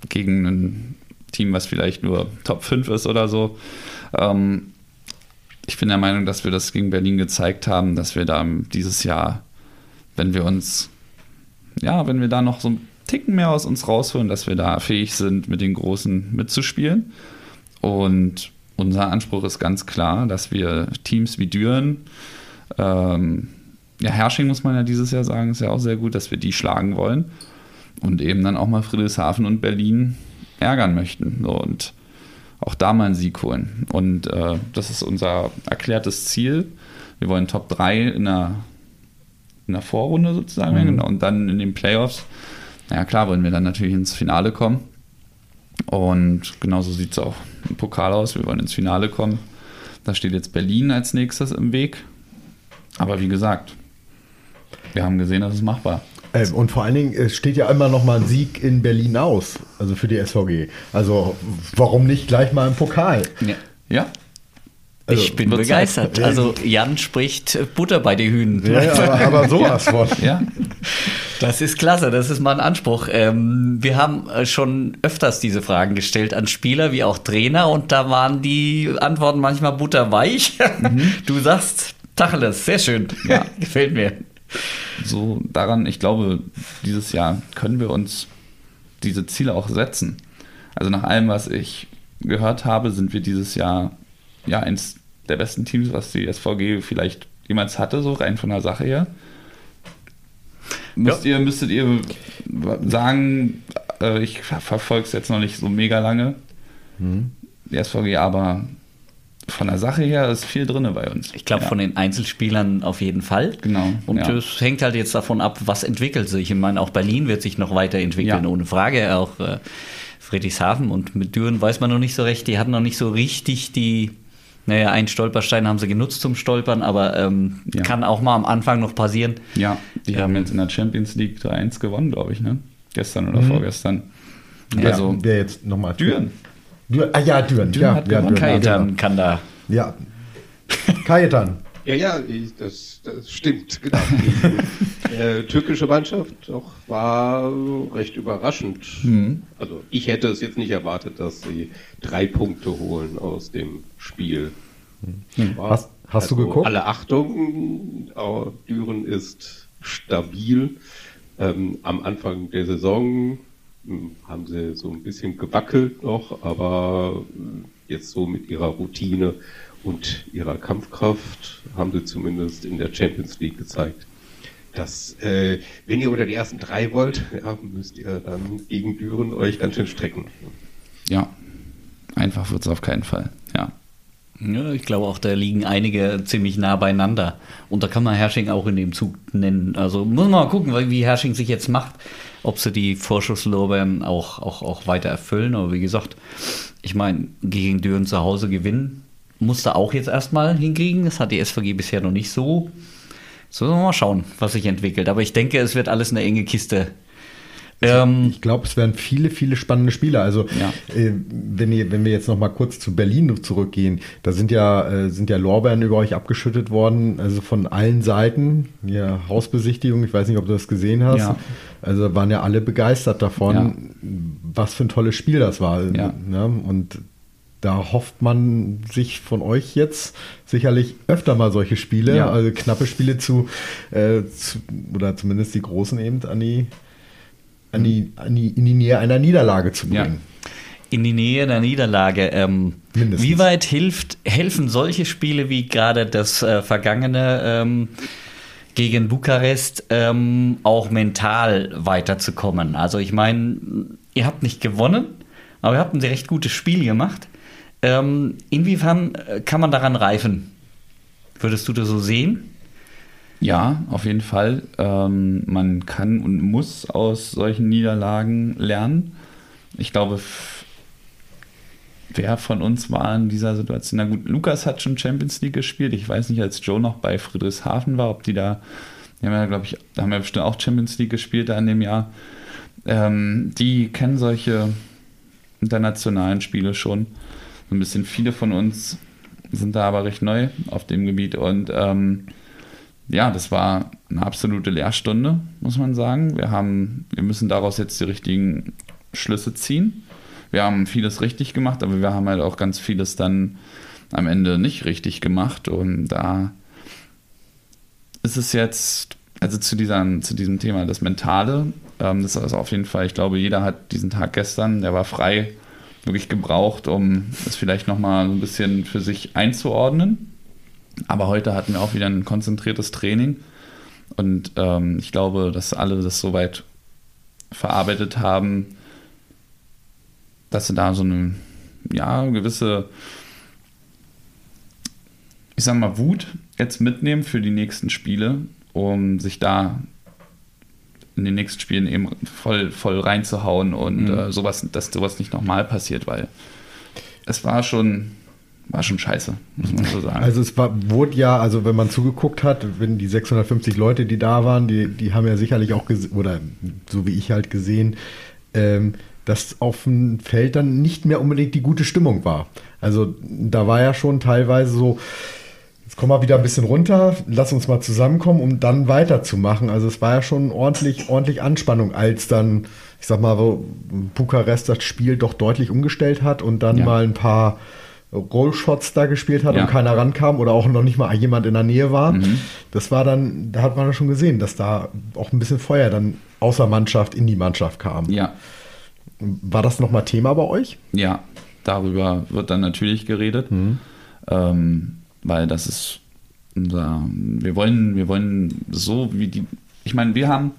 [SPEAKER 3] gegen ein Team, was vielleicht nur Top 5 ist oder so. Ähm, ich bin der Meinung, dass wir das gegen Berlin gezeigt haben, dass wir da dieses Jahr, wenn wir uns ja, wenn wir da noch so einen Ticken mehr aus uns rausholen, dass wir da fähig sind, mit den Großen mitzuspielen. Und unser Anspruch ist ganz klar, dass wir Teams wie Düren, ähm, ja, Hersching muss man ja dieses Jahr sagen, ist ja auch sehr gut, dass wir die schlagen wollen. Und eben dann auch mal Friedrichshafen und Berlin ärgern möchten. So, und auch da mal einen Sieg holen. Und äh, das ist unser erklärtes Ziel. Wir wollen Top 3 in der in der Vorrunde sozusagen werden. und dann in den Playoffs. Ja klar, wollen wir dann natürlich ins Finale kommen. Und genauso sieht es auch im Pokal aus. Wir wollen ins Finale kommen. Da steht jetzt Berlin als nächstes im Weg. Aber wie gesagt, wir haben gesehen, das ist machbar.
[SPEAKER 4] Äh, Und vor allen Dingen es steht ja immer noch mal ein Sieg in Berlin aus, also für die SVG. Also warum nicht gleich mal im Pokal?
[SPEAKER 3] Ja. ja.
[SPEAKER 4] Also,
[SPEAKER 2] ich bin begeistert.
[SPEAKER 4] Zeit.
[SPEAKER 2] Also Jan spricht Butter bei die Hühnen.
[SPEAKER 4] Ja, aber, aber sowas von.
[SPEAKER 3] Ja,
[SPEAKER 2] Das ist klasse, das ist mal ein Anspruch. Ähm, wir haben äh, schon öfters diese Fragen gestellt an Spieler wie auch Trainer und da waren die Antworten manchmal butterweich. Du sagst Tacheles, sehr schön.
[SPEAKER 3] Ja.
[SPEAKER 2] Gefällt mir.
[SPEAKER 3] So daran, ich glaube, dieses Jahr können wir uns diese Ziele auch setzen. Also nach allem, was ich gehört habe, sind wir dieses Jahr ja eins der besten Teams, was die SVG vielleicht jemals hatte, so rein von der Sache her. Müsst ihr, müsstet ihr sagen, äh, ich verfolge es jetzt noch nicht so mega lange, die SVG, aber von der Sache her ist viel drin bei uns.
[SPEAKER 2] Ich glaube,
[SPEAKER 3] ja.
[SPEAKER 2] von den Einzelspielern auf jeden Fall.
[SPEAKER 3] Genau,
[SPEAKER 2] Und
[SPEAKER 3] ja.
[SPEAKER 2] es hängt halt jetzt davon ab, was entwickelt sich. Ich meine, auch Berlin wird sich noch weiterentwickeln,
[SPEAKER 3] Ja.
[SPEAKER 2] ohne Frage. Auch äh, Friedrichshafen und mit Düren weiß man noch nicht so recht. Die hatten noch nicht so richtig die, naja, einen Stolperstein haben sie genutzt zum Stolpern, aber ähm,
[SPEAKER 3] Ja.
[SPEAKER 2] kann auch mal am Anfang noch passieren.
[SPEAKER 3] Ja, die haben jetzt in der Champions League 3-1 gewonnen, glaube ich, ne? Gestern oder vorgestern. Also,
[SPEAKER 4] Wer jetzt nochmal?
[SPEAKER 3] Düren.
[SPEAKER 4] Düren. Ah ja, Düren.
[SPEAKER 3] Düren
[SPEAKER 4] ja,
[SPEAKER 3] hat
[SPEAKER 4] ja. Düren, ja,
[SPEAKER 2] Kajetan
[SPEAKER 4] genau.
[SPEAKER 2] kann da.
[SPEAKER 4] Ja. Kajetan.
[SPEAKER 5] Ja, ja, ich, das, das stimmt, genau. Die äh, türkische Mannschaft auch war recht überraschend. Also ich hätte es jetzt nicht erwartet, dass sie drei Punkte holen aus dem Spiel. War-
[SPEAKER 4] Hast- hast du geguckt?
[SPEAKER 5] Alle Achtung, aber Düren ist stabil. Ähm, am Anfang der Saison haben sie so ein bisschen gewackelt noch, aber jetzt so mit ihrer Routine und ihrer Kampfkraft haben sie zumindest in der Champions League gezeigt, dass, äh, wenn ihr unter die ersten drei wollt, ja, müsst ihr dann gegen Düren euch ganz schön strecken.
[SPEAKER 3] Ja, einfach wird es auf keinen Fall, ja.
[SPEAKER 2] Ja, ich glaube auch, da liegen einige ziemlich nah beieinander. Und da kann man Hersching auch in dem Zug nennen. Also muss man mal gucken, wie Hersching sich jetzt macht, ob sie die Vorschusslorbeeren auch, auch, auch weiter erfüllen. Aber wie gesagt, ich meine, gegen Düren zu Hause gewinnen, musste auch jetzt erstmal hinkriegen. Das hat die SVG bisher noch nicht so. So mal schauen, was sich entwickelt. Aber ich denke, es wird alles eine enge Kiste
[SPEAKER 4] ähm, ich glaube, es werden viele, viele spannende Spiele. Also ja. äh, wenn, ihr, wenn wir jetzt noch mal kurz zu Berlin zurückgehen, da sind ja, äh, sind ja Lorbeeren über euch abgeschüttet worden, also von allen Seiten. Ja, Hausbesichtigung, ich weiß nicht, ob du das gesehen hast. Ja. Also waren ja alle begeistert davon, ja. was für ein tolles Spiel das war. Ja. Ne? Und da hofft man sich von euch jetzt sicherlich öfter mal solche Spiele, ja. also knappe Spiele zu, äh, zu, oder zumindest die großen eben an die an die, an die, in die Nähe einer Niederlage zu bringen. Ja.
[SPEAKER 2] In die Nähe einer Niederlage. Ähm, wie weit hilft, helfen solche Spiele wie gerade das äh, vergangene ähm, gegen Bukarest ähm, auch mental weiterzukommen? Also ich meine, ihr habt nicht gewonnen, aber ihr habt ein recht gutes Spiel gemacht. Ähm, inwiefern äh, kann man daran reifen? Würdest du das so sehen?
[SPEAKER 3] Ja, auf jeden Fall. Ähm, man kann und muss aus solchen Niederlagen lernen. Ich glaube, wer von uns war in dieser Situation? Na gut, Lukas hat schon Champions League gespielt. Ich weiß nicht, als Joe noch bei Friedrichshafen war, ob die da, die haben ja, glaube ich, haben ja bestimmt auch Champions League gespielt da in dem Jahr. Ähm, die kennen solche internationalen Spiele schon. So ein bisschen viele von uns sind da aber recht neu auf dem Gebiet und ähm, ja, das war eine absolute Lehrstunde, muss man sagen. Wir haben, wir müssen daraus jetzt die richtigen Schlüsse ziehen. Wir haben vieles richtig gemacht, aber wir haben halt auch ganz vieles dann am Ende nicht richtig gemacht. Und da ist es jetzt, also zu, dieser, zu diesem Thema, das Mentale, ähm, das ist auf jeden Fall, ich glaube, jeder hat diesen Tag gestern, der war frei, wirklich gebraucht, um es vielleicht nochmal ein bisschen für sich einzuordnen aber heute hatten wir auch wieder ein konzentriertes Training. Und ähm, ich glaube, dass alle das soweit verarbeitet haben, dass sie da so eine ja, gewisse, ich sag mal, Wut jetzt mitnehmen für die nächsten Spiele, um sich da in den nächsten Spielen eben voll, voll reinzuhauen und mhm. äh, sowas, dass sowas nicht nochmal passiert, weil es war schon war schon scheiße, muss man so sagen.
[SPEAKER 4] Also es war, wurde ja, also wenn man zugeguckt hat, wenn die 650 Leute, die da waren, die, die haben ja sicherlich auch oder so wie ich halt gesehen, ähm, dass auf dem Feld dann nicht mehr unbedingt die gute Stimmung war. Also da war ja schon teilweise so, jetzt kommen wir wieder ein bisschen runter, lass uns mal zusammenkommen, um dann weiterzumachen. Also es war ja schon ordentlich, ordentlich Anspannung, als dann, ich sag mal, wo Bukarest das Spiel doch deutlich umgestellt hat und dann ja. mal ein paar Rollshots da gespielt hat ja. und keiner rankam oder auch noch nicht mal jemand in der Nähe war. Mhm. Das war dann, da hat man schon gesehen, dass da auch ein bisschen Feuer dann außer Mannschaft in die Mannschaft kam.
[SPEAKER 3] Ja.
[SPEAKER 4] War das nochmal Thema bei euch?
[SPEAKER 3] Ja, darüber wird dann natürlich geredet, mhm. ähm, weil das ist unser, wir wollen, wir wollen so wie die, ich meine, wir haben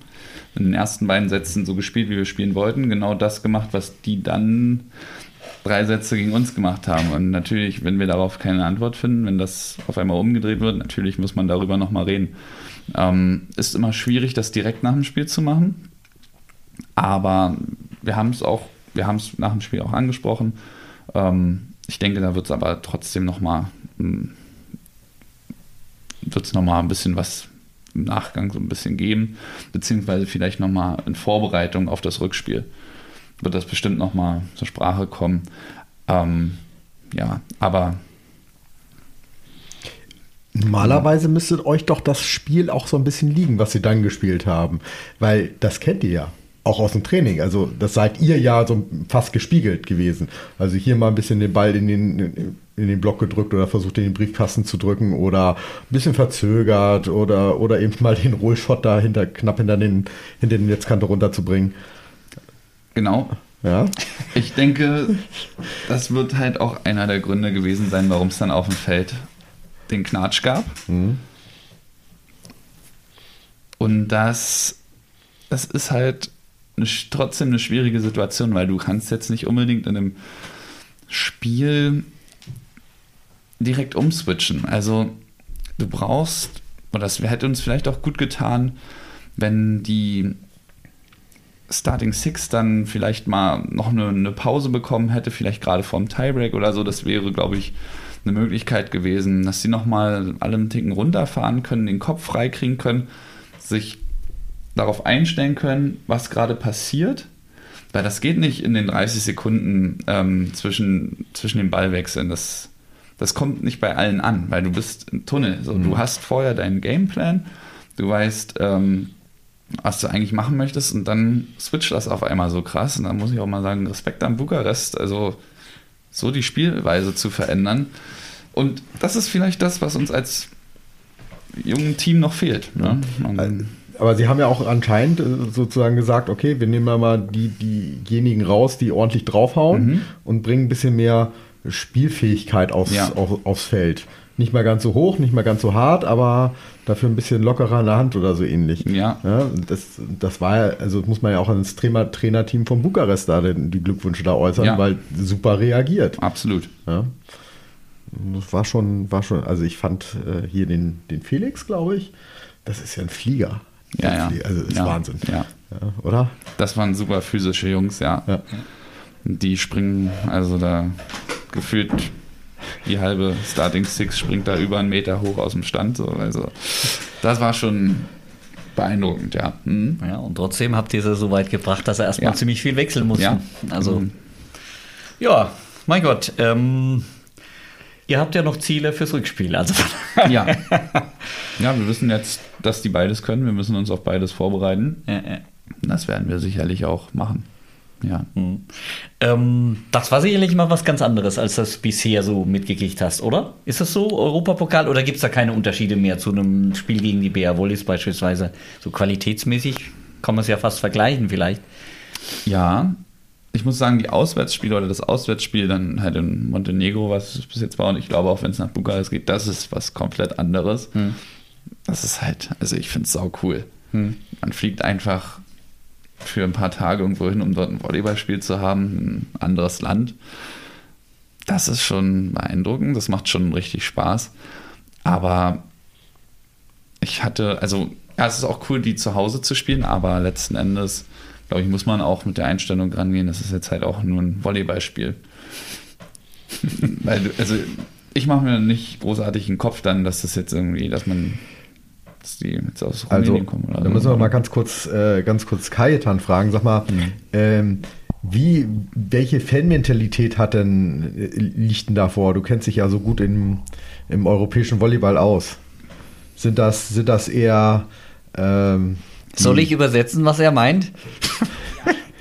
[SPEAKER 3] in den ersten beiden Sätzen so gespielt, wie wir spielen wollten, genau das gemacht, was die dann drei Sätze gegen uns gemacht haben. Und natürlich, wenn wir darauf keine Antwort finden, wenn das auf einmal umgedreht wird, natürlich muss man darüber nochmal reden. Ähm, ist immer schwierig, das direkt nach dem Spiel zu machen. Aber wir haben es auch, wir haben es nach dem Spiel auch angesprochen. Ähm, ich denke, da wird es aber trotzdem nochmal hm, wird es nochmal ein bisschen was im Nachgang so ein bisschen geben, beziehungsweise vielleicht nochmal in Vorbereitung auf das Rückspiel wird das bestimmt nochmal zur Sprache kommen. Ähm, ja, aber.
[SPEAKER 4] Normalerweise müsstet euch doch das Spiel auch so ein bisschen liegen, was sie dann gespielt haben. Weil das kennt ihr ja. Auch aus dem Training. Also, das seid ihr ja so fast gespiegelt gewesen. Also, hier mal ein bisschen den Ball in den, in den Block gedrückt oder versucht, in den Briefkasten zu drücken oder ein bisschen verzögert oder, oder eben mal den Rollshot da hinter, knapp hinter den, hinter den Netzkante runterzubringen.
[SPEAKER 3] Genau. Ja. Ich denke, das wird halt auch einer der Gründe gewesen sein, warum es dann auf dem Feld den Knatsch gab. Mhm. Und das, das ist halt eine, trotzdem eine schwierige Situation, weil du kannst jetzt nicht unbedingt in einem Spiel direkt umswitchen. Also du brauchst, oder das hätte uns vielleicht auch gut getan, wenn die Starting Six dann vielleicht mal noch eine, eine Pause bekommen hätte, vielleicht gerade vorm Tiebreak oder so. Das wäre, glaube ich, eine Möglichkeit gewesen, dass sie nochmal alle einen Ticken runterfahren können, den Kopf freikriegen können, sich darauf einstellen können, was gerade passiert. Weil das geht nicht in den 30 Sekunden ähm, zwischen, zwischen den Ballwechseln. Das, das kommt nicht bei allen an, weil du bist im Tunnel. So, mhm. Du hast vorher deinen Gameplan, du weißt, ähm, was du eigentlich machen möchtest und dann switcht das auf einmal so krass. Und dann muss ich auch mal sagen, Respekt an Bukarest, also so die Spielweise zu verändern. Und das ist vielleicht das, was uns als jungen Team noch fehlt. Ne?
[SPEAKER 4] Aber sie haben ja auch anscheinend äh, sozusagen gesagt, okay, wir nehmen mal die, diejenigen raus, die ordentlich draufhauen mhm. und bringen ein bisschen mehr Spielfähigkeit aufs, ja. auf, aufs Feld. Nicht mal ganz so hoch, nicht mal ganz so hart, aber dafür ein bisschen lockerer an der Hand oder so ähnlich.
[SPEAKER 3] Ja.
[SPEAKER 4] ja das, das war ja, also muss man ja auch ans Trainer, Trainerteam von Bukarest da die Glückwünsche da äußern, ja. weil super reagiert.
[SPEAKER 3] Absolut.
[SPEAKER 4] Ja. Das war schon, war schon, also ich fand äh, hier den, den Felix, glaube ich, das ist ja ein Flieger.
[SPEAKER 3] Ja, ja.
[SPEAKER 4] Also ist
[SPEAKER 3] ja,
[SPEAKER 4] Wahnsinn.
[SPEAKER 3] Ja.
[SPEAKER 4] ja. Oder?
[SPEAKER 3] Das waren super physische Jungs, ja. ja. Die springen, also da gefühlt die halbe Starting Six springt da über einen Meter hoch aus dem Stand. So. Also das war schon beeindruckend, ja.
[SPEAKER 2] Mhm. Ja, und trotzdem habt ihr sie so weit gebracht, dass er erstmal ja. ziemlich viel wechseln musste.
[SPEAKER 3] Ja.
[SPEAKER 2] Also, mhm. ja, mein Gott. Ähm, ihr habt ja noch Ziele fürs Rückspiel. Also.
[SPEAKER 3] ja. ja, wir wissen jetzt, dass die beides können. Wir müssen uns auf beides vorbereiten. Ja, ja. Das werden wir sicherlich auch machen. Ja.
[SPEAKER 2] Mhm. Ähm, das war sicherlich mal was ganz anderes, als das bisher so mitgekriegt hast, oder? Ist das so, Europapokal, oder gibt es da keine Unterschiede mehr zu einem Spiel gegen die BR Wollis beispielsweise? So qualitätsmäßig kann man es ja fast vergleichen vielleicht.
[SPEAKER 3] Ja, ich muss sagen, die Auswärtsspiele oder das Auswärtsspiel dann halt in Montenegro, was es bis jetzt war, und ich glaube auch, wenn es nach Bukarest geht, das ist was komplett anderes. Hm. Das ist halt, also ich finde es sau cool. Hm. Man fliegt einfach für ein paar Tage irgendwo hin, um dort ein Volleyballspiel zu haben, ein anderes Land. Das ist schon beeindruckend, das macht schon richtig Spaß. Aber ich hatte, also ja, es ist auch cool, die zu Hause zu spielen, aber letzten Endes, glaube ich, muss man auch mit der Einstellung rangehen, das ist jetzt halt auch nur ein Volleyballspiel. Weil, also ich mache mir nicht großartig einen Kopf dann, dass das jetzt irgendwie, dass man dass die jetzt aus
[SPEAKER 4] Rumänien also, kommen. Oder da müssen wir mal ganz kurz, äh, ganz kurz Kajetan fragen. Sag mal, mhm. ähm, wie, welche Fanmentalität hat denn, äh, liegt denn da vor? Du kennst dich ja so gut im, im europäischen Volleyball aus. Sind das, sind das eher. Ähm,
[SPEAKER 2] Soll ich übersetzen, was er meint?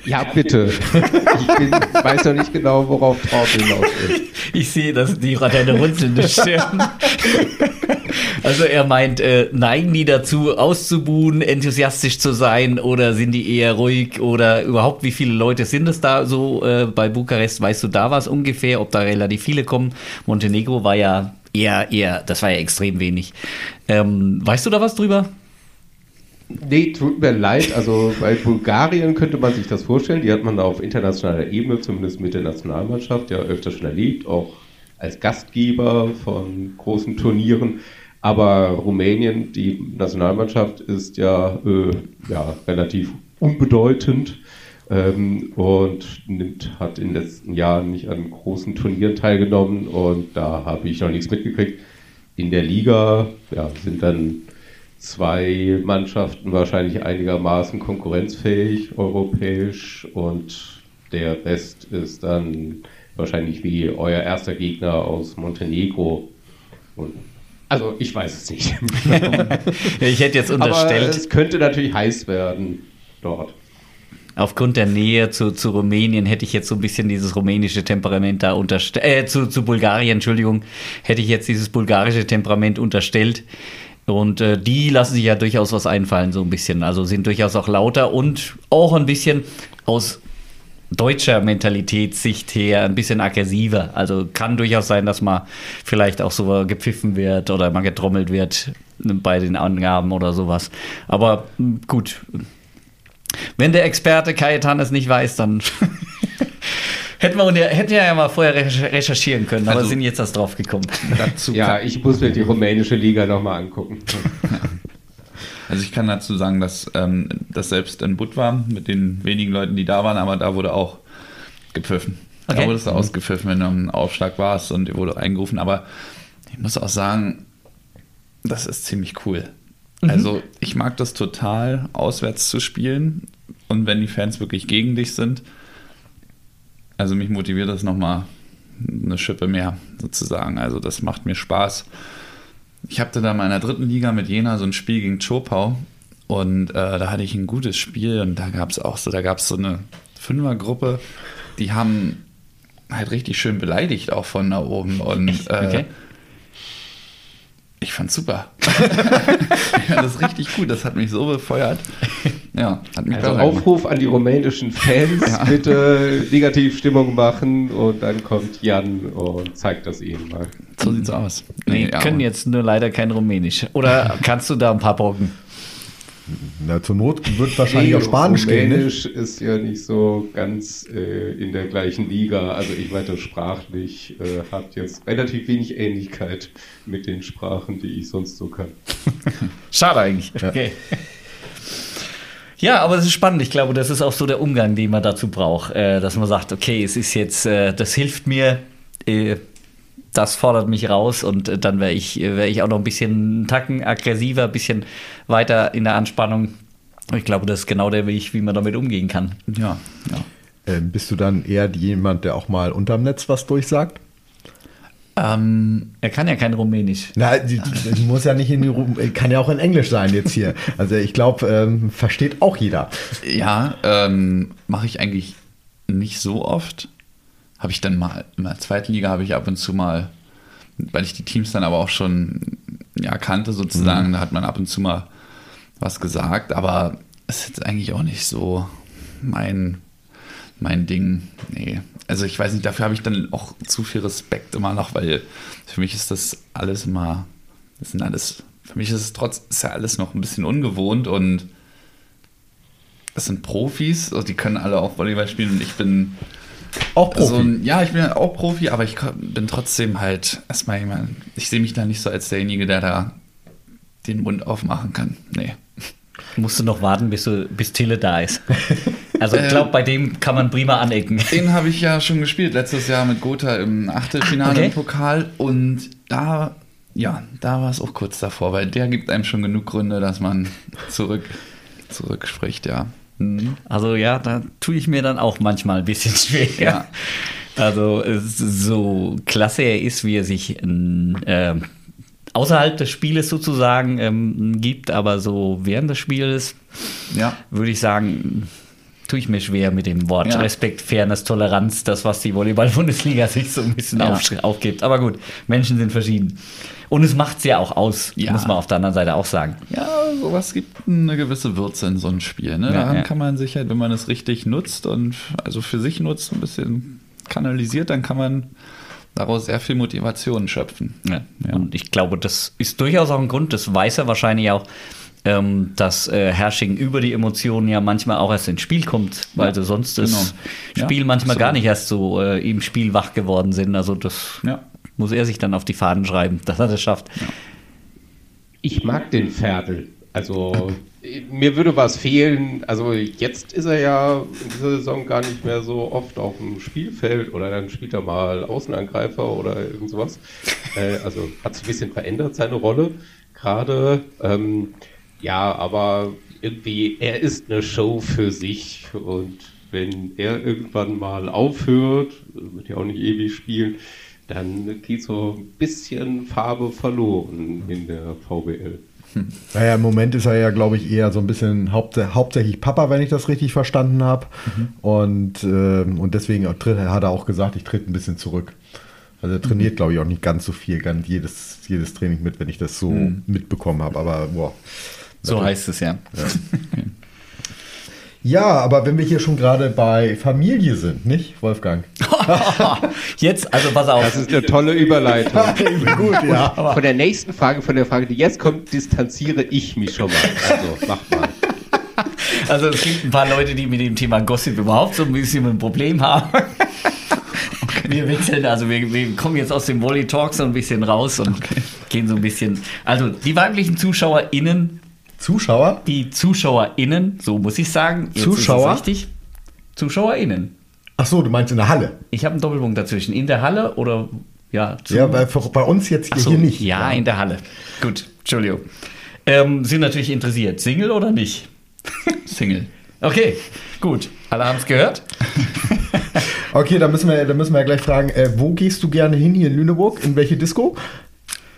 [SPEAKER 5] Ja, bitte. Ich bin, weiß noch nicht genau, worauf Traut hinaus ist.
[SPEAKER 2] Ich sehe, dass die deine runzelnde Stirn. Also er meint, äh, neigen die dazu, auszubuhen, enthusiastisch zu sein oder sind die eher ruhig oder überhaupt, wie viele Leute sind es da so äh, bei Bukarest? Weißt du da was ungefähr, ob da relativ viele kommen? Montenegro war ja eher, eher, das war ja extrem wenig. Ähm, weißt du da was drüber?
[SPEAKER 5] Nee, tut mir leid. Also bei Bulgarien könnte man sich das vorstellen. Die hat man auf internationaler Ebene, zumindest mit der Nationalmannschaft, ja öfter schon erlebt, auch als Gastgeber von großen Turnieren. Aber Rumänien, die Nationalmannschaft, ist ja, äh, ja relativ unbedeutend ähm, und nimmt, hat in den letzten Jahren nicht an großen Turnieren teilgenommen und da habe ich noch nichts mitgekriegt. In der Liga ja, sind dann zwei Mannschaften wahrscheinlich einigermaßen konkurrenzfähig europäisch und der Rest ist dann wahrscheinlich wie euer erster Gegner aus Montenegro. Und also ich weiß es nicht.
[SPEAKER 2] ich hätte jetzt unterstellt. Aber
[SPEAKER 5] es könnte natürlich heiß werden dort.
[SPEAKER 2] Aufgrund der Nähe zu, zu Rumänien hätte ich jetzt so ein bisschen dieses rumänische Temperament da unterstellt, äh, zu, zu Bulgarien, Entschuldigung, hätte ich jetzt dieses bulgarische Temperament unterstellt. Und äh, die lassen sich ja durchaus was einfallen, so ein bisschen. Also sind durchaus auch lauter und auch ein bisschen aus deutscher Mentalitätssicht her ein bisschen aggressiver. Also kann durchaus sein, dass mal vielleicht auch so gepfiffen wird oder mal getrommelt wird. bei den Angaben oder sowas. Aber hm, gut. Wenn der Experte Kajetan es nicht weiß, dann hätten wir ja, hätten wir ja mal vorher recherchieren können, aber
[SPEAKER 3] Also-
[SPEAKER 2] sind jetzt erst drauf gekommen.
[SPEAKER 3] Dazu
[SPEAKER 5] Ja, ich muss mir die rumänische Liga nochmal angucken.
[SPEAKER 3] Also ich kann dazu sagen, dass ähm, das selbst in Butt war, mit den wenigen Leuten, die da waren, aber da wurde auch gepfiffen.
[SPEAKER 2] Okay.
[SPEAKER 3] Da wurde es ausgepfiffen, wenn du im Aufschlag warst und dir wurde eingerufen. Aber ich muss auch sagen, das ist ziemlich cool. Also ich mag das total, auswärts zu spielen und wenn die Fans wirklich gegen dich sind. Also mich motiviert das nochmal eine Schippe mehr sozusagen. Also das macht mir Spaß. Ich hatte da mal in der dritten Liga mit Jena so ein Spiel gegen Chopau und äh, da hatte ich ein gutes Spiel und da gab es auch so, da gab es so eine Fünfergruppe, die haben halt richtig schön beleidigt auch von da oben und äh,
[SPEAKER 2] Okay.
[SPEAKER 3] ich fand's super. ich fand das richtig gut, das hat mich so befeuert. Ja, hat mich
[SPEAKER 5] Also. Aufruf an die rumänischen Fans,
[SPEAKER 3] Ja.
[SPEAKER 5] bitte Negativstimmung machen und dann kommt Jan und zeigt das ihnen mal.
[SPEAKER 3] So sieht's aus.
[SPEAKER 2] Nee,
[SPEAKER 3] ja,
[SPEAKER 2] können jetzt nur leider kein Rumänisch. Oder kannst du da ein paar Brocken?
[SPEAKER 4] Na, zur Not wird wahrscheinlich auch Spanisch gehen. Ne?
[SPEAKER 5] Rumänisch ist ja nicht so ganz äh, in der gleichen Liga. Also ich meine, sprachlich äh, hat jetzt relativ wenig Ähnlichkeit mit den Sprachen, die ich sonst so kann.
[SPEAKER 2] Schade eigentlich. Okay. Ja, aber es ist spannend. Ich glaube, das ist auch so der Umgang, den man dazu braucht, äh, dass man sagt, okay, es ist jetzt, äh, das hilft mir, äh, das fordert mich raus und äh, dann wäre ich, wär ich auch noch ein bisschen Tacken aggressiver, ein bisschen weiter in der Anspannung. Ich glaube, das ist genau der Weg, wie man damit umgehen kann.
[SPEAKER 3] Ja, ja.
[SPEAKER 4] Ähm, bist du dann eher jemand, der auch mal unterm Netz was durchsagt?
[SPEAKER 3] Ähm,
[SPEAKER 2] Er kann ja kein Rumänisch.
[SPEAKER 4] Na, die muss ja nicht in die Ru kann ja auch in Englisch sein jetzt hier. Also ich glaube, ähm, versteht auch jeder.
[SPEAKER 3] Ja, ähm, mache ich eigentlich nicht so oft. Habe ich dann mal in der zweiten Liga habe ich ab und zu mal, weil ich die Teams dann aber auch schon ja, kannte sozusagen, da hat man ab und zu mal was gesagt, aber es ist jetzt eigentlich auch nicht so mein, mein Ding. Nee. Also ich weiß nicht, dafür habe ich dann auch zu viel Respekt immer noch, weil für mich ist das alles immer, das sind alles, für mich ist es trotz, ist ja alles noch ein bisschen ungewohnt und das sind Profis, also die können alle auch Volleyball spielen und ich bin
[SPEAKER 4] Auch Profi.
[SPEAKER 3] so ein, ja, ich bin ja auch Profi, aber ich bin trotzdem halt erstmal jemand, ich sehe mich da nicht so als derjenige, der da den Mund aufmachen kann. Nee.
[SPEAKER 2] Musst du noch warten, bis, du, bis Tille da ist. Also ich glaube, bei dem kann man prima anecken.
[SPEAKER 3] Den habe ich ja schon gespielt letztes Jahr mit Gotha im Achtelfinale
[SPEAKER 2] Okay.
[SPEAKER 3] im Pokal und da, ja, da war es auch kurz davor, weil der gibt einem schon genug Gründe, dass man zurück, zurück spricht, ja. Mhm.
[SPEAKER 2] Also ja, da tue ich mir dann auch manchmal ein bisschen schwer.
[SPEAKER 3] Ja.
[SPEAKER 2] Also so klasse er ist, wie er sich ähm, außerhalb des Spieles sozusagen ähm, gibt, aber so während des Spieles
[SPEAKER 3] Ja,
[SPEAKER 2] würde ich sagen, tue ich mir schwer mit dem Wort
[SPEAKER 3] Ja.
[SPEAKER 2] Respekt, Fairness, Toleranz, das, was die Volleyball-Bundesliga sich so ein bisschen
[SPEAKER 3] Ja.
[SPEAKER 2] aufgibt. Aber gut, Menschen sind verschieden. Und es macht es ja auch aus,
[SPEAKER 3] Ja.
[SPEAKER 2] muss man auf der anderen Seite auch sagen.
[SPEAKER 3] Ja, sowas gibt eine gewisse Würze in so ein Spiel. Ne? Daran kann man sich halt, wenn man es richtig nutzt und also für sich nutzt, ein bisschen kanalisiert, dann kann man daraus sehr viel Motivation schöpfen.
[SPEAKER 2] Ja.
[SPEAKER 3] Ja.
[SPEAKER 2] Und ich glaube, das ist durchaus auch ein Grund, das weiß er wahrscheinlich auch, ähm, dass äh, Herrsching über die Emotionen ja manchmal auch erst ins Spiel kommt, weil
[SPEAKER 3] Ja,
[SPEAKER 2] sie sonst
[SPEAKER 3] genau.
[SPEAKER 2] das
[SPEAKER 3] Ja,
[SPEAKER 2] Spiel manchmal
[SPEAKER 3] absolut.
[SPEAKER 2] gar nicht erst so äh, im Spiel wach geworden sind. Also das
[SPEAKER 3] Ja.
[SPEAKER 2] muss er sich dann auf die Fahnen schreiben, dass er das schafft.
[SPEAKER 5] Ich mag den Pferdl. Also mir würde was fehlen. Also jetzt ist er ja in dieser Saison gar nicht mehr so oft auf dem Spielfeld oder dann spielt er mal Außenangreifer oder irgend sowas. äh, also hat sich ein bisschen verändert seine Rolle gerade. Ähm, ja, aber irgendwie er ist eine Show für sich und wenn er irgendwann mal aufhört, wird ja auch nicht ewig spielen, dann geht so ein bisschen Farbe verloren in der VBL.
[SPEAKER 4] Naja, im Moment ist er ja, glaube ich, eher so ein bisschen haupts hauptsächlich Papa, wenn ich das richtig verstanden habe. Und, ähm, und deswegen tritt, hat er auch gesagt, ich trete ein bisschen zurück. Also er trainiert, glaube ich, auch nicht ganz so viel, ganz jedes, jedes Training mit, wenn ich das so mitbekommen habe. Aber boah.
[SPEAKER 2] So heißt es ja.
[SPEAKER 4] Ja, aber wenn wir hier schon gerade bei Familie sind, nicht, Wolfgang?
[SPEAKER 2] Jetzt, also pass auf.
[SPEAKER 5] Das ist eine tolle Überleitung.
[SPEAKER 4] Gut, ja.
[SPEAKER 5] Von der nächsten Frage, von der Frage, die jetzt kommt, distanziere ich mich schon mal. Also, mach mal.
[SPEAKER 2] Also es gibt ein paar Leute, die mit dem Thema Gossip überhaupt so ein bisschen ein Problem haben. Wir wechseln, also wir, wir kommen jetzt aus dem Volley Talk so ein bisschen raus und gehen so ein bisschen. Also die weiblichen ZuschauerInnen,
[SPEAKER 4] Zuschauer?
[SPEAKER 2] die ZuschauerInnen, so muss ich sagen. Jetzt
[SPEAKER 4] Zuschauer?
[SPEAKER 2] Ist es richtig. ZuschauerInnen.
[SPEAKER 4] Ach so, du meinst in der Halle?
[SPEAKER 2] Ich habe einen Doppelpunkt dazwischen. In der Halle oder ja, zu-
[SPEAKER 4] Ja, bei, bei uns jetzt hier,
[SPEAKER 2] so,
[SPEAKER 4] hier nicht.
[SPEAKER 2] Ja, in der Halle. Gut, Entschuldigung. Ähm, sind natürlich interessiert. Single oder nicht?
[SPEAKER 3] Single.
[SPEAKER 2] Okay, gut. Alle haben es gehört.
[SPEAKER 4] Okay, dann müssen wir, dann müssen wir ja gleich fragen, äh, wo gehst du gerne hin hier in Lüneburg? In welche Disco?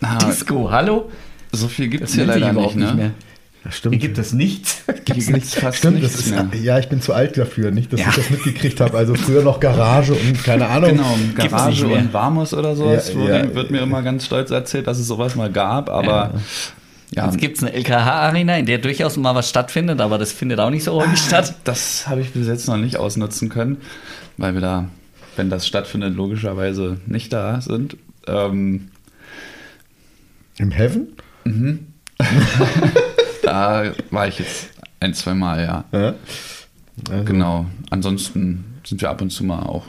[SPEAKER 3] Ah,
[SPEAKER 2] Disco, hallo?
[SPEAKER 3] so viel gibt es hier leider
[SPEAKER 2] überhaupt
[SPEAKER 3] nicht, ne?
[SPEAKER 2] mehr.
[SPEAKER 4] Ja, stimmt.
[SPEAKER 2] Hier gibt es nichts.
[SPEAKER 3] Gibt's nichts, fast
[SPEAKER 4] Stimmt,
[SPEAKER 3] nichts
[SPEAKER 4] das ist,
[SPEAKER 3] mehr.
[SPEAKER 4] ja, ich bin zu alt dafür, nicht, dass
[SPEAKER 2] Ja.
[SPEAKER 4] ich das mitgekriegt habe. Also früher noch Garage und keine Ahnung.
[SPEAKER 3] Genau, Garage und Vamos oder sowas.
[SPEAKER 4] Ja, ja,
[SPEAKER 3] wird mir immer ganz stolz erzählt, dass es sowas mal gab, aber ja,
[SPEAKER 2] Jetzt gibt es eine LKH-Arena, in der durchaus mal was stattfindet, aber das findet auch nicht so häufig statt.
[SPEAKER 3] das habe ich bis jetzt noch nicht ausnutzen können, weil wir da, wenn das stattfindet, logischerweise nicht da sind. Ähm,
[SPEAKER 4] Im Heaven?
[SPEAKER 3] da war ich jetzt ein, zwei Mal, ja.
[SPEAKER 4] Ja. Also,
[SPEAKER 3] Genau. Ansonsten sind wir ab und zu mal auch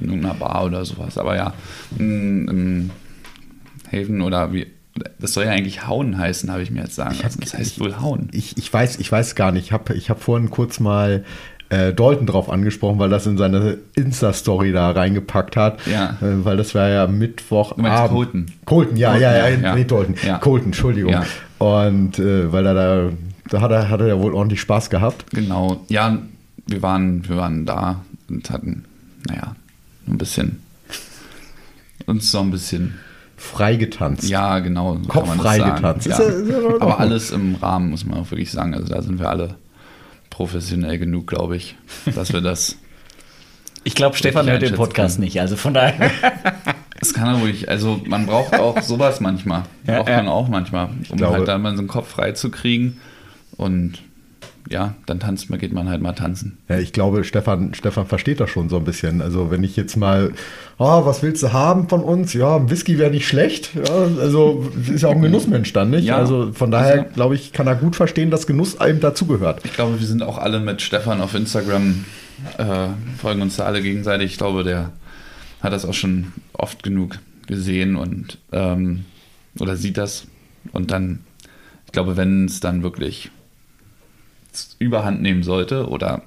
[SPEAKER 3] in irgendeiner Bar oder sowas. Aber ja, im Haven oder wie. Das soll ja eigentlich Hauen heißen, habe ich mir jetzt sagen
[SPEAKER 4] hab-
[SPEAKER 3] lassen. Das heißt wohl Hauen.
[SPEAKER 4] Ich, ich, weiß, ich weiß gar nicht. Ich habe ich hab vorhin kurz mal äh, Dalton drauf angesprochen, weil das in seine Insta-Story da reingepackt hat.
[SPEAKER 3] Ja.
[SPEAKER 4] Äh, weil das war ja Mittwoch.
[SPEAKER 3] Du meinst Colton?
[SPEAKER 4] Colton, ja,
[SPEAKER 3] Colton,
[SPEAKER 4] ja, ja,
[SPEAKER 3] ja, ja.
[SPEAKER 4] nee, Dalton.
[SPEAKER 3] Ja.
[SPEAKER 4] Colton, Entschuldigung.
[SPEAKER 3] Ja.
[SPEAKER 4] Und äh, weil er da, da hat er, hat er ja wohl ordentlich Spaß gehabt.
[SPEAKER 3] Genau. Ja, wir waren, wir waren da und hatten, naja, ein bisschen uns so ein bisschen,
[SPEAKER 4] Frei getanzt.
[SPEAKER 3] ja, genau. so
[SPEAKER 4] Kopf
[SPEAKER 3] kann
[SPEAKER 4] frei
[SPEAKER 3] sagen.
[SPEAKER 4] getanzt.
[SPEAKER 3] Ja. Aber alles im Rahmen, muss man auch wirklich sagen. Also da sind wir alle professionell genug, glaube ich, dass wir das
[SPEAKER 2] Ich glaube, Stefan hört den Podcast
[SPEAKER 3] können.
[SPEAKER 2] nicht, also von daher.
[SPEAKER 3] Das kann er ruhig. Also man braucht auch sowas manchmal.
[SPEAKER 2] Ja,
[SPEAKER 3] braucht
[SPEAKER 2] ja.
[SPEAKER 3] man auch manchmal, um
[SPEAKER 4] glaube-
[SPEAKER 3] halt da mal so einen Kopf frei zu kriegen. Und ja, dann tanzt man, geht man halt mal tanzen.
[SPEAKER 4] Ja, ich glaube, Stefan, Stefan versteht das schon so ein bisschen. Also wenn ich jetzt mal, oh, was willst du haben von uns? Ja, ein Whisky wäre nicht schlecht. Ja, also ist ja auch ein Genussmensch dann, nicht?
[SPEAKER 3] Ja.
[SPEAKER 4] Also von daher,
[SPEAKER 3] Also-
[SPEAKER 4] glaube ich, kann er gut verstehen, dass Genuss einem dazugehört.
[SPEAKER 3] Ich glaube, wir sind auch alle mit Stefan auf Instagram, äh, folgen uns da alle gegenseitig. Ich glaube, der hat das auch schon oft genug gesehen und ähm, oder sieht das. Und dann, ich glaube, wenn es dann wirklich überhand nehmen sollte oder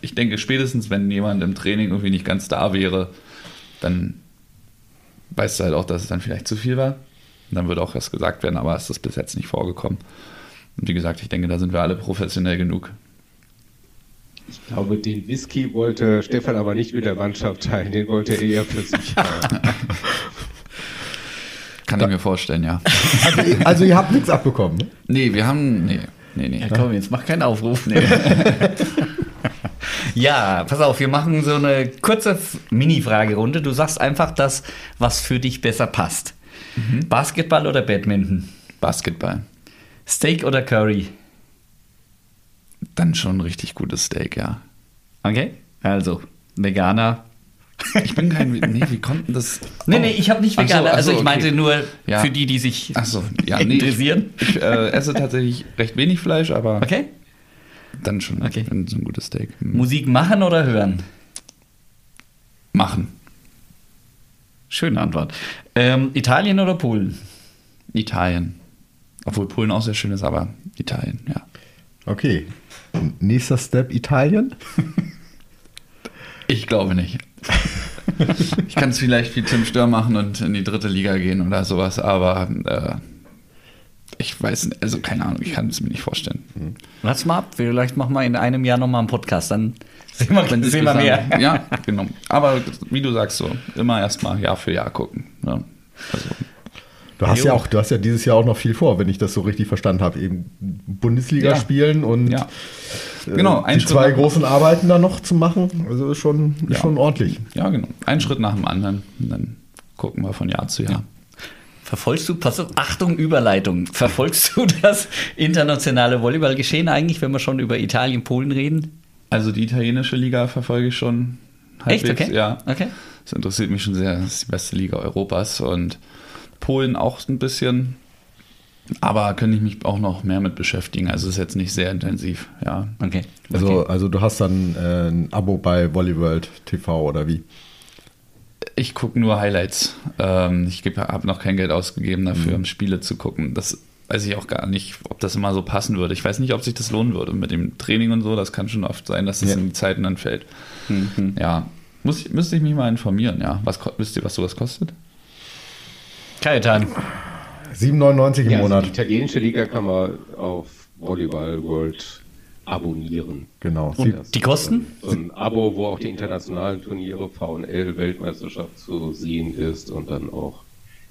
[SPEAKER 3] ich denke spätestens, wenn jemand im Training irgendwie nicht ganz da wäre, dann weißt du halt auch, dass es dann vielleicht zu viel war. Und dann würde auch was gesagt werden, aber es ist bis jetzt nicht vorgekommen. Und wie gesagt, ich denke, da sind wir alle professionell genug.
[SPEAKER 5] Ich glaube, den Whisky wollte Stefan aber nicht mit der Mannschaft teilen, den wollte er eher für sich haben.
[SPEAKER 3] Kann ich mir vorstellen, ja.
[SPEAKER 4] Also, ihr- also ihr habt nichts abbekommen. Ne?
[SPEAKER 3] Nee, wir haben. Nee, nee, nee.
[SPEAKER 2] Ja, komm, jetzt mach keinen Aufruf. ja, pass auf, wir machen so eine kurze Mini-Fragerunde. Du sagst einfach das, was für dich besser passt. Basketball oder Badminton?
[SPEAKER 3] Basketball.
[SPEAKER 2] Steak oder Curry?
[SPEAKER 3] Dann schon ein richtig gutes Steak, ja.
[SPEAKER 2] Okay, also Veganer.
[SPEAKER 3] Ich bin kein. Nee, wie konnten das.
[SPEAKER 2] Nee, nee, ich habe nicht
[SPEAKER 3] Ach so,
[SPEAKER 2] Veganer. also
[SPEAKER 3] so,
[SPEAKER 2] ich
[SPEAKER 3] okay.
[SPEAKER 2] meinte nur
[SPEAKER 3] Ja.
[SPEAKER 2] für die, die sich
[SPEAKER 3] Achso, ja, nee.
[SPEAKER 2] interessieren.
[SPEAKER 3] Ich, ich äh, esse tatsächlich recht wenig Fleisch, aber
[SPEAKER 2] Okay.
[SPEAKER 3] dann schon
[SPEAKER 2] Okay.
[SPEAKER 3] wenn so ein gutes Steak. Hm.
[SPEAKER 2] Musik machen oder hören?
[SPEAKER 3] Machen.
[SPEAKER 2] Schöne Antwort. Ähm, Italien oder Polen?
[SPEAKER 3] Italien. Obwohl Polen auch sehr schön ist, aber Italien, ja.
[SPEAKER 4] Okay. Nächster Step Italien.
[SPEAKER 3] Ich glaube nicht. ich kann es vielleicht wie Tim Stör machen und in die dritte Liga gehen oder sowas, aber äh, ich weiß, nicht, also keine Ahnung, ich kann es mir nicht vorstellen.
[SPEAKER 2] Lass mal ab, vielleicht machen wir in einem Jahr nochmal einen Podcast, dann sehen wir,
[SPEAKER 3] Wenn sie
[SPEAKER 2] sehen wir mehr.
[SPEAKER 3] Ja, genau. Aber wie du sagst so, immer erstmal Jahr für Jahr gucken. Ja. Also,
[SPEAKER 4] Du hast
[SPEAKER 2] Jo.
[SPEAKER 4] ja auch, du hast ja dieses Jahr auch noch viel vor, wenn ich das so richtig verstanden habe. Eben Bundesliga
[SPEAKER 3] Ja.
[SPEAKER 4] spielen und
[SPEAKER 3] ja.
[SPEAKER 4] äh,
[SPEAKER 3] Genau, ein
[SPEAKER 4] die
[SPEAKER 3] Schritt
[SPEAKER 4] zwei großen Arbeiten da noch zu machen. Also ist schon,
[SPEAKER 3] Ja.
[SPEAKER 4] schon ordentlich.
[SPEAKER 3] ja, genau. Ein Schritt nach dem anderen. Und dann gucken wir von Jahr zu Jahr.
[SPEAKER 2] Verfolgst du, pass auf, Achtung, Überleitung. Verfolgst du das internationale Volleyballgeschehen eigentlich, wenn wir schon über Italien, Polen reden?
[SPEAKER 3] Also die italienische Liga verfolge ich schon
[SPEAKER 2] Echt?
[SPEAKER 3] halbwegs.
[SPEAKER 2] Okay.
[SPEAKER 3] Ja,
[SPEAKER 2] Okay.
[SPEAKER 3] das interessiert mich schon sehr. Das ist die beste Liga Europas und Polen auch ein bisschen. Aber könnte ich mich auch noch mehr mit beschäftigen. Also es ist jetzt nicht sehr intensiv, ja.
[SPEAKER 2] Okay.
[SPEAKER 4] Also,
[SPEAKER 2] okay.
[SPEAKER 4] also du hast dann äh, ein Abo bei Volleyworld TV oder wie?
[SPEAKER 3] Ich gucke nur Highlights. Ähm, ich habe noch kein Geld ausgegeben dafür, um Spiele zu gucken. Das weiß ich auch gar nicht, ob das immer so passen würde. Ich weiß nicht, ob sich das lohnen würde mit dem Training und so. Das kann schon oft sein, dass es
[SPEAKER 4] Ja.
[SPEAKER 3] in die Zeiten dann fällt. Ja, muss ich, müsste ich mich mal informieren. Ja, was wisst ihr, was sowas kostet?
[SPEAKER 2] Kajetan.
[SPEAKER 4] 7,99 im
[SPEAKER 5] Ja, also
[SPEAKER 4] Monat.
[SPEAKER 5] die italienische Liga kann man auf Volleyball World abonnieren.
[SPEAKER 4] Genau.
[SPEAKER 2] Und die Kosten?
[SPEAKER 5] So ein Abo, wo auch die internationalen Turniere, VNL, Weltmeisterschaft zu sehen ist und dann auch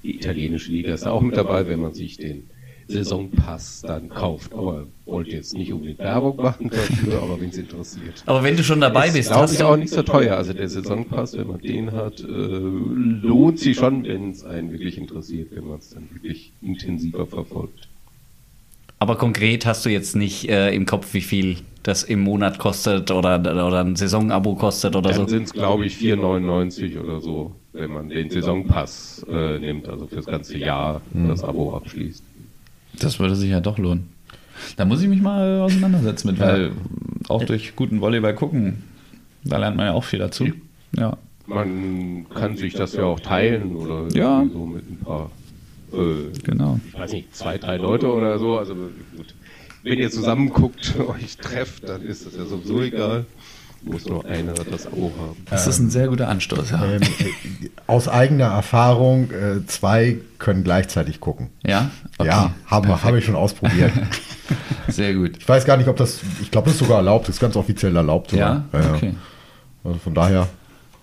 [SPEAKER 5] die italienische Liga ist da auch mit dabei, wenn man sich den Saisonpass dann kauft. Aber wollte jetzt nicht unbedingt Werbung machen dafür, aber wenn es interessiert.
[SPEAKER 2] Aber wenn du schon dabei bist,
[SPEAKER 5] glaube
[SPEAKER 2] hast
[SPEAKER 5] ich
[SPEAKER 2] du
[SPEAKER 5] auch nicht so teuer. Also der Saisonpass, wenn man den hat, äh, lohnt sich schon, wenn es einen wirklich interessiert, wenn man es dann wirklich intensiver verfolgt.
[SPEAKER 2] Aber konkret hast du jetzt nicht äh, im Kopf, wie viel das im Monat kostet oder, oder ein Saisonabo kostet oder
[SPEAKER 5] Dann
[SPEAKER 2] so.
[SPEAKER 5] sind es, glaube ich, 4,99 oder so, wenn man den Saisonpass äh, nimmt, also fürs ganze Jahr das Abo abschließt.
[SPEAKER 3] Das würde sich ja doch lohnen. Da muss ich mich mal auseinandersetzen mit, weil auch durch guten Volleyball gucken, da lernt man ja auch viel dazu. Ja.
[SPEAKER 5] Man kann sich das ja auch teilen oder
[SPEAKER 3] Ja.
[SPEAKER 5] irgendwie so mit ein paar, äh,
[SPEAKER 3] Genau.
[SPEAKER 5] ich weiß nicht, zwei, drei Leute oder so. Also gut, wenn ihr zusammen guckt, euch trefft, dann ist das ja sowieso egal. Muss nur einer das Abo haben.
[SPEAKER 3] Das ist ein sehr guter Anstoß, ja.
[SPEAKER 4] Ähm, äh, aus eigener Erfahrung, äh, zwei können gleichzeitig gucken.
[SPEAKER 3] Ja?
[SPEAKER 4] Ja, habe hab ich schon ausprobiert.
[SPEAKER 3] Sehr gut.
[SPEAKER 4] Ich weiß gar nicht, ob das, ich glaube, das ist sogar erlaubt, das ist ganz offiziell erlaubt.
[SPEAKER 3] Ja?
[SPEAKER 4] Sogar.
[SPEAKER 3] Okay.
[SPEAKER 4] Also von daher,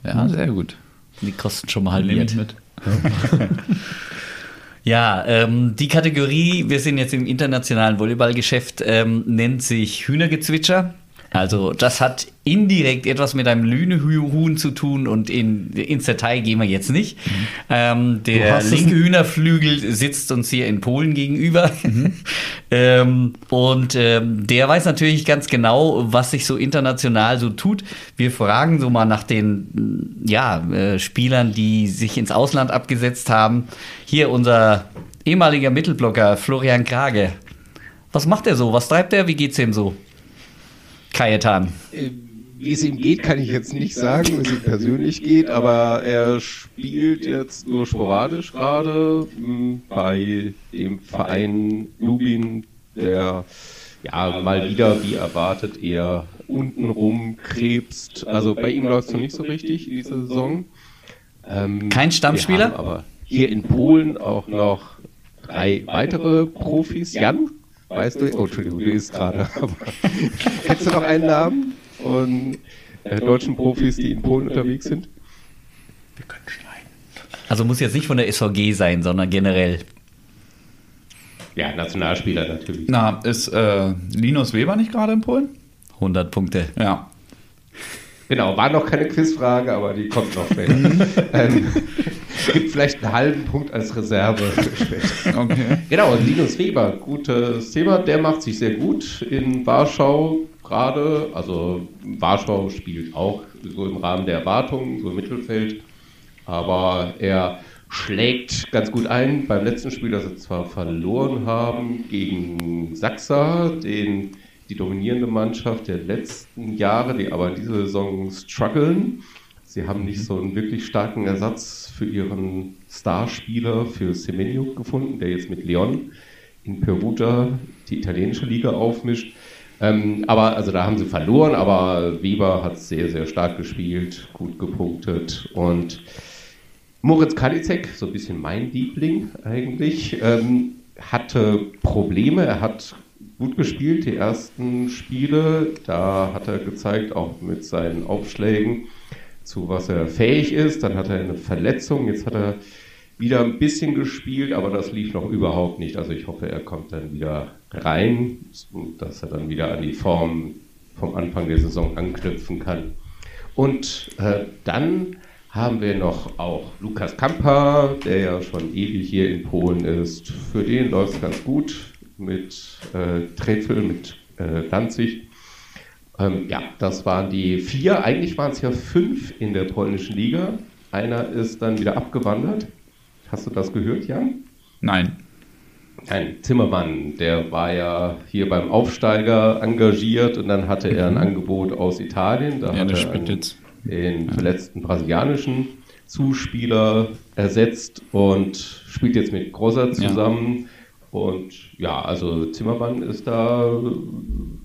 [SPEAKER 3] Ja, sehr gut.
[SPEAKER 2] Die kosten schon mal halbiert.
[SPEAKER 3] mit.
[SPEAKER 2] Ja, ähm, die Kategorie, wir sind jetzt im internationalen Volleyballgeschäft, ähm, nennt sich Hühnergezwitscher. Also das hat indirekt etwas mit einem Lünehuhn zu tun und in, ins Detail gehen wir jetzt nicht. Ähm, der linke Hühnerflügel sitzt uns hier in Polen gegenüber ähm, und ähm, der weiß natürlich ganz genau, was sich so international so tut. Wir fragen so mal nach den ja, äh, Spielern, die sich ins Ausland abgesetzt haben. Hier unser ehemaliger Mittelblocker Florian Krage. Was macht er so? Was treibt er? Wie geht's ihm so? Kajetan.
[SPEAKER 5] Äh, Wie es ihm geht, kann ich jetzt nicht sagen, wie es ihm persönlich geht, aber er spielt jetzt nur sporadisch gerade mh, bei dem Verein Lubin, der ja mal wieder, wie erwartet, eher untenrum krebst. Also bei ihm läuft es noch nicht so richtig in dieser Saison. Ähm,
[SPEAKER 2] Kein Stammspieler?
[SPEAKER 5] Aber hier in Polen auch noch drei weitere Profis. Jan, weißt du? Oh, Entschuldigung, du ist gerade. Kennst du noch einen Namen von äh, deutschen Profis, die in Polen unterwegs sind?
[SPEAKER 2] Also muss jetzt nicht von der SVG sein, sondern generell.
[SPEAKER 5] Ja, Nationalspieler natürlich.
[SPEAKER 3] Na, ist äh, Linus Weber nicht gerade in Polen?
[SPEAKER 2] 100 Punkte.
[SPEAKER 3] Ja.
[SPEAKER 5] Genau, war noch keine Quizfrage, aber die kommt noch später. ähm, gibt vielleicht einen halben Punkt als Reserve später.
[SPEAKER 3] Okay.
[SPEAKER 5] Genau, und Linus Weber, gutes Thema. Der macht sich sehr gut in Warschau gerade. Also Warschau spielt auch so im Rahmen der Erwartungen, so im Mittelfeld. Aber er schlägt ganz gut ein. Beim letzten Spiel, das sie zwar verloren haben gegen Sachsa, den, die dominierende Mannschaft der letzten Jahre, die aber diese Saison strugglen. Sie haben nicht so einen wirklich starken Ersatz für ihren Starspieler, für Semenyo gefunden, der jetzt mit Leon in Perugia die italienische Liga aufmischt. Ähm, aber also da haben sie verloren, aber Weber hat sehr, sehr stark gespielt, gut gepunktet und Moritz Kalicek, so ein bisschen mein Liebling eigentlich, ähm, hatte Probleme. Er hat gut gespielt, die ersten Spiele. Da hat er gezeigt, auch mit seinen Aufschlägen, zu was er fähig ist. Dann hat er eine Verletzung. Jetzt hat er wieder ein bisschen gespielt, aber das lief noch überhaupt nicht. Also ich hoffe, er kommt dann wieder rein, dass er dann wieder an die Form vom Anfang der Saison anknüpfen kann. Und äh, dann haben wir noch auch Lukas Kampa, der ja schon ewig hier in Polen ist. Für den läuft es ganz gut mit äh, Trefel, mit äh, Danzig. Ähm, ja, das waren die vier. Eigentlich waren es ja fünf in der polnischen Liga. Einer ist dann wieder abgewandert. Hast du das gehört, Jan?
[SPEAKER 3] Nein.
[SPEAKER 5] Ein Zimmermann, der war ja hier beim Aufsteiger engagiert und dann hatte er ein Angebot aus Italien. Da
[SPEAKER 3] Ja,
[SPEAKER 5] hat er einen, den verletzten brasilianischen Zuspieler ersetzt und spielt jetzt mit Grosser zusammen. Und ja, also Zimmermann ist da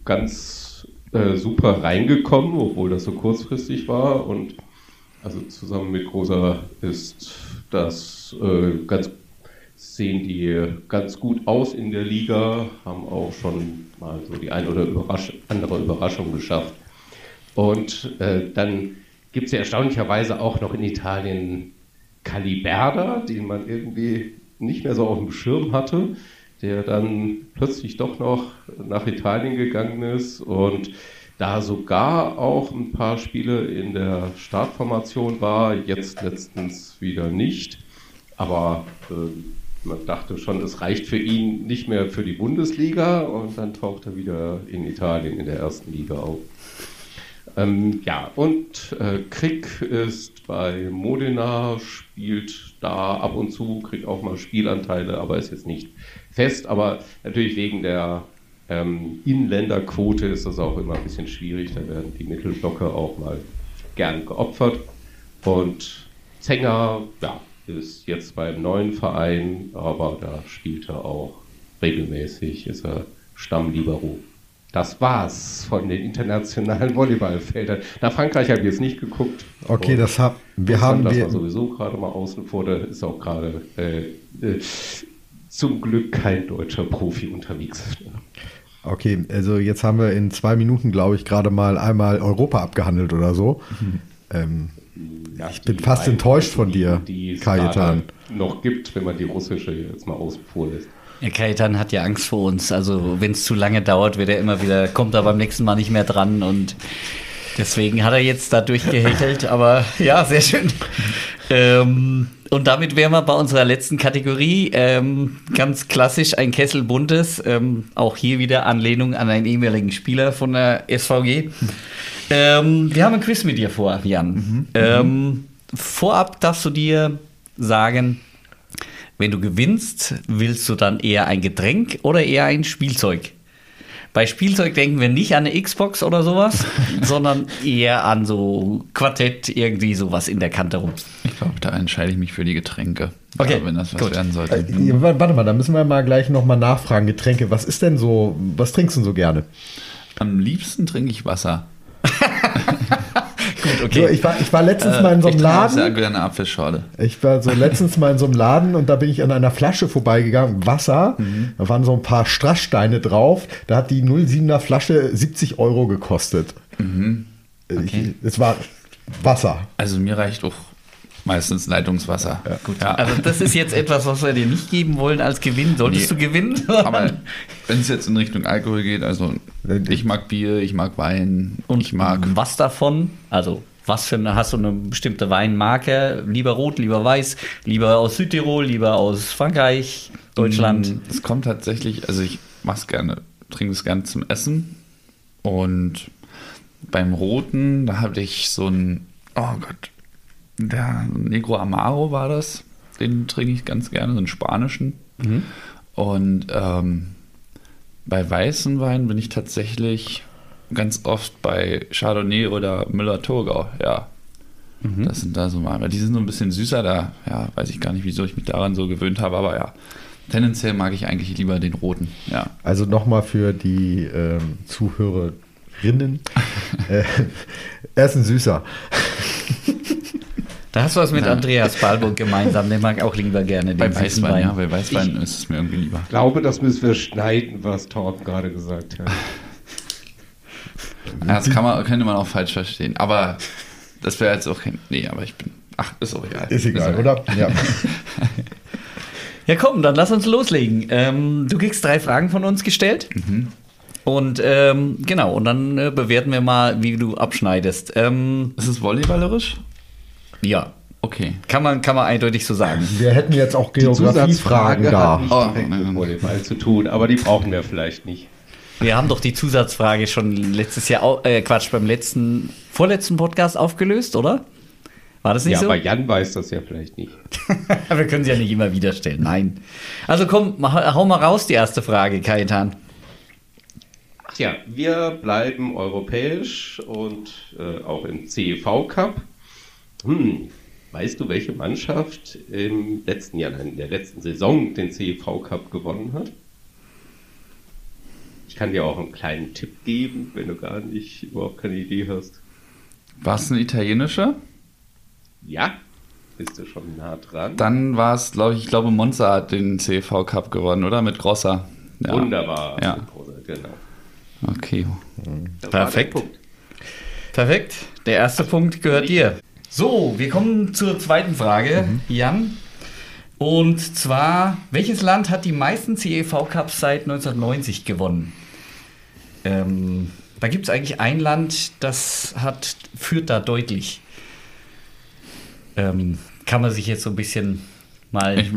[SPEAKER 5] ganz äh, super reingekommen, obwohl das so kurzfristig war. Und also zusammen mit Großer ist das äh, ganz sehen die ganz gut aus in der Liga, haben auch schon mal so die ein oder Überrasch andere Überraschung geschafft. Und äh, dann gibt es ja erstaunlicherweise auch noch in Italien Caliberda, den man irgendwie nicht mehr so auf dem Schirm hatte, der dann plötzlich doch noch nach Italien gegangen ist und da sogar auch ein paar Spiele in der Startformation war, jetzt letztens wieder nicht. Aber äh, man dachte schon, es reicht für ihn nicht mehr für die Bundesliga und dann taucht er wieder in Italien in der ersten Liga auf. Ähm, ja, und äh, Krieg ist bei Modena, spielt da ab und zu, kriegt auch mal Spielanteile, aber ist jetzt nicht fest. Aber natürlich wegen der ähm, Inländerquote ist das auch immer ein bisschen schwierig. Da werden die Mittelblocker auch mal gern geopfert. Und Zenger, ja, ist jetzt beim neuen Verein, aber da spielt er auch regelmäßig, ist er Stammlibero. Das war's von den internationalen Volleyballfeldern. Nach Frankreich habe ich jetzt nicht geguckt.
[SPEAKER 4] Okay, das haben wir haben
[SPEAKER 5] lassen
[SPEAKER 4] wir,
[SPEAKER 5] sowieso gerade mal außen vor. Da ist auch gerade äh, äh, zum Glück kein deutscher Profi unterwegs.
[SPEAKER 4] Okay, also jetzt haben wir in zwei Minuten, glaube ich, gerade mal einmal Europa abgehandelt oder so. Ähm,
[SPEAKER 5] Ja,
[SPEAKER 4] Ich bin fast enttäuscht von dir,
[SPEAKER 5] die es
[SPEAKER 4] Kajetan.
[SPEAKER 5] noch gibt, wenn man die russische jetzt mal außen vor lässt.
[SPEAKER 2] Ja, Kajetan hat ja Angst vor uns. Also, wenn es zu lange dauert, wird er immer wieder, kommt er beim nächsten Mal nicht mehr dran und deswegen hat er jetzt da durchgehechelt. Aber ja, sehr schön. Ähm, und damit wären wir bei unserer letzten Kategorie. Ähm, ganz klassisch ein Kessel Buntes. Ähm, auch hier wieder Anlehnung an einen ehemaligen Spieler von der SVG. Ähm, wir haben ein Quiz mit dir vor, Jan. Ähm, vorab darfst du dir sagen, wenn du gewinnst, willst du dann eher ein Getränk oder eher ein Spielzeug? Bei Spielzeug denken wir nicht an eine Xbox oder sowas, sondern eher an so Quartett, irgendwie sowas in der Kante rum.
[SPEAKER 3] Ich glaube, da entscheide ich mich für die Getränke.
[SPEAKER 2] Okay,
[SPEAKER 3] Ja, wenn das was
[SPEAKER 2] gut.
[SPEAKER 3] werden sollte.
[SPEAKER 4] äh, warte mal, da müssen wir mal gleich nochmal nachfragen. Getränke, was ist denn so, was trinkst du denn so gerne?
[SPEAKER 3] Am liebsten trinke ich Wasser.
[SPEAKER 2] Gut,
[SPEAKER 4] So, ich, war, ich war letztens mal in so einem
[SPEAKER 3] ich trinke auch sehr
[SPEAKER 4] Laden.
[SPEAKER 3] gerne Apfelschorle.
[SPEAKER 4] Ich war so letztens mal in so einem Laden und da bin ich an einer Flasche vorbeigegangen, Wasser. Da waren so ein paar Strasssteine drauf. Da hat die 07er Flasche 70 Euro gekostet. Ich, es war Wasser.
[SPEAKER 3] Also mir reicht auch meistens Leitungswasser.
[SPEAKER 2] Gut,
[SPEAKER 3] Ja.
[SPEAKER 2] also das ist jetzt etwas, was wir dir nicht geben wollen als Gewinn. Solltest
[SPEAKER 3] Nee.
[SPEAKER 2] du gewinnen?
[SPEAKER 3] Aber wenn es jetzt in Richtung Alkohol geht, also ich mag Bier, ich mag Wein,
[SPEAKER 2] Und
[SPEAKER 3] ich mag
[SPEAKER 2] was davon? Also, was für eine, hast du eine bestimmte Weinmarke? Lieber rot, lieber weiß, lieber aus Südtirol, lieber aus Frankreich, Deutschland?
[SPEAKER 3] Mm, Es kommt tatsächlich, also ich mache es gerne, trinke es gerne zum Essen. Und beim Roten, da hatte ich so ein, oh Gott, der Negro Amaro war das. Den trinke ich ganz gerne, so einen spanischen. Und ähm, bei weißen Wein bin ich tatsächlich ganz oft bei Chardonnay oder Müller-Thurgau, ja. Das sind da so mal, aber die sind so ein bisschen süßer, da, ja, weiß ich gar nicht, wieso ich mich daran so gewöhnt habe, aber ja, tendenziell mag ich eigentlich lieber den roten, ja.
[SPEAKER 4] Also nochmal für die ähm, Zuhörerinnen. äh, er ist ein Süßer.
[SPEAKER 2] Da hast du was mit
[SPEAKER 3] Ja.
[SPEAKER 2] Andreas Balburg gemeinsam, der mag auch lieber gerne den
[SPEAKER 3] Bei Weißwein,
[SPEAKER 2] Wein.
[SPEAKER 3] ja, bei Weißwein ist es mir irgendwie lieber.
[SPEAKER 5] Ich glaube, das müssen wir schneiden, was Torben gerade gesagt hat.
[SPEAKER 3] Ja, das kann man, könnte man auch falsch verstehen, aber das wäre jetzt auch kein, nee, aber ich bin, ach, ist auch egal.
[SPEAKER 4] Ist egal, oder? Ja.
[SPEAKER 2] Ja, komm, dann lass uns loslegen. Ähm, du kriegst drei Fragen von uns gestellt. Und ähm, genau, und dann äh, bewerten wir mal, wie du abschneidest. Ähm,
[SPEAKER 3] Ist es volleyballerisch?
[SPEAKER 2] Ja,
[SPEAKER 3] Okay.
[SPEAKER 2] kann man, kann man eindeutig so sagen.
[SPEAKER 4] Wir hätten jetzt auch Geografiefragen da.
[SPEAKER 5] hat
[SPEAKER 3] Oh, nein,
[SPEAKER 5] mit
[SPEAKER 3] nein.
[SPEAKER 5] Volleyball zu tun, aber die brauchen wir vielleicht nicht.
[SPEAKER 2] Wir haben doch die Zusatzfrage schon letztes Jahr, äh, Quatsch, beim letzten, vorletzten Podcast aufgelöst, oder? War das nicht
[SPEAKER 5] Ja,
[SPEAKER 2] so?
[SPEAKER 5] aber Jan weiß das ja vielleicht nicht.
[SPEAKER 2] Wir können sie ja nicht immer wieder stellen. Nein. Also komm, hau mal raus die erste Frage, Kaitan.
[SPEAKER 5] Ach ja, wir bleiben europäisch und äh, auch im CEV Cup. Hm, weißt du, welche Mannschaft im letzten Jahr, nein, in der letzten Saison den CEV Cup gewonnen hat? Ich kann dir auch einen kleinen Tipp geben, wenn du gar nicht überhaupt keine Idee hast.
[SPEAKER 3] War es ein italienischer?
[SPEAKER 5] Ja, bist du schon nah dran.
[SPEAKER 3] Dann war es, glaube ich, ich glaube, Monza hat den CV Cup gewonnen, oder? Mit Grosser. Ja.
[SPEAKER 5] Wunderbar.
[SPEAKER 3] Ja.
[SPEAKER 5] Genau.
[SPEAKER 3] Okay.
[SPEAKER 5] Das
[SPEAKER 2] Perfekt.
[SPEAKER 5] der.
[SPEAKER 2] Perfekt. Der erste Punkt gehört dir. So, wir kommen zur zweiten Frage, Jan. Und zwar, welches Land hat die meisten CEV Cups seit 1990 gewonnen? Ähm, da gibt es eigentlich ein Land, das hat, führt da deutlich. Ähm, kann man sich jetzt so ein bisschen mal
[SPEAKER 3] Ich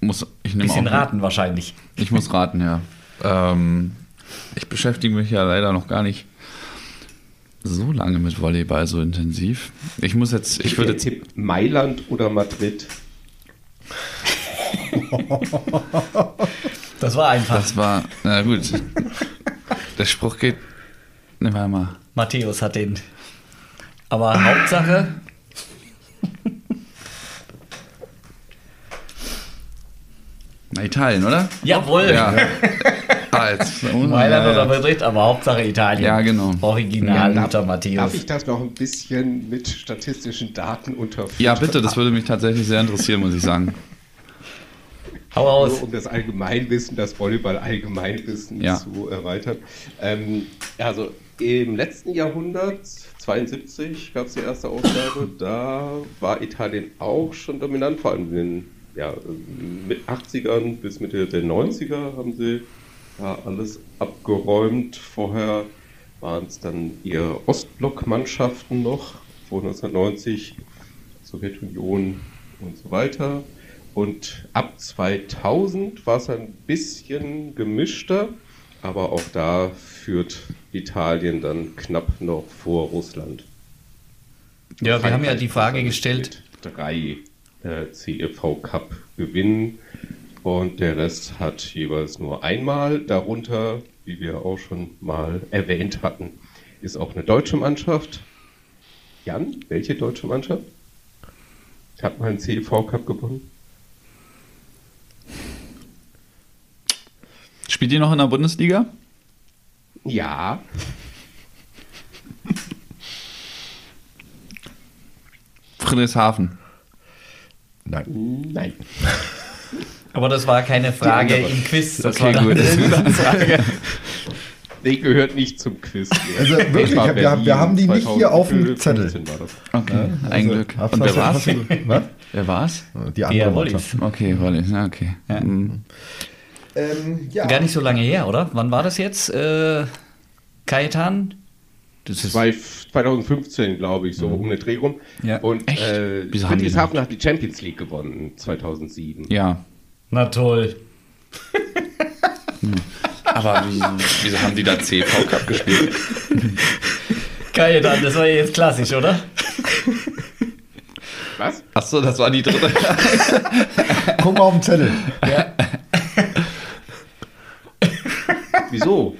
[SPEAKER 3] muss, ich
[SPEAKER 2] ein
[SPEAKER 3] nehme
[SPEAKER 2] bisschen
[SPEAKER 3] auch,
[SPEAKER 2] raten wahrscheinlich.
[SPEAKER 3] Ich muss raten, ja. Ähm, ich beschäftige mich ja leider noch gar nicht so lange mit Volleyball so intensiv. Ich muss jetzt, ich würde
[SPEAKER 5] Der Tipp Mailand oder Madrid?
[SPEAKER 2] Das war einfach.
[SPEAKER 3] Das war, na gut. Der Spruch geht. Ne, warte mal.
[SPEAKER 2] Matthäus hat den. Aber Hauptsache,
[SPEAKER 3] Na, Italien, oder?
[SPEAKER 2] jawohl.
[SPEAKER 3] Ja. Jetzt.
[SPEAKER 2] Mailand
[SPEAKER 3] ja,
[SPEAKER 2] oder
[SPEAKER 3] ja.
[SPEAKER 2] Madrid, aber Hauptsache Italien.
[SPEAKER 3] Ja, genau.
[SPEAKER 2] Original
[SPEAKER 5] darf,
[SPEAKER 2] Luther
[SPEAKER 5] darf
[SPEAKER 2] Matthäus.
[SPEAKER 5] ich das noch ein bisschen mit statistischen Daten unterfüttern?
[SPEAKER 3] Ja, bitte, das würde mich tatsächlich sehr interessieren, muss ich sagen.
[SPEAKER 2] Hau
[SPEAKER 5] Nur
[SPEAKER 2] aus.
[SPEAKER 5] um das Allgemeinwissen, das Volleyball-Allgemeinwissen
[SPEAKER 3] Ja.
[SPEAKER 5] zu erweitern. Ähm, also im letzten Jahrhundert, 72 gab es die erste Ausgabe, da war Italien auch schon dominant, vor allem in den ja, mit 80ern bis Mitte der 90er haben sie ja, alles abgeräumt. Vorher waren es dann eher Ostblock-Mannschaften noch, vor 1990 Sowjetunion und so weiter. Und ab 2000 war es ein bisschen gemischter, aber auch da führt Italien dann knapp noch vor Russland.
[SPEAKER 2] Ja, wir haben ja die Frage gestellt.
[SPEAKER 5] Drei äh, CEV Cup gewinnen und der Rest hat jeweils nur einmal. Darunter, wie wir auch schon mal erwähnt hatten, ist auch eine deutsche Mannschaft. Jan, welche deutsche Mannschaft? Hat mal einen CEV Cup gewonnen?
[SPEAKER 3] Spielt ihr noch in der Bundesliga?
[SPEAKER 5] Ja.
[SPEAKER 3] Friedrichshafen.
[SPEAKER 4] Nein.
[SPEAKER 5] Nein.
[SPEAKER 2] Aber das war keine Frage im Quiz. Das
[SPEAKER 3] Okay,
[SPEAKER 2] war
[SPEAKER 3] gut.
[SPEAKER 2] eine Zusatzfrage.
[SPEAKER 5] Nee, gehört nicht zum Quiz.
[SPEAKER 4] Also wirklich,
[SPEAKER 5] Das war
[SPEAKER 4] wir- wir haben die nicht hier auf dem
[SPEAKER 5] 2015 war das.
[SPEAKER 3] Okay, ein
[SPEAKER 4] Also,
[SPEAKER 3] Glück.
[SPEAKER 4] hast-
[SPEAKER 3] Und wer war's?
[SPEAKER 4] du- Was?
[SPEAKER 3] Wer war's?
[SPEAKER 4] Die
[SPEAKER 2] Der
[SPEAKER 4] andere
[SPEAKER 2] Wollis.
[SPEAKER 4] Mannschaft.
[SPEAKER 3] Okay, Wolli. Ja, okay.
[SPEAKER 2] Ja.
[SPEAKER 3] Mhm.
[SPEAKER 4] Ähm, ja.
[SPEAKER 2] Gar nicht so lange her, oder? Wann war das jetzt? Äh, Kajetan? Das ist
[SPEAKER 5] Zwei- 2015, glaube ich, so um eine Dreh rum.
[SPEAKER 2] Ja.
[SPEAKER 5] Und
[SPEAKER 3] Echt?
[SPEAKER 5] äh, Friedrichshafen hat die Champions League gewonnen 2007.
[SPEAKER 3] Ja.
[SPEAKER 2] Na toll.
[SPEAKER 3] Aber wieso, wieso haben die da CV Cup gespielt?
[SPEAKER 2] Kajetan, das war ja jetzt klassisch, oder?
[SPEAKER 5] Was?
[SPEAKER 3] Achso, das war die dritte.
[SPEAKER 4] Guck mal auf den Zettel.
[SPEAKER 5] Wieso?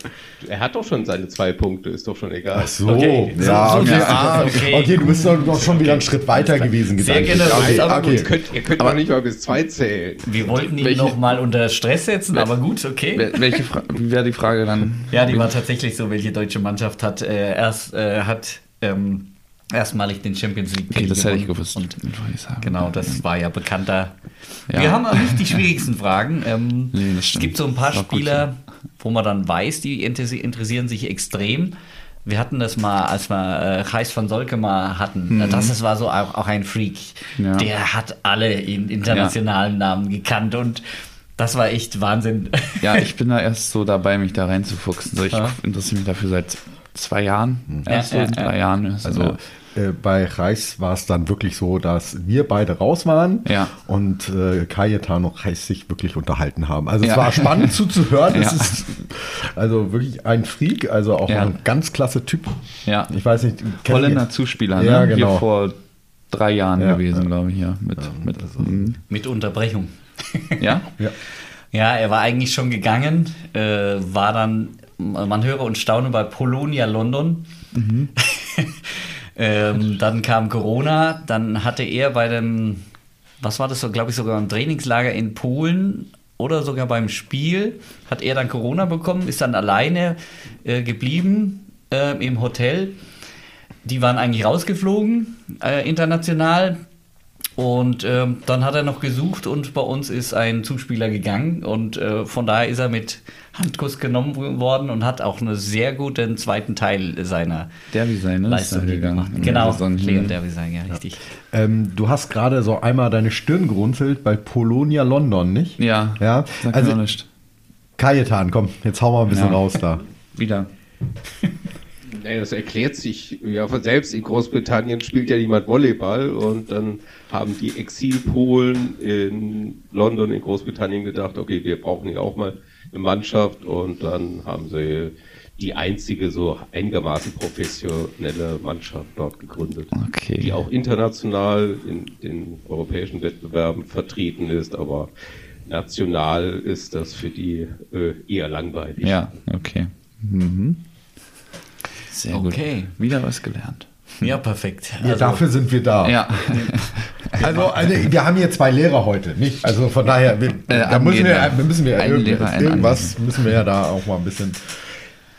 [SPEAKER 5] Er hat doch schon seine zwei Punkte, ist doch schon egal.
[SPEAKER 4] Ach so.
[SPEAKER 2] Okay,
[SPEAKER 4] ja,
[SPEAKER 2] so
[SPEAKER 4] okay.
[SPEAKER 2] siehst du
[SPEAKER 4] Ah,
[SPEAKER 2] okay.
[SPEAKER 4] okay. du bist doch doch schon wieder einen Schritt weiter gewesen.
[SPEAKER 2] Sehr generös,
[SPEAKER 4] Okay,
[SPEAKER 2] aber
[SPEAKER 4] okay.
[SPEAKER 5] Ihr könnt, ihr könnt doch nicht mal bis zwei zählen.
[SPEAKER 2] Wir wollten ihn
[SPEAKER 3] Welche-
[SPEAKER 2] noch mal unter Stress setzen, aber gut, okay.
[SPEAKER 3] Wel- Welche Fra wie wäre die Frage dann?
[SPEAKER 2] Ja, die war tatsächlich so, welche deutsche Mannschaft hat äh, erst äh, hat ähm, erstmalig den Champions League
[SPEAKER 3] Okay, das hätte ich gewusst.
[SPEAKER 2] Und genau, das war ja bekannter.
[SPEAKER 3] Ja.
[SPEAKER 2] Wir haben aber nicht die schwierigsten Fragen. Ähm,
[SPEAKER 3] Nee,
[SPEAKER 2] es gibt so ein paar
[SPEAKER 3] gut
[SPEAKER 2] Spieler, wo man dann weiß, die interessieren sich extrem. Wir hatten das mal, als wir äh, Gijs van Solke mal hatten. Das ist, war so auch, auch ein Freak.
[SPEAKER 3] Mhm. Ja.
[SPEAKER 2] Der hat alle in internationalen Namen gekannt und das war echt Wahnsinn.
[SPEAKER 3] Ja, ich bin da erst so dabei, mich da reinzufuchsen. So, ich
[SPEAKER 2] Ja.
[SPEAKER 3] interessiere mich dafür seit zwei Jahren.
[SPEAKER 2] Ja,
[SPEAKER 3] Erst
[SPEAKER 2] ja,
[SPEAKER 3] in
[SPEAKER 2] ja.
[SPEAKER 3] drei Jahren. ist,
[SPEAKER 4] Also
[SPEAKER 3] ja.
[SPEAKER 4] äh, bei Reis war es dann wirklich so, dass wir beide raus waren
[SPEAKER 3] Ja.
[SPEAKER 4] und äh, Cayetano und Reis sich wirklich unterhalten haben. Also es
[SPEAKER 3] Ja.
[SPEAKER 4] war spannend zuzuhören. Es
[SPEAKER 3] Ja.
[SPEAKER 4] ist also wirklich ein Freak, also auch
[SPEAKER 3] Ja.
[SPEAKER 4] ein ganz klasse Typ.
[SPEAKER 3] Ja.
[SPEAKER 4] Ich weiß nicht,
[SPEAKER 3] Holländer
[SPEAKER 4] ihr-
[SPEAKER 3] Zuspieler,
[SPEAKER 4] Ja,
[SPEAKER 3] ne?
[SPEAKER 4] genau.
[SPEAKER 3] Hier vor drei Jahren
[SPEAKER 4] Ja,
[SPEAKER 3] gewesen,
[SPEAKER 4] ja.
[SPEAKER 3] glaube ich, ja. Mit, mit, mhm.
[SPEAKER 2] Mit Unterbrechung.
[SPEAKER 3] ja?
[SPEAKER 4] Ja.
[SPEAKER 2] Ja, er war eigentlich schon gegangen, äh, war dann, man höre und staune, bei Polonia London. ähm, dann kam Corona, dann hatte er bei dem, was war das so, glaube ich, sogar im Trainingslager in Polen oder sogar beim Spiel, hat er dann Corona bekommen, ist dann alleine äh, geblieben äh, im Hotel. Die waren eigentlich rausgeflogen, äh, international. Und ähm, dann hat er noch gesucht und bei uns ist ein Zuspieler gegangen und äh, von daher ist er mit Handkuss genommen worden und hat auch einen sehr guten zweiten Teil seiner
[SPEAKER 3] Derby sein, ne? Ist
[SPEAKER 2] Leistung
[SPEAKER 3] gegangen.
[SPEAKER 2] gemacht. Genau. Leon Derby sein, ja, richtig.
[SPEAKER 4] Ähm, du hast gerade so einmal deine Stirn gerunzelt bei Polonia London, nicht?
[SPEAKER 3] Ja,
[SPEAKER 4] Ja, also. Kajetan, komm, jetzt hau mal ein bisschen
[SPEAKER 3] Ja.
[SPEAKER 4] raus da.
[SPEAKER 3] Wieder.
[SPEAKER 5] Nee, das erklärt sich ja von selbst. In Großbritannien spielt ja niemand Volleyball und dann haben die Exilpolen in London, in Großbritannien gedacht, okay, wir brauchen hier auch mal eine Mannschaft und dann haben sie die einzige so einigermaßen professionelle Mannschaft dort gegründet,
[SPEAKER 3] Okay.
[SPEAKER 5] die auch international in den europäischen Wettbewerben vertreten ist, aber national ist das für die äh, eher langweilig.
[SPEAKER 3] Ja, okay. Mhm. Sehr
[SPEAKER 2] Okay.
[SPEAKER 3] gut. Wieder was gelernt.
[SPEAKER 2] Ja, perfekt.
[SPEAKER 4] Ja,
[SPEAKER 2] Also,
[SPEAKER 4] dafür sind wir da.
[SPEAKER 3] Ja.
[SPEAKER 4] Also, also wir haben hier zwei Lehrer heute, nicht? Also von daher, wir, da müssen wir, wir müssen wir irgendwas müssen wir ja da auch mal ein bisschen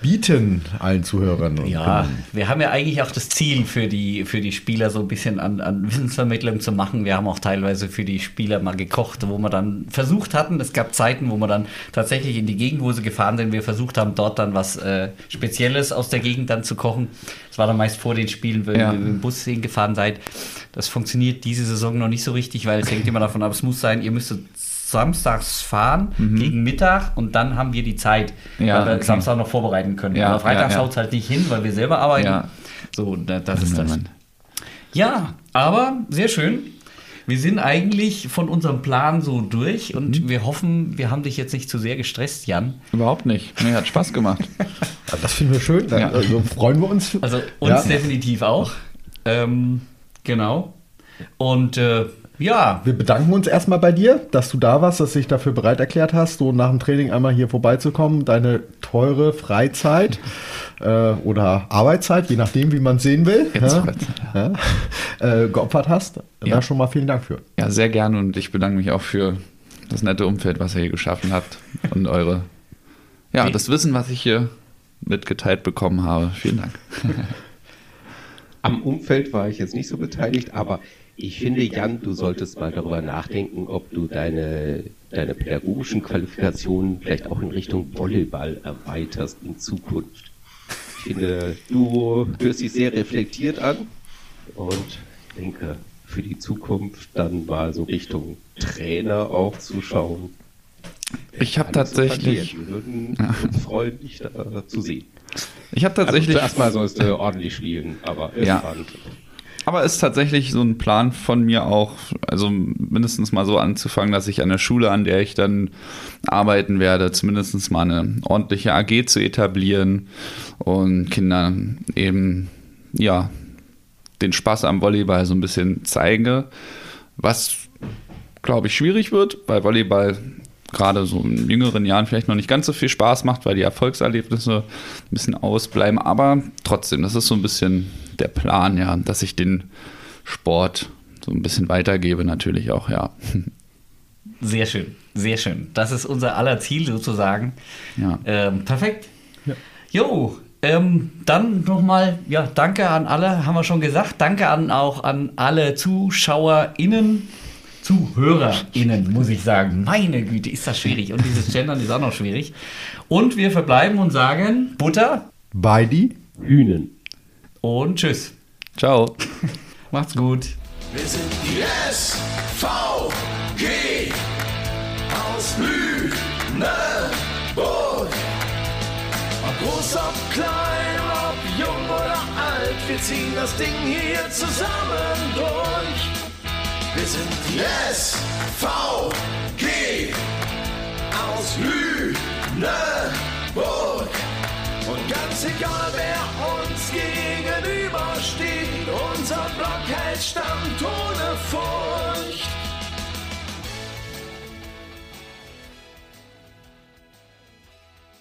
[SPEAKER 4] bieten allen Zuhörern. Und
[SPEAKER 2] Ja,
[SPEAKER 4] Kunden.
[SPEAKER 2] wir haben ja eigentlich auch das Ziel für die, für die Spieler so ein bisschen an, an Wissensvermittlung zu machen. Wir haben auch teilweise für die Spieler mal gekocht, wo wir dann versucht hatten, es gab Zeiten, wo wir dann tatsächlich in die Gegend, wo sie gefahren sind, wir versucht haben, dort dann was äh, Spezielles aus der Gegend dann zu kochen. Das war dann meist vor den Spielen, wenn
[SPEAKER 3] Ja.
[SPEAKER 2] ihr mit dem Bus hingefahren seid. Das funktioniert diese Saison noch nicht so richtig, weil es hängt immer davon ab, es muss sein, ihr müsstet samstags fahren gegen Mittag und dann haben wir die Zeit,
[SPEAKER 3] Mhm. Ja,
[SPEAKER 2] weil wir
[SPEAKER 3] okay.
[SPEAKER 2] Samstag noch vorbereiten können.
[SPEAKER 3] Ja,
[SPEAKER 2] Aber Freitag
[SPEAKER 3] ja, ja.
[SPEAKER 2] schaut es halt nicht hin, weil wir selber arbeiten.
[SPEAKER 3] Ja.
[SPEAKER 2] So, da, das ist das.
[SPEAKER 3] Mann.
[SPEAKER 2] Ja, aber sehr schön. Wir sind eigentlich von unserem Plan so durch
[SPEAKER 3] Mhm.
[SPEAKER 2] und wir hoffen, wir haben dich jetzt nicht zu sehr gestresst, Jan.
[SPEAKER 3] Überhaupt nicht. Nee, hat Spaß gemacht.
[SPEAKER 4] Das finden wir schön. Dann,
[SPEAKER 3] Ja.
[SPEAKER 4] Also freuen wir uns.
[SPEAKER 2] Also uns
[SPEAKER 4] ja.
[SPEAKER 2] definitiv auch. Ähm, genau. Und äh, ja,
[SPEAKER 4] Wir bedanken uns erstmal bei dir, dass du da warst, dass du dich dafür bereit erklärt hast, so nach dem Training einmal hier vorbeizukommen, deine teure Freizeit äh, oder Arbeitszeit, je nachdem, wie man es sehen will,
[SPEAKER 3] Jetzt
[SPEAKER 4] ja, äh, geopfert hast.
[SPEAKER 3] Ja.
[SPEAKER 4] Da schon mal vielen Dank für.
[SPEAKER 3] Ja, sehr gerne und ich bedanke mich auch für das nette Umfeld, was ihr hier geschaffen habt und eure, ja, das Wissen, was ich hier mitgeteilt bekommen habe. Vielen Dank.
[SPEAKER 5] Am Umfeld war ich jetzt nicht so beteiligt, aber ich finde, Jan, du solltest mal darüber nachdenken, ob du deine, deine pädagogischen Qualifikationen vielleicht auch in Richtung Volleyball erweiterst in Zukunft. Ich finde, du hörst dich sehr reflektiert an und denke, für die Zukunft dann mal so Richtung Trainer auch zu schauen.
[SPEAKER 3] Ich habe tatsächlich.
[SPEAKER 5] Wir würden uns freuen, dich da zu sehen.
[SPEAKER 3] ich habe
[SPEAKER 5] Also
[SPEAKER 3] tatsächlich,
[SPEAKER 5] zuerst mal sollst du ordentlich spielen, aber
[SPEAKER 3] Ja.
[SPEAKER 5] irgendwann.
[SPEAKER 3] Aber ist tatsächlich so ein Plan von mir auch, also mindestens mal so anzufangen, dass ich an der Schule, an der ich dann arbeiten werde, zumindest mal eine ordentliche AG zu etablieren und Kindern eben, ja, den Spaß am Volleyball so ein bisschen zeige, was, glaube ich, schwierig wird, weil Volleyball gerade so in jüngeren Jahren vielleicht noch nicht ganz so viel Spaß macht, weil die Erfolgserlebnisse ein bisschen ausbleiben. Aber trotzdem, das ist so ein bisschen der Plan, ja, dass ich den Sport so ein bisschen weitergebe, natürlich auch, ja.
[SPEAKER 2] sehr schön, sehr schön. Das ist unser aller Ziel sozusagen.
[SPEAKER 3] Ja.
[SPEAKER 2] Ähm, perfekt. Jo, ähm, dann nochmal, ja, danke an alle, haben wir schon gesagt. Danke an, auch an alle ZuschauerInnen, ZuhörerInnen, muss ich sagen. Meine Güte, ist das schwierig. Und dieses Gendern ist auch noch schwierig. Und wir verbleiben und sagen Butter
[SPEAKER 4] Beidi.
[SPEAKER 5] Hühnen.
[SPEAKER 2] und Tschüss.
[SPEAKER 3] Ciao.
[SPEAKER 2] Macht's gut.
[SPEAKER 6] Wir sind die SVG aus Lüneburg. Ob groß, ob klein, ob wir ziehen das Ding hier zusammen durch. Wir sind die SVG aus Lüneburg. Und ganz egal, wer uns gegenübersteht, unser Block hält Stand ohne Vor.